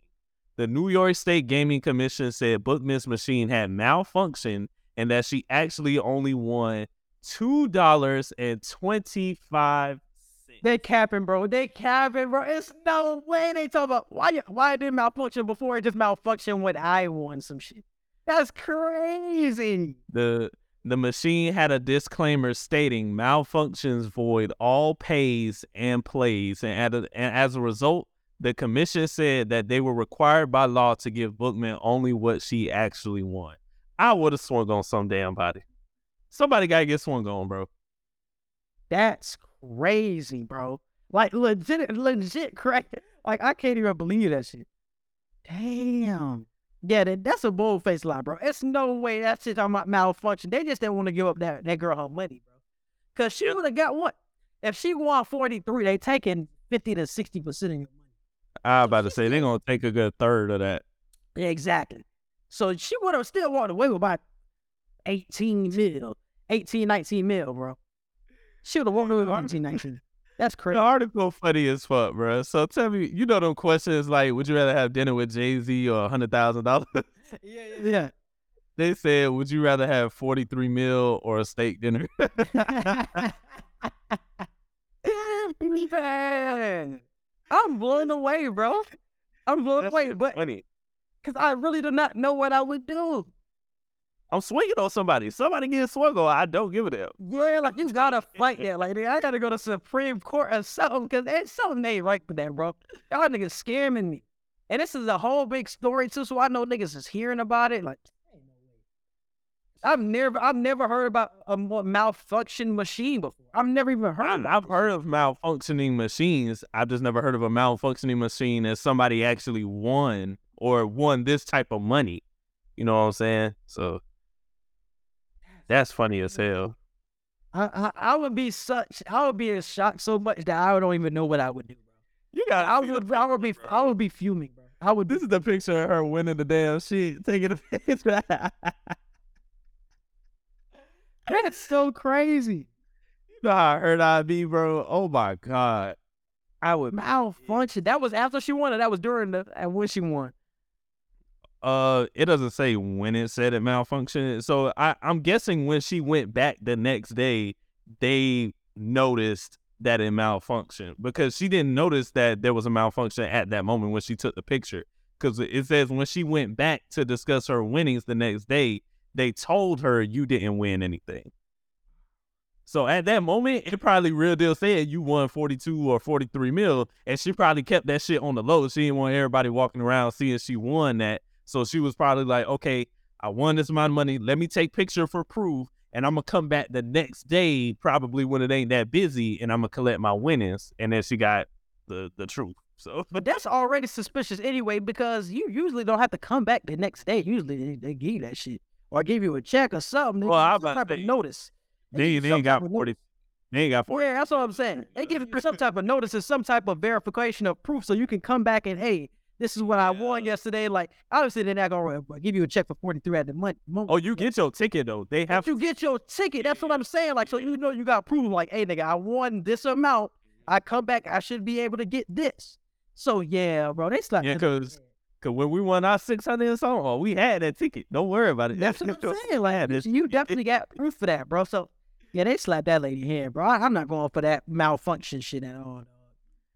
The New York State Gaming Commission said Bookman's machine had malfunctioned and that she actually only won two dollars and twenty five cents. They capping, bro. They capping, bro. It's no way they talk about why why it didn't malfunction before it just malfunctioned when I won some shit. That's crazy. The the machine had a disclaimer stating malfunctions void all pays and plays, and, a- and as a result, the commission said that they were required by law to give Bookman only what she actually won. I would have swung on some damn body. Somebody gotta get swung on, bro. That's crazy, bro. Like legit, legit crazy. Like I can't even believe that shit. Damn. Yeah, that, that's a bold face lie, bro. It's no way that shit on my malfunction. They just didn't want to give up that, that girl her money, bro. Cause she would have got what? If she won 43, they taking 50 to 60 percent of your. I was about to say they're gonna take a good third of that. Yeah, exactly. So she would have still walked away with about 18 mil, 18, 19 mil, bro. She would have walked away with 18, 19. That's The crazy. article funny as fuck, bro. So tell me, you know them questions like, would you rather have dinner with Jay Z or a hundred thousand dollars? Yeah, yeah. They said, would you rather have forty three mil or a steak dinner? I'm blown away, bro. I'm blown away, but funny. because I really do not know what I would do. I'm swinging on somebody. Somebody get swung on. I don't give a damn. Yeah, like you gotta fight that. Like I gotta go to Supreme Court or something because there's something ain't right with that, bro. Y'all niggas scamming me, and this is a whole big story too. So I know niggas is hearing about it. Like, ain't no way. I've never, I've never heard about a malfunction machine before. I've never even heard. I, I've heard of malfunctioning machines. I've just never heard of a malfunctioning machine as somebody actually won or won this type of money. You know what I'm saying? So that's funny as hell. I, I, I would be such, I would be in shock so much that I don't even know what I would do, bro. You got. I would, I would be, I would be fuming, bro. I would. This is the picture of her winning the damn shit, taking a picture. That's so crazy. You know how hurt I'd be, bro. Oh my god. I would. Malfunction. That was after she won, or that was during the and when she won. Uh, it doesn't say when it said it malfunctioned. So I, I'm guessing when she went back the next day, they noticed that it malfunctioned because she didn't notice that there was a malfunction at that moment when she took the picture. Because it says when she went back to discuss her winnings the next day, they told her you didn't win anything. So at that moment, it probably real deal said you won 42 or 43 mil, and she probably kept that shit on the low. She didn't want everybody walking around seeing she won that. So she was probably like, okay, I won this amount of money. Let me take picture for proof, and I'm gonna come back the next day, probably when it ain't that busy, and I'm gonna collect my winnings. And then she got the the truth. So But that's already suspicious anyway, because you usually don't have to come back the next day. Usually they, they give you that shit. Or give you a check or something. Well, give you I some type to of notice. they, they ain't got 40. They ain't got 40. Yeah, that's what I'm saying. They give you some type of notice and some type of verification of proof so you can come back and hey, This is what I won yesterday. Like, obviously, they're not gonna uh, give you a check for forty three at the month. Oh, you get your ticket though. They have If you get your ticket, that's what I'm saying. Like, so you know you got proof. Like, hey, nigga, I won this amount. I come back, I should be able to get this. So yeah, bro, they slapped. Yeah, the 'cause when we won our six hundred and something, oh, we had that ticket. Don't worry about it. That's what I'm saying. Like, you definitely got proof for that, bro. So yeah, they slapped that lady hand, bro. I, I'm not going for that malfunction shit at all.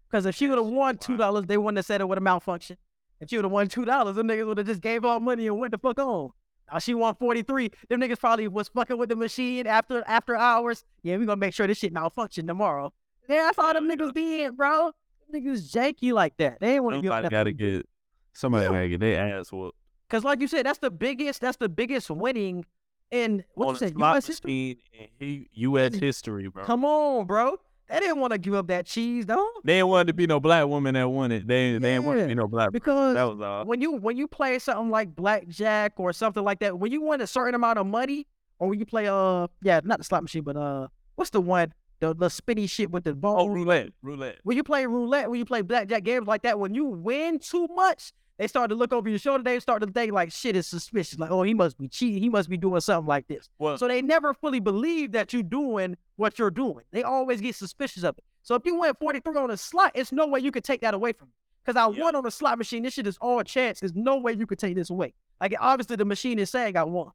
Because if she would have won two dollars, they wouldn't have said it would have malfunction. If she would have won two dollars, them niggas would have just gave all money and went the fuck on. Now she won 43. Them niggas probably was fucking with the machine after after hours. Yeah, we gonna make sure this shit malfunction tomorrow. Yeah, that's all them niggas did, bro. Them niggas janky like that. They ain't want to Somebody gotta get somebody Yeah. get their ass whooped. Cause like you said, that's the biggest. That's the biggest winning in what on you said. slot U.S. history. in U.S. history, bro. Come on, bro. They didn't want to give up that cheese, though. They didn't want to be no black woman that won it. They they didn't want to be no black. Because that was all. when you when you play something like blackjack or something like that, when you win a certain amount of money, or when you play uh yeah, not the slot machine, but uh what's the one the the spinny shit with the ball? Oh, roulette, roulette. When you play roulette, when you play blackjack games like that, when you win too much, they start to look over your shoulder. They start to think like shit is suspicious. Like oh he must be cheating. He must be doing something like this. Well, So they never fully believe that you're doing what you're doing. They always get suspicious of it. So if you win 43 on a slot, it's no way you could take that away from me. Because I Yeah. won on a slot machine. This shit is all chance. There's no way you could take this away. Like obviously the machine is saying I won.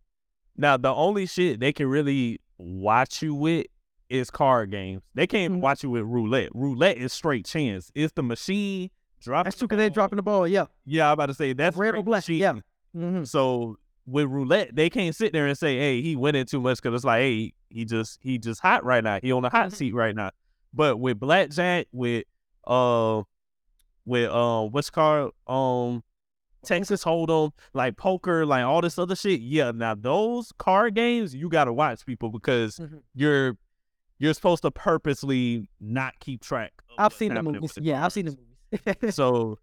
now the only shit they can really watch you with is card games. They can't Mhm. watch you with roulette. Roulette is straight chance. It's the machine dropping. That's true because they're dropping the ball. Yeah. Yeah, I'm about to say that's Red or black, yeah. Mm-hmm. So with roulette, they can't sit there and say, "Hey, he went in too much," because it's like, "Hey, he just he just hot right now. He on the hot Mhm. seat right now." But with blackjack, with uh, with uh, what's called um, Texas Hold'em, like poker, like all this other shit. Yeah, now those card games, you gotta watch people because Mhm. you're you're supposed to purposely not keep track. of I've seen the movies. Yeah, I've seen the movies. So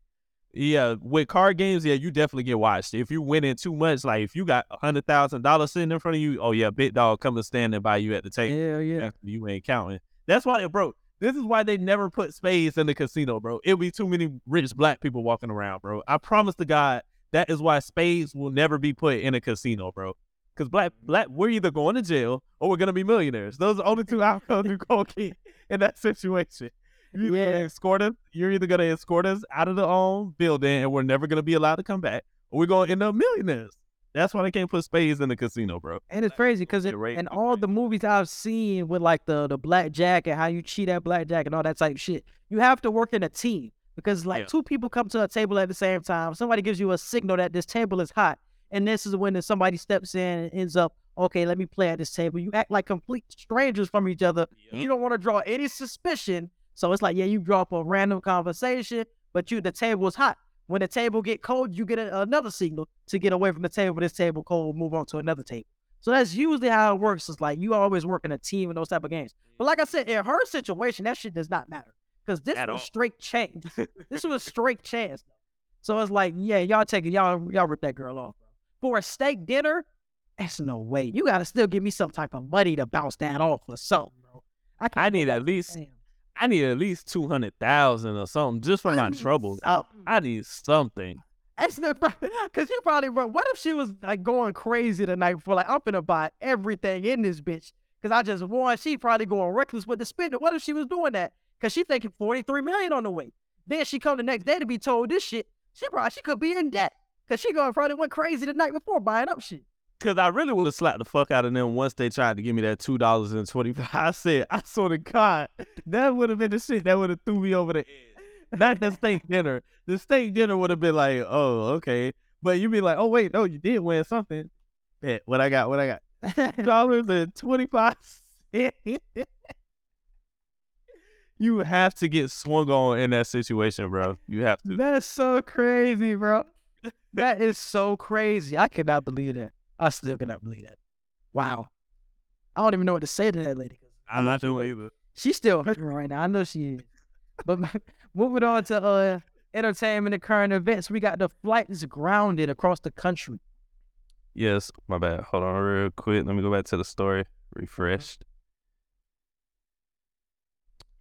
yeah, with card games, yeah, you definitely get watched. If you winning too much, like if you got a hundred thousand dollars sitting in front of you, oh yeah, big dog coming standing by you at the table. yeah, yeah. You ain't counting. That's why, eh, bro. This is why they never put spades in the casino, bro. It'll be too many rich black people walking around, bro. I promise to God, that is why spades will never be put in a casino, bro. Because black, black, we're either going to jail or we're gonna be millionaires. Those are the only two outcomes you gonna get in that situation. You're either gonna Yeah. escort us. You're either gonna escort us out of the own building, and we're never gonna be allowed to come back, or we're gonna end up millionaires. That's why they can't put spades in the casino, bro. And it's crazy because Get raped in and all the movies I've seen with like the the blackjack and how you cheat at blackjack and all that type of shit, you have to work in a team because like Yeah. two people come to a table at the same time. Somebody gives you a signal that this table is hot, and this is when somebody steps in and ends up okay. Let me play at this table. You act like complete strangers from each other. You don't want to draw any suspicion, so it's like yeah, you draw up a random conversation, but you the table is hot. When the table get cold, you get a, another signal to get away from the table. This table cold, move on to another table. So that's usually how it works. It's like you always work in a team in those type of games. But like I said, in her situation, that shit does not matter because this At was all. straight chance. this was straight chance. So it's like, yeah, y'all take it, y'all y'all rip that girl off. For a steak dinner, that's no way. You gotta still give me some type of money to bounce that off or something, bro. I, I need at least Damn. I need at least two hundred thousand or something just for my troubles. something. I need something. That's the because you probably bro. What if she was like going crazy the night before? Like I'm gonna buy everything in this bitch because I just won. She probably going reckless with the spending. What if she was doing that? Because she thinking 43 million on the way. Then she come the next day to be told this shit. She probably she could be in debt because she going probably went crazy the night before buying up shit. Cause I really would have slapped the fuck out of them once they tried to give me that two dollars and twenty five. I said, I swear to God, that would have been the shit that would have threw me over the edge. Not the steak dinner. The steak dinner would have been like, oh, okay. But you'd be like, oh wait, no, you did win something. Bet what I got, what I got. Dollars and twenty five. You have to get swung on in that situation, bro. You have to. That's so crazy, bro. That is so crazy. I cannot believe that. I still cannot believe that. Wow. I don't even know what to say to that lady. I'm not doing either. She's still hurting right now. I know she is. But moving on to uh entertainment and current events, we got the flights grounded across the country. Yes, my bad. Hold on real quick. Let me go back to the story. Refreshed.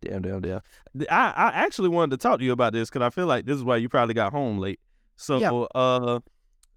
Damn, damn, damn. I, I actually wanted to talk to you about this because I feel like this is why you probably got home late. So, Yeah. uh,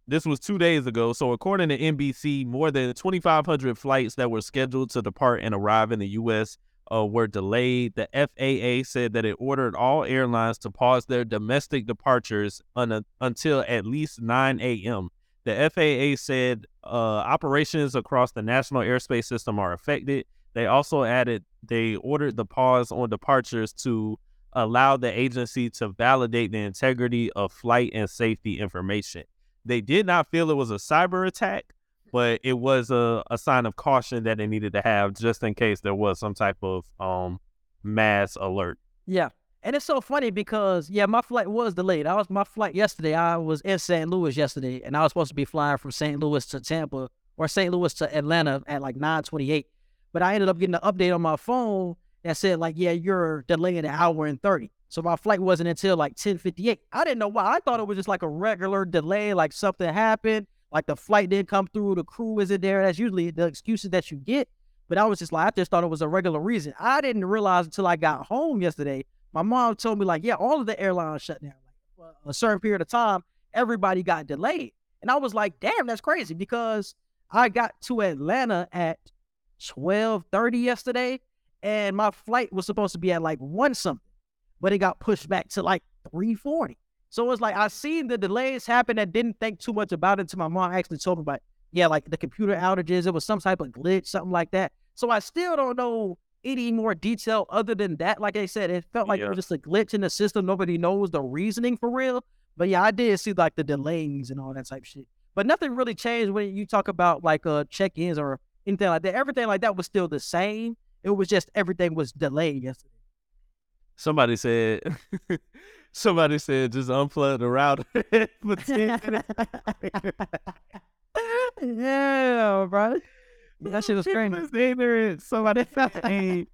this was two days ago. So, according to NBC, more than 2,500 flights that were scheduled to depart and arrive in the U.S. Uh, were delayed. The FAA said that it ordered all airlines to pause their domestic departures un- until at least 9 a.m. The FAA said uh, operations across the national airspace system are affected. They also added they ordered the pause on departures to allow the agency to validate the integrity of flight and safety information. They did not feel it was a cyber attack, but it was a, a sign of caution that they needed to have just in case there was some type of um mass alert. Yeah. And it's so funny because yeah, my flight was delayed. I was my flight yesterday. I was in St. Louis yesterday, and I was supposed to be flying from St. Louis to Tampa or St. Louis to Atlanta at like nine twenty eight. But I ended up getting an update on my phone that said like, yeah, you're delayed an hour and thirty. So my flight wasn't until like ten fifty eight. I didn't know why. I thought it was just like a regular delay, like something happened, like the flight didn't come through, the crew isn't there. That's usually the excuses that you get. But I was just like, I just thought it was a regular reason. I didn't realize until I got home yesterday. My mom told me like, yeah, all of the airlines shut down. For a certain period of time, everybody got delayed, and I was like, damn, that's crazy because I got to Atlanta at twelve thirty yesterday, and my flight was supposed to be at like one something, but it got pushed back to like three forty. So it's like I seen the delays happen and didn't think too much about it until my mom actually told me about, yeah, like the computer outages. It was some type of glitch, something like that. So I still don't know any more detail other than that. Like I said, it felt like it was just a glitch in the system. Nobody knows the reasoning for real. But yeah, I did see like the delays and all that type shit. But nothing really changed when you talk about like uh check-ins or anything like that. Everything like that was still the same. It was just everything was delayed yesterday. Somebody said somebody said just unplug the router for 10 minutes. yeah, bro. That shit was crazy. Somebody said,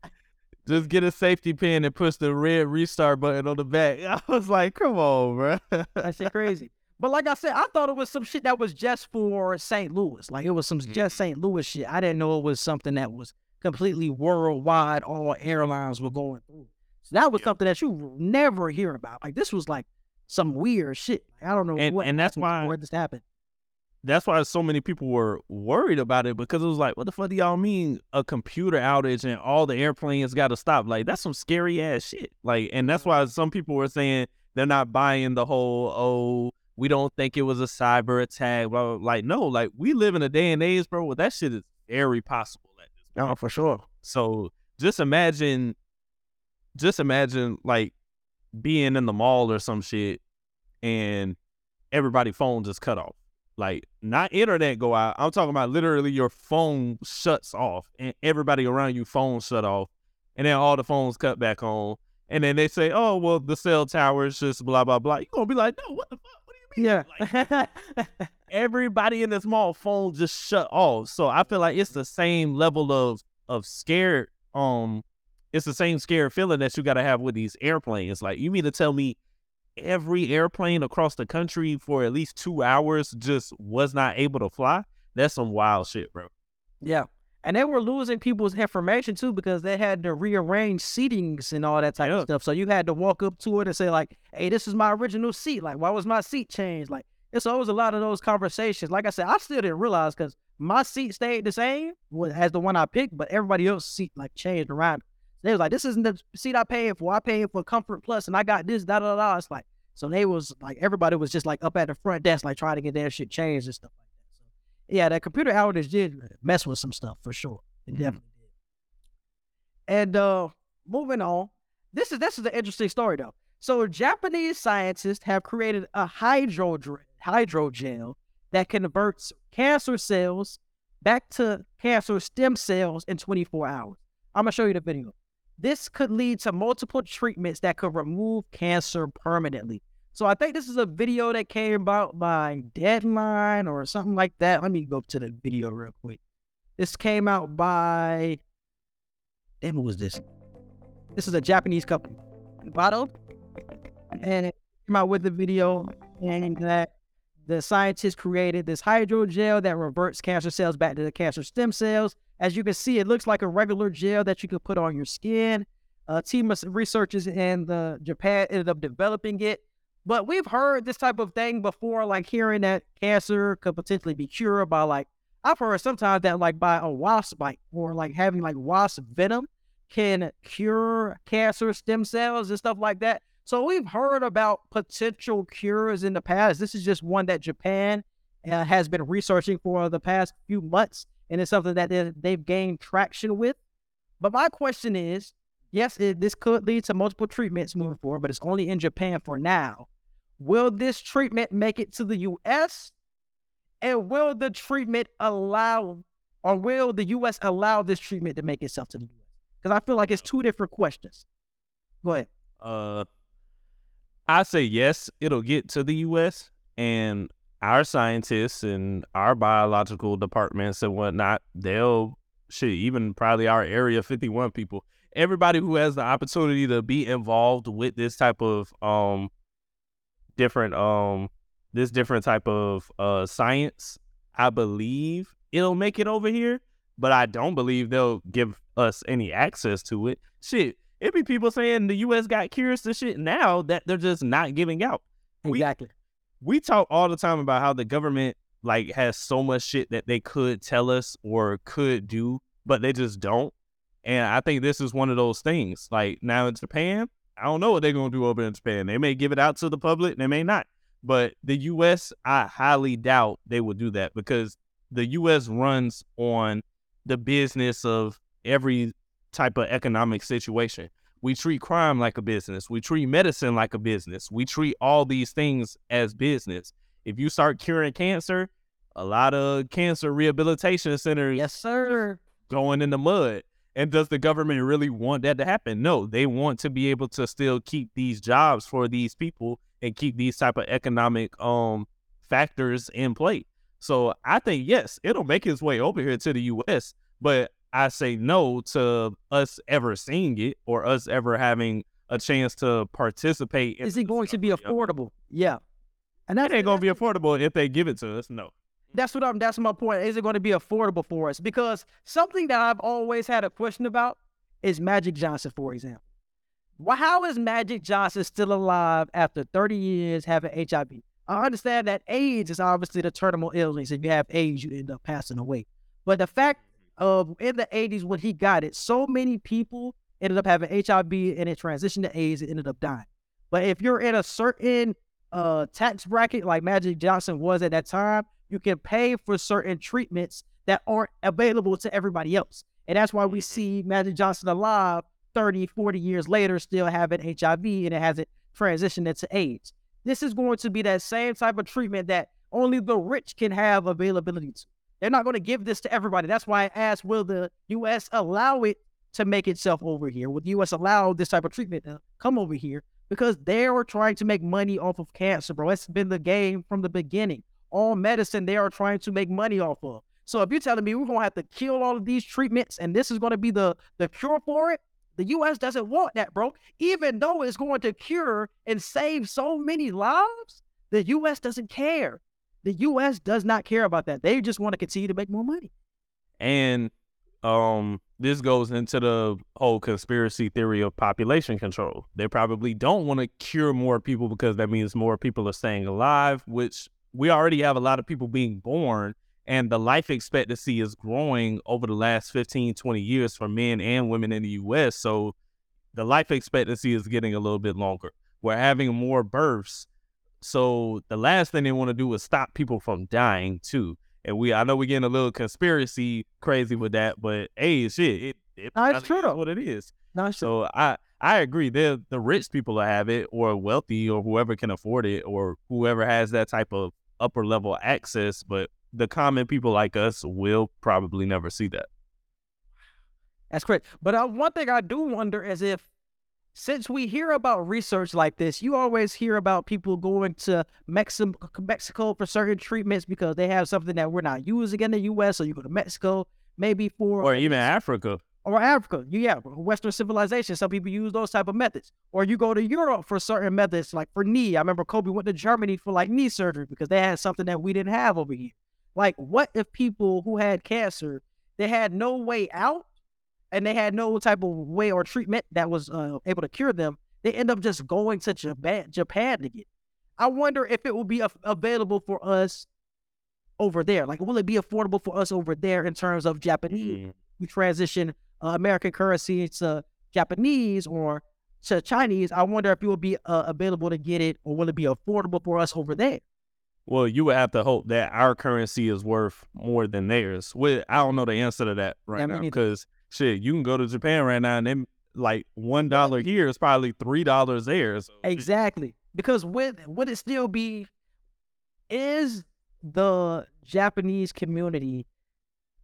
just get a safety pin and push the red restart button on the back. I was like, come on, bro. That shit crazy. But like I said, I thought it was some shit that was just for St. Louis. Like it was some mm. just St. Louis shit. I didn't know it was something that was completely worldwide. All airlines were going through. That was Yeah. something that you never hear about. Like this was like some weird shit. I don't know And- what and that's why- before this happened. That's why so many people were worried about it because it was like, what the fuck do y'all mean a computer outage and all the airplanes got to stop? Like that's some scary ass shit. Like, and that's mm-hmm. why some people were saying they're not buying the whole oh we don't think it was a cyber attack. Blah, blah. Like no, like we live in a day and age, bro. Where that shit is very possible at this oh, point. Oh, for sure. So just imagine, just imagine like being in the mall or some shit, and everybody phone just cut off. Like not internet go out. I'm talking about literally your phone shuts off, and everybody around you phone shut off, and then all the phones cut back on, and then they say, "Oh well, the cell towers just blah blah blah." You're gonna be like, "No, what the fuck? What do you mean?" Yeah. Like, everybody in this mall phone just shut off. So I feel like it's the same level of of scared. Um, it's the same scared feeling that you got to have with these airplanes. Like you mean to tell me every airplane across the country for at least two hours just was not able to fly? That's some wild shit, bro. Yeah. And they were losing people's information too because they had to rearrange seatings and all that type Yeah. of stuff. So you had to walk up to it and say, like, hey, this is my original seat. Like, why was my seat changed? Like, it's always a lot of those conversations. Like I said, I still didn't realize because my seat stayed the same as the one I picked, but everybody else's seat like changed around. They was like, this isn't the seat I paying for. I paying for Comfort Plus and I got this, da da da. It's like, so they was like, everybody was just like up at the front desk, like trying to get their shit changed and stuff like that. So yeah, that computer outage did mess with some stuff for sure. It definitely did. And uh moving on, this is this is an interesting story though. So Japanese scientists have created a hydrogel hydrogel that converts cancer cells back to cancer stem cells in 24 hours. I'm gonna show you the video. This could lead to multiple treatments that could remove cancer permanently. So I think this is a video that came about by Deadline or something like that. Let me go to the video real quick. This came out by damn, who was this? This is a Japanese company, Bottle, and it came out with the video and that the scientists created this hydrogel that reverts cancer cells back to the cancer stem cells. As you can see, it looks like a regular gel that you could put on your skin. A team of researchers in the Japan ended up developing it But we've heard this type of thing before, like hearing that cancer could potentially be cured by like I've heard sometimes that like by a wasp bite or like having like wasp venom can cure cancer stem cells and stuff like that. So we've heard about potential cures in the past. This is just one that Japan uh, has been researching for the past few months, and it's something that they- they've gained traction with. But my question is, yes, it, this could lead to multiple treatments moving forward, but it's only in Japan for now. Will this treatment make it to the U.S. And will the treatment allow, or will the U.S. allow this treatment to make itself to the U.S.? Because I feel like it's two different questions. Go ahead. Uh, I say yes, it'll get to the U.S. and our scientists and our biological departments and whatnot. They'll shit, even probably our Area 51 people, everybody who has the opportunity to be involved with this type of um different um this different type of uh science. I believe it'll make it over here, but I don't believe they'll give us any access to it. Shit, it be people saying the U.S. got cures to shit now that they're just not giving out. We- Exactly. We talk all the time about how the government like has so much shit that they could tell us or could do, but they just don't. And I think this is one of those things. Like now in Japan, I don't know what they're gonna do over in Japan. They may give it out to the public, they may not. But the US, I highly doubt they would do that because the US runs on the business of every type of economic situation. We treat crime like a business. We treat medicine like a business. We treat all these things as business. If you start curing cancer, a lot of cancer rehabilitation centers Yes, sir. going in the mud. And does the government really want that to happen? No, they want to be able to still keep these jobs for these people and keep these type of economic um factors in play. So I think yes, it'll make its way over here to the US, but I say no to us ever seeing it or us ever having a chance to participate. in Is it going to be affordable? Yeah. And that ain't gonna be affordable if they give it to us. No. that's what I'm that's my point. Is it going to be affordable for us? Because something that I've always had a question about is Magic Johnson, for example. Why how is Magic Johnson still alive after 30 years having HIV? I understand that AIDS is obviously the terminal illness. If you have AIDS, you end up passing away. But the fact of in the 80s when he got it, so many people ended up having HIV and it transitioned to AIDS and ended up dying. But if you're in a certain uh tax bracket like Magic Johnson was at that time, you can pay for certain treatments that aren't available to everybody else. And that's why we see Magic Johnson alive 30, 40 years later still having HIV and it hasn't transitioned into AIDS. This is going to be that same type of treatment that only the rich can have availability to. They're not going to give this to everybody. That's why I asked, will the U.S. allow it to make itself over here? Will the U.S. allow this type of treatment to come over here? Because they are trying to make money off of cancer, bro. It's been the game from the beginning. All medicine they are trying to make money off of. So if you're telling me we're gonna have to kill all of these treatments and this is gonna be the the cure for it, the U.S. doesn't want that, bro. Even though it's going to cure and save so many lives, the U.S. doesn't care. The U.S. does not care about that. They just want to continue to make more money. And um this goes into the whole conspiracy theory of population control. They probably don't want to cure more people because that means more people are staying alive, which we already have a lot of people being born and the life expectancy is growing over the last 15, 20 years for men and women in the US. So the life expectancy is getting a little bit longer. We're having more births. So the last thing they want to do is stop people from dying too. And we, I know we're getting a little conspiracy crazy with that, but hey, shit, it, it No, it's true though. what it is. No. So I, I agree. They're the rich people that have it, or wealthy, or whoever can afford it, or whoever has that type of upper level access. But the common people like us will probably never see that. That's correct. But uh, one thing I do wonder is if, since we hear about research like this, you always hear about people going to Mexico, Mexico for certain treatments because they have something that we're not using in the U.S. So you go to Mexico, maybe for Or even Africa. or Africa. You yeah, Western civilization. Some people use those type of methods. Or you go to Europe for certain methods, like for knee. I remember Kobe went to Germany for like knee surgery because they had something that we didn't have over here. Like, what if people who had cancer, they had no way out, and they had no type of way or treatment that was uh, able to cure them? They end up just going to Japan, Japan to get. I wonder if it will be av- available for us over there. Like, will it be affordable for us over there in terms of Japanese? Mm. We transition uh, American currency to Japanese or to Chinese. I wonder if it will be uh, available to get it, or will it be affordable for us over there? Well, you would have to hope that our currency is worth more than theirs. Well, I don't know the answer to that right Yeah, now because shit, you can go to Japan right now and then like one dollar here is probably three dollars there. So Exactly. Because would would it still be is the Japanese community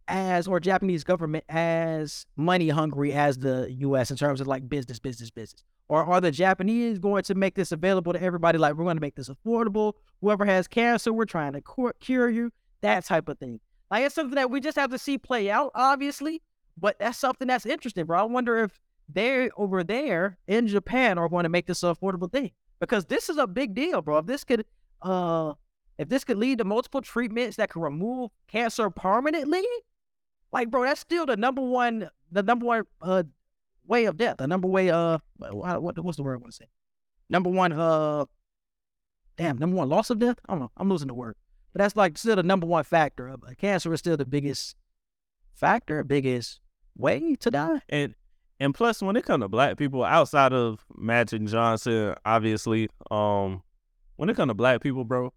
as or Japanese government as money hungry as the US in terms of like business, business, business? Or are the Japanese going to make this available to everybody? Like we're going to make this affordable. Whoever has cancer, we're trying to cure, cure you. That type of thing. Like it's something that we just have to see play out, obviously. But that's something that's interesting, bro. I wonder if they over there in Japan are going to make this an affordable thing because this is a big deal, bro. If this could, uh, if this could lead to multiple treatments that could remove cancer permanently, like, bro, that's still the number one, the number one uh way of death, the number way uh, what, what what's the word I want to say? Number one uh, damn, number one loss of death. I don't know. I'm losing the word, but that's like still the number one factor. Cancer is still the biggest factor, biggest way to die. and and plus when it comes to black people outside of Magic Johnson, obviously, um, when it comes to black people, bro,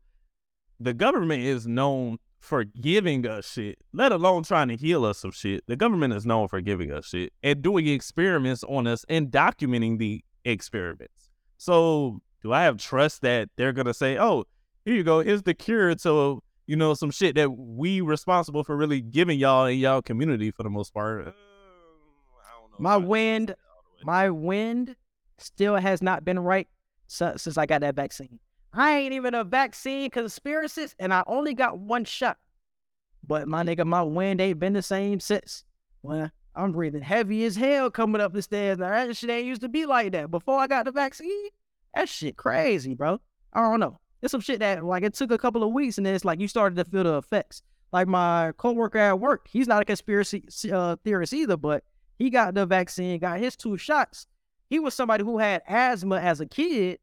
the government is known for giving us shit, let alone trying to heal us of shit. The government is known for giving us shit and doing experiments on us and documenting the experiments. So do I have trust that they're gonna say, "Oh, here you go, here's the cure to you know some shit that we responsible for really giving y'all in y'all community for the most part"? Uh, I don't know. My wind- all the way. My wind still has not been right si- since I got that vaccine. I ain't even a vaccine conspiracist, and I only got one shot. But my nigga, my wind ain't been the same since. Well, I'm breathing heavy as hell coming up the stairs. Now that shit ain't used to be like that before I got the vaccine. That shit crazy, bro. I don't know. It's some shit that like it took a couple of weeks, and then it's like you started to feel the effects. Like my coworker at work, he's not a conspiracy uh, theorist either, but he got the vaccine, got his two shots. He was somebody who had asthma as a kid,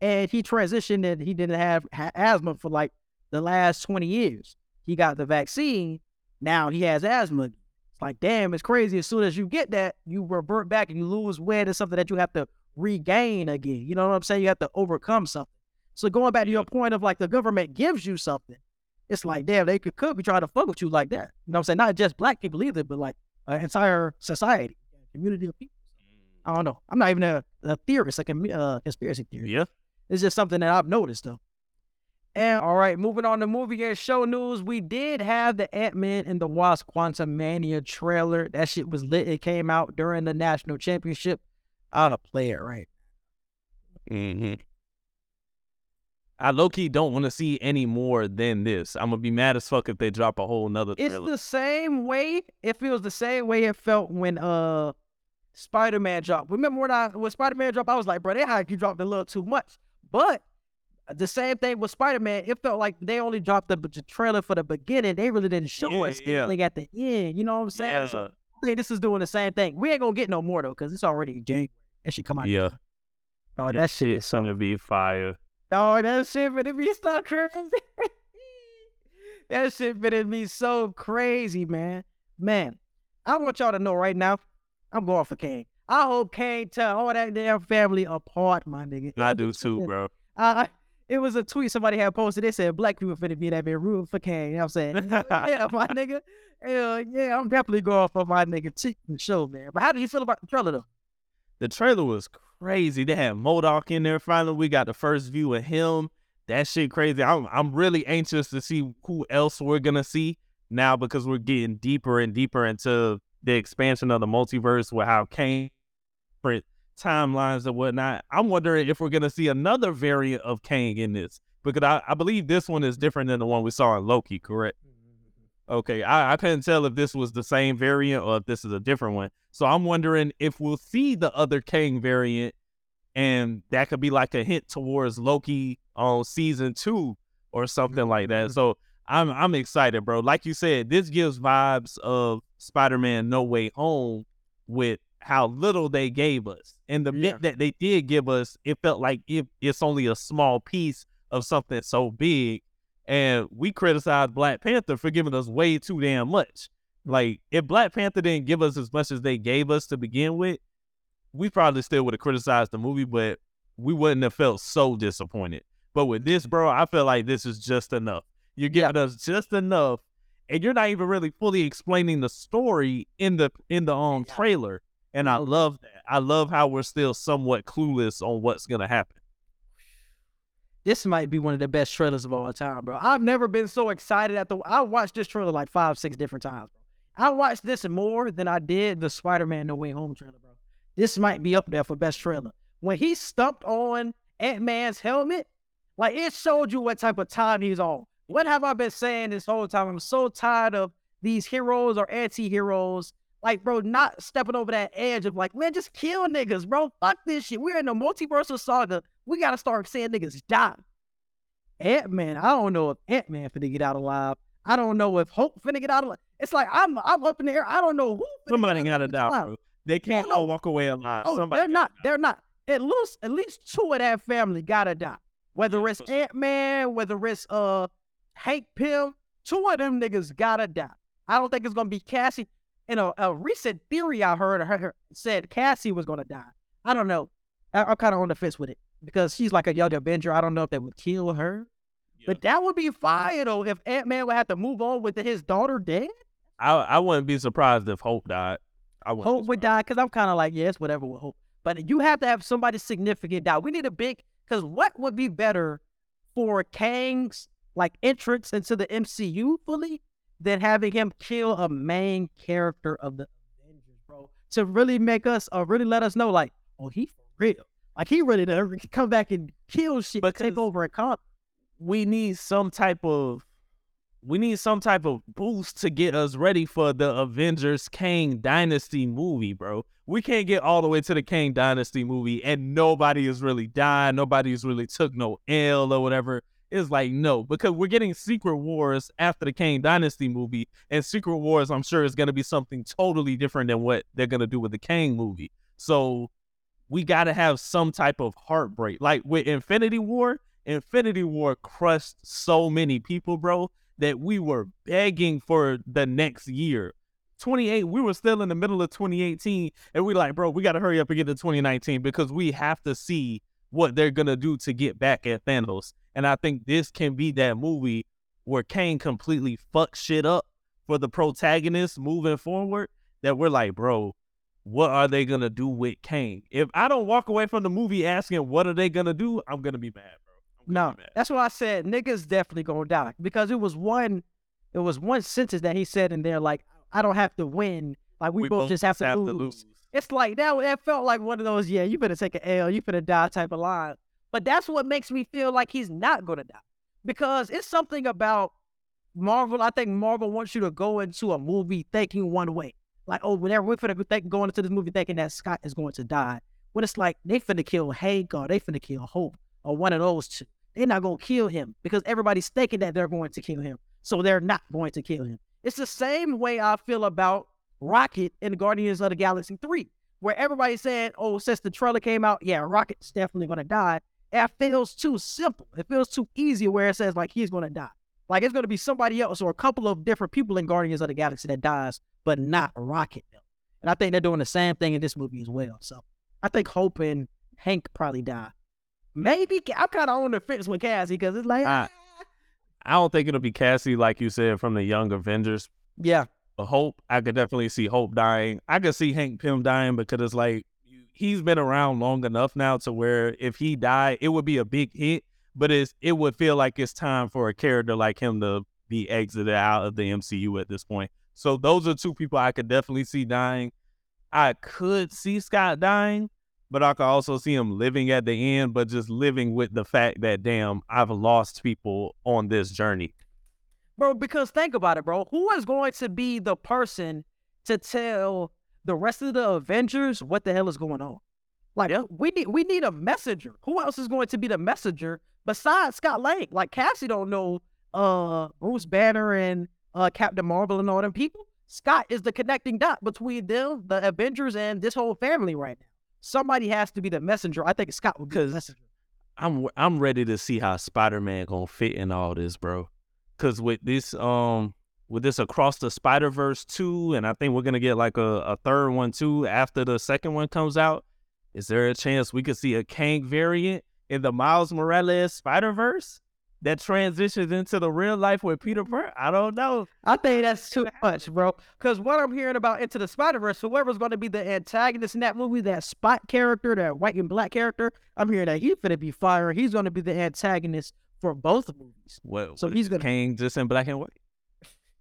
and he transitioned and he didn't have ha- asthma for like the last 20 years. He got the vaccine. Now he has asthma. It's like, damn, it's crazy. As soon as you get that, you revert back and you lose weight. It's something that you have to regain again. You know what I'm saying? You have to overcome something. So going back to your point of like the government gives you something, it's like, damn, they could, could be trying to fuck with you like that. You know what I'm saying? Not just black people either, but like an entire society, community of people. I don't know. I'm not even a, a theorist, like a uh, conspiracy theorist. Yeah. It's just something that I've noticed though. And all right, moving on to movie and show news. We did have the Ant Man and the Wasp Quantumania trailer. That shit was lit. It came out during the national championship. I ought to play it right. Mm-hmm. I low key don't want to see any more than this. I'm gonna be mad as fuck if they drop a whole nother It's trailer. the same way. It feels the same way it felt when uh Spider Man dropped. Remember when I when Spider Man dropped, I was like, bro, they hype you dropped a little too much. But the same thing with Spider Man. It felt like they only dropped the, the trailer for the beginning. They really didn't show Yeah, us yeah. anything at the end. You know what I'm saying? So yeah, I think this is doing the same thing. We ain't gonna get no more though, cause it's already January. That should come out. yeah. Oh, that shit is gonna be fire. Oh, that shit finna be so crazy. that shit finna be so crazy, man. Man, I want y'all to know right now, I'm going for Kang. I hope Kang tell all that damn family apart, my nigga. I do too, bro. Uh, it was a tweet somebody had posted. They said black people finna be that bit rude for Kang. You know what I'm saying? yeah, my nigga. Hell yeah, I'm definitely going for my nigga for sure, man. But how do you feel about the trailer though? The trailer was crazy. They had MODOK in there. Finally, we got the first view of him. That shit crazy. I'm I'm really anxious to see who else we're gonna see now because we're getting deeper and deeper into the expansion of the multiverse with how Kang different timelines and whatnot. I'm wondering if we're gonna see another variant of Kang in this because I, I believe this one is different than the one we saw in Loki. Correct? Okay, I, I couldn't tell if this was the same variant or if this is a different one. So I'm wondering if we'll see the other Kang variant, and that could be like a hint towards Loki on season two or something like that. Mm-hmm. So I'm I'm excited, bro. Like you said, this gives vibes of Spider-Man No Way Home with how little they gave us, and the Yeah. bit that they did give us, it felt like it, it's only a small piece of something so big, and we criticize Black Panther for giving us way too damn much. Like if Black Panther didn't give us as much as they gave us to begin with, we probably still would have criticized the movie, but we wouldn't have felt so disappointed. But with this, bro, I feel like this is just enough. You're giving us just enough, and you're not even really fully explaining the story in the in the um trailer. And I love that. I love how we're still somewhat clueless on what's gonna happen. This might be one of the best trailers of all time, bro. I've never been so excited at the. I watched this trailer like five, six different times, bro. I watched this more than I did the Spider-Man No Way Home trailer, bro. This might be up there for best trailer. When he stumped on Ant Man's helmet, like it showed you what type of time he's on. What have I been saying this whole time? I'm so tired of these heroes or anti-heroes. Like, bro, not stepping over that edge of like, man, just kill niggas, bro. Fuck this shit. We're in a multiversal saga. We gotta start seeing niggas die. Ant Man, I don't know if Ant Man finna get out alive. I don't know if Hope finna get out alive. It's like I'm I'm up in the air. I don't know who. Somebody got to out die, bro. They can't all walk away alive. Oh, Somebody they're not. They're not. At least at least two of that family gotta die. Whether it's. Ant Man, whether it's uh Hank Pym, two of them niggas gotta die. I don't think it's gonna be Cassie. In a, a recent theory I heard, said Cassie was gonna die. I don't know. I, I'm kind of on the fence with it because she's like a young Avenger. I don't know if that would kill her, but that would be fire though. If Ant Man would have to move on with his daughter dead, I I wouldn't be surprised if Hope died. I wouldn't. Hope would die because I'm kind of like, yeah, whatever with Hope. But you have to have somebody significant die. We need a big because what would be better for Kang's like entrance into the MCU fully than having him kill a main character of the Avengers, bro? To really make us or really let us know, like, oh, he for real. Like he really to come back and kill shit, but take over and conquer. we need some type of we need some type of boost to get us ready for the Avengers Kang Dynasty movie, bro. We can't get all the way to the Kang Dynasty movie and nobody is really dying, nobody's really took no L or whatever. It's like no, because we're getting Secret Wars after the Kang Dynasty movie, and Secret Wars, I'm sure, is gonna be something totally different than what they're gonna do with the Kang movie. So we gotta have some type of heartbreak. Like with Infinity War, Infinity War crushed so many people, bro, that we were begging for the next year. 28, we were still in the middle of 2018, and we like, bro, we got to hurry up and get to 2019 because we have to see what they're gonna do to get back at Thanos. And I think this can be that movie where Kang completely fucks shit up for the protagonist moving forward. That we're like, bro, what are they gonna do with Kang? If I don't walk away from the movie asking what are they gonna do, I'm gonna be mad, bro. No, mad. that's why I said niggas definitely gonna die because it was one, it was one sentence that he said in there like, I don't have to win, like we, both, just have, to, lose. It's like that. That felt like one of those, yeah, you better take an L, you better die type of line. But that's what makes me feel like he's not gonna die because it's something about Marvel. I think Marvel wants you to go into a movie thinking one way, like, oh, whenever we're finna think, going into this movie thinking that Scott is going to die, when it's like they finna kill Hank or they finna kill Hope or one of those two. They're not gonna kill him because everybody's thinking that they're going to kill him, so they're not going to kill him. It's the same way I feel about Rocket in Guardians of the Galaxy 3, where everybody's saying, oh, since the trailer came out, yeah, Rocket's definitely gonna die. It feels too simple. It feels too easy where it says like he's gonna die. Like it's gonna be somebody else or a couple of different people in Guardians of the Galaxy that dies, but not Rocket. though. And I think they're doing the same thing in this movie as well. So I think Hope and Hank probably die. Maybe I'm kind of on the fence with Cassie because it's like, I- I don't think it'll be Cassie like you said from the Young Avengers. yeah, But Hope, I could definitely see Hope dying. I could see Hank Pym dying because it's like he's been around long enough now to where if he died, it would be a big hit. But it's it would feel like it's time for a character like him to be exited out of the MCU at this point. So those are two people I could definitely see dying. I could see Scott dying, but I could also see him living at the end, but just living with the fact that damn, I've lost people on this journey. bro. Because think about it, bro. Who is going to be the person to tell the rest of the Avengers what the hell is going on? Like we need we need a messenger. Who else is going to be the messenger besides Scott Lang? Like Cassie don't know uh Bruce Banner and uh Captain Marvel and all them people. Scott is the connecting dot between them, the Avengers, and this whole family right now. Somebody has to be the messenger. I think Scott would be the Because- messenger. I'm I'm ready to see how Spider Man gonna fit in all this, bro. Cause with this um with this across the Spider Verse two, and I think we're gonna get like a, a third one too after the second one comes out. Is there a chance we could see a Kang variant in the Miles Morales Spider Verse that transitions into the real life with Peter Parker? I don't know. I think that's too much, bro. Because what I'm hearing about Into the Spider Verse, whoever's going to be the antagonist in that movie, that Spot character, that white and black character, I'm hearing that he's going to be fire. He's going to be the antagonist for both movies. Well, So he's gonna- Kang just in black and white.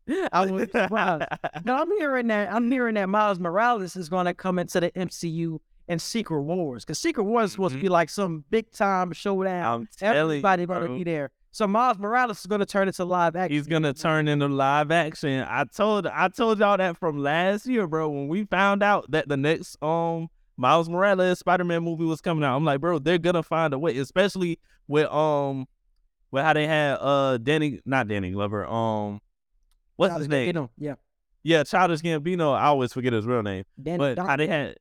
I was surprised. No, I'm hearing that. I'm hearing that Miles Morales is going to come into the MCU in Secret Wars because Secret Wars is supposed to be like some big time showdown. I'm Everybody going to be there. So Miles Morales is going to turn into live action. He's gonna turn into live action. I told I told y'all that from last year, bro. When we found out that the next um Miles Morales Spider Man movie was coming out, I'm like, bro, they're gonna find a way, especially with um with how they had uh Danny not Danny Glover, um what's his name? Know, yeah. Yeah, Childish Gambino. I always forget his real name. Dan- But Don- how they had,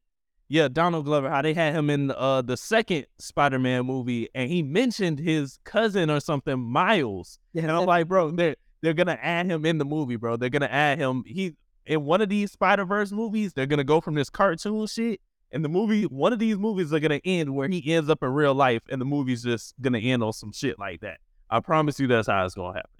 yeah, Donald Glover, how they had him in uh the second Spider Man movie, and he mentioned his cousin or something, Miles. yeah, And I'm like, bro, they're they're gonna add him in the movie, bro. They're gonna add him. He in one of these Spider Verse movies. They're gonna go from this cartoon shit, and the movie. One of these movies are gonna end where he ends up in real life, and the movie's just gonna end on some shit like that. I promise you, that's how it's gonna happen.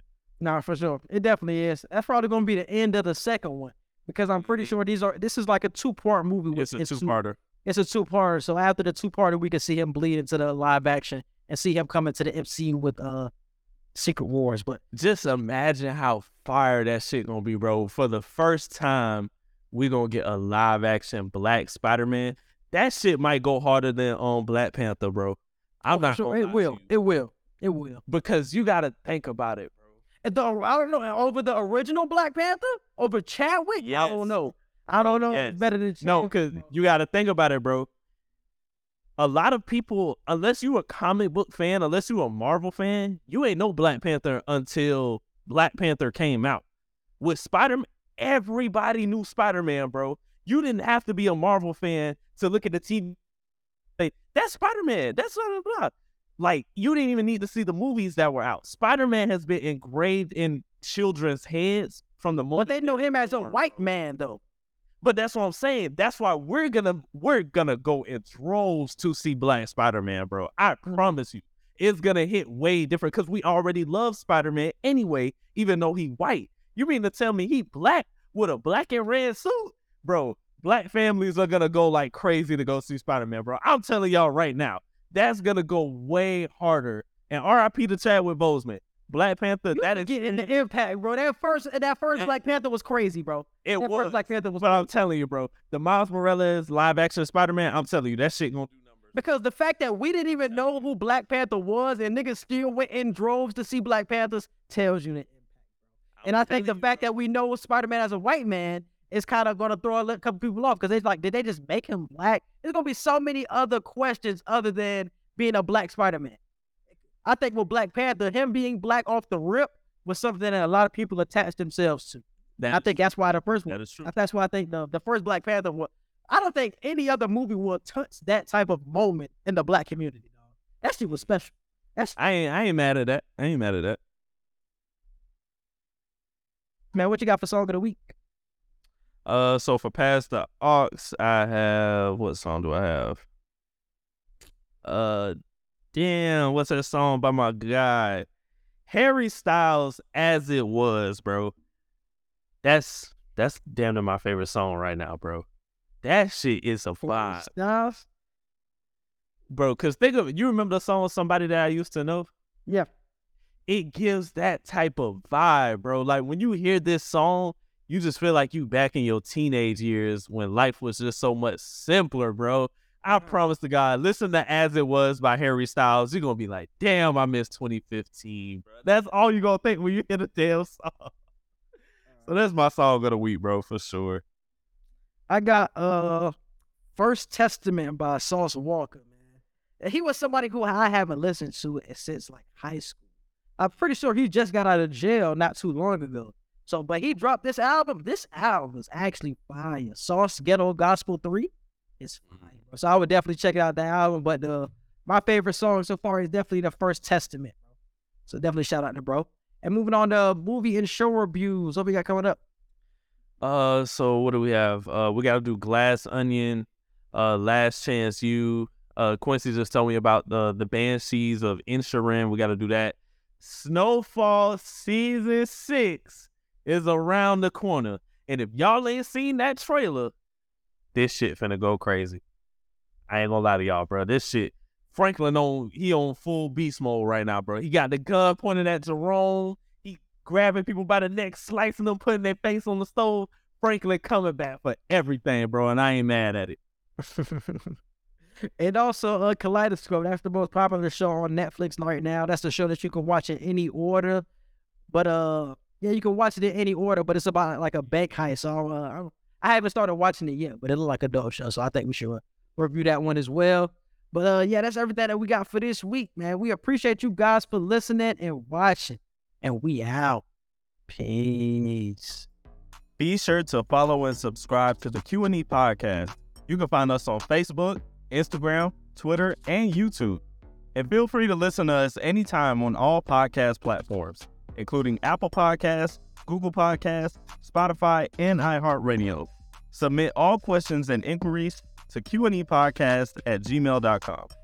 Nah, for sure. It definitely is. That's probably gonna be the end of the second one. Because I'm pretty sure these are this is like a two part movie. with- It's a two parter. It's a two part. So after the two parter, we can see him bleed into the live action and see him come into the MCU with uh Secret Wars. But Just imagine how fire that shit gonna be, bro. For the first time, we gonna get a live action Black Spider Man. That shit might go harder than um Black Panther, bro. I'm oh, not sure, it will. It will. It will. because you gotta think about it, the, I don't know over the original Black Panther over Chadwick. I don't know. I don't know. Yes. Better than No, Chadwick. because you got to think about it, bro. A lot of people, unless you a comic book fan, unless you a Marvel fan, you ain't no Black Panther until Black Panther came out. With Spider Man, everybody knew Spider Man, bro. You didn't have to be a Marvel fan to look at the TV. Like, that's Spider Man. That's blah, blah, blah. Like, you didn't even need to see the movies that were out. Spider Man has been engraved in children's heads from the moment. but they know him as a white man though. But that's what I'm saying. That's why we're gonna we're gonna go in droves to see Black Spider Man, bro. I mm-hmm. promise you, it's gonna hit way different because we already love Spider Man anyway, even though he white. You mean to tell me he black with a black and red suit, bro? Black families are gonna go like crazy to go see Spider Man, bro. I'm telling y'all right now, that's gonna go way harder. And R.I.P. to Chadwick Boseman. Black Panther, You that is getting the impact, bro. That first that first eh. Black Panther was crazy, bro. it that was. first Black Panther was But I'm telling you, bro, the Miles Morales live action Spider Man, I'm telling you, that shit gonna do numbers. Because the fact that we didn't even know who Black Panther was and niggas still went in droves to see Black Panthers tells you the impact, bro. And I think the fact that we know Spider Man as a white man is kind of going to throw a couple people off because it's like, did they just make him black? There's going to be so many other questions other than being a black Spider Man. I think with Black Panther, him being black off the rip was something that a lot of people attached themselves to. that, I think that's why the first one. that is true. That's why I think the, the first Black Panther was. I don't think any other movie will touch that type of moment in the black community, dog. That shit was special. That's I ain't I ain't mad at that. I ain't mad at that. man. What you got for song of the week? Uh, so for past the aux, I have what song do I have? Uh, damn, what's that song by my guy Harry Styles? As it was, bro. That's that's damn near my favorite song right now, bro. That shit is a vibe, Styles? bro. Cause think of it. You remember the song "Somebody That I Used to Know"? Yeah. it gives that type of vibe, bro. Like when you hear this song, you just feel like you back in your teenage years when life was just so much simpler, bro. I promise to God, listen to As It Was by Harry Styles. You're gonna be like, damn, I miss 2015, bro. That's all you're gonna think when you hear the damn song. So that's my song of the week, bro, for sure. I got uh First Testament by Sauce Walka, man. And He was somebody who I haven't listened to since like high school. I'm pretty sure he just got out of jail not too long ago. So, but he dropped this album. This album is actually fire. Sauce Ghetto Gospel 3 is fire. So I would definitely check out that album. But the my favorite song so far is definitely the First Testament. So definitely shout out to bro. And moving on to movie and show reviews. What we got coming up? Uh, so what do we have? Uh, we got to do Glass Onion, uh, Last Chance U. Uh, Quincy just told me about the the Banshees of Inisherin. We got to do that. Snowfall season six is around the corner, and if y'all ain't seen that trailer, this shit finna go crazy. I ain't gonna lie to y'all, bro. This shit, Franklin on he on full beast mode right now, bro. He got the gun pointed at Jerome. He grabbing people by the neck, slicing them, putting their face on the stove. Franklin coming back for everything, bro, and I ain't mad at it. and also uh, Kaleidoscope. That's the most popular show on Netflix right now. That's the show that you can watch in any order. But uh, yeah, you can watch it in any order. But it's about like a bank heist. So uh, I haven't started watching it yet, but it looked like a dope show. So I think we should uh, review that one as well. But uh, yeah, that's everything that we got for this week, man. We appreciate you guys for listening and watching, and we out. Peace. Be sure to follow and subscribe to the Q&E podcast. You can find us on Facebook, Instagram, Twitter, and YouTube. And feel free to listen to us anytime on all podcast platforms, including Apple Podcasts, Google Podcasts, Spotify, and iHeartRadio. Submit all questions and inquiries to Q&E podcast at gmail.com.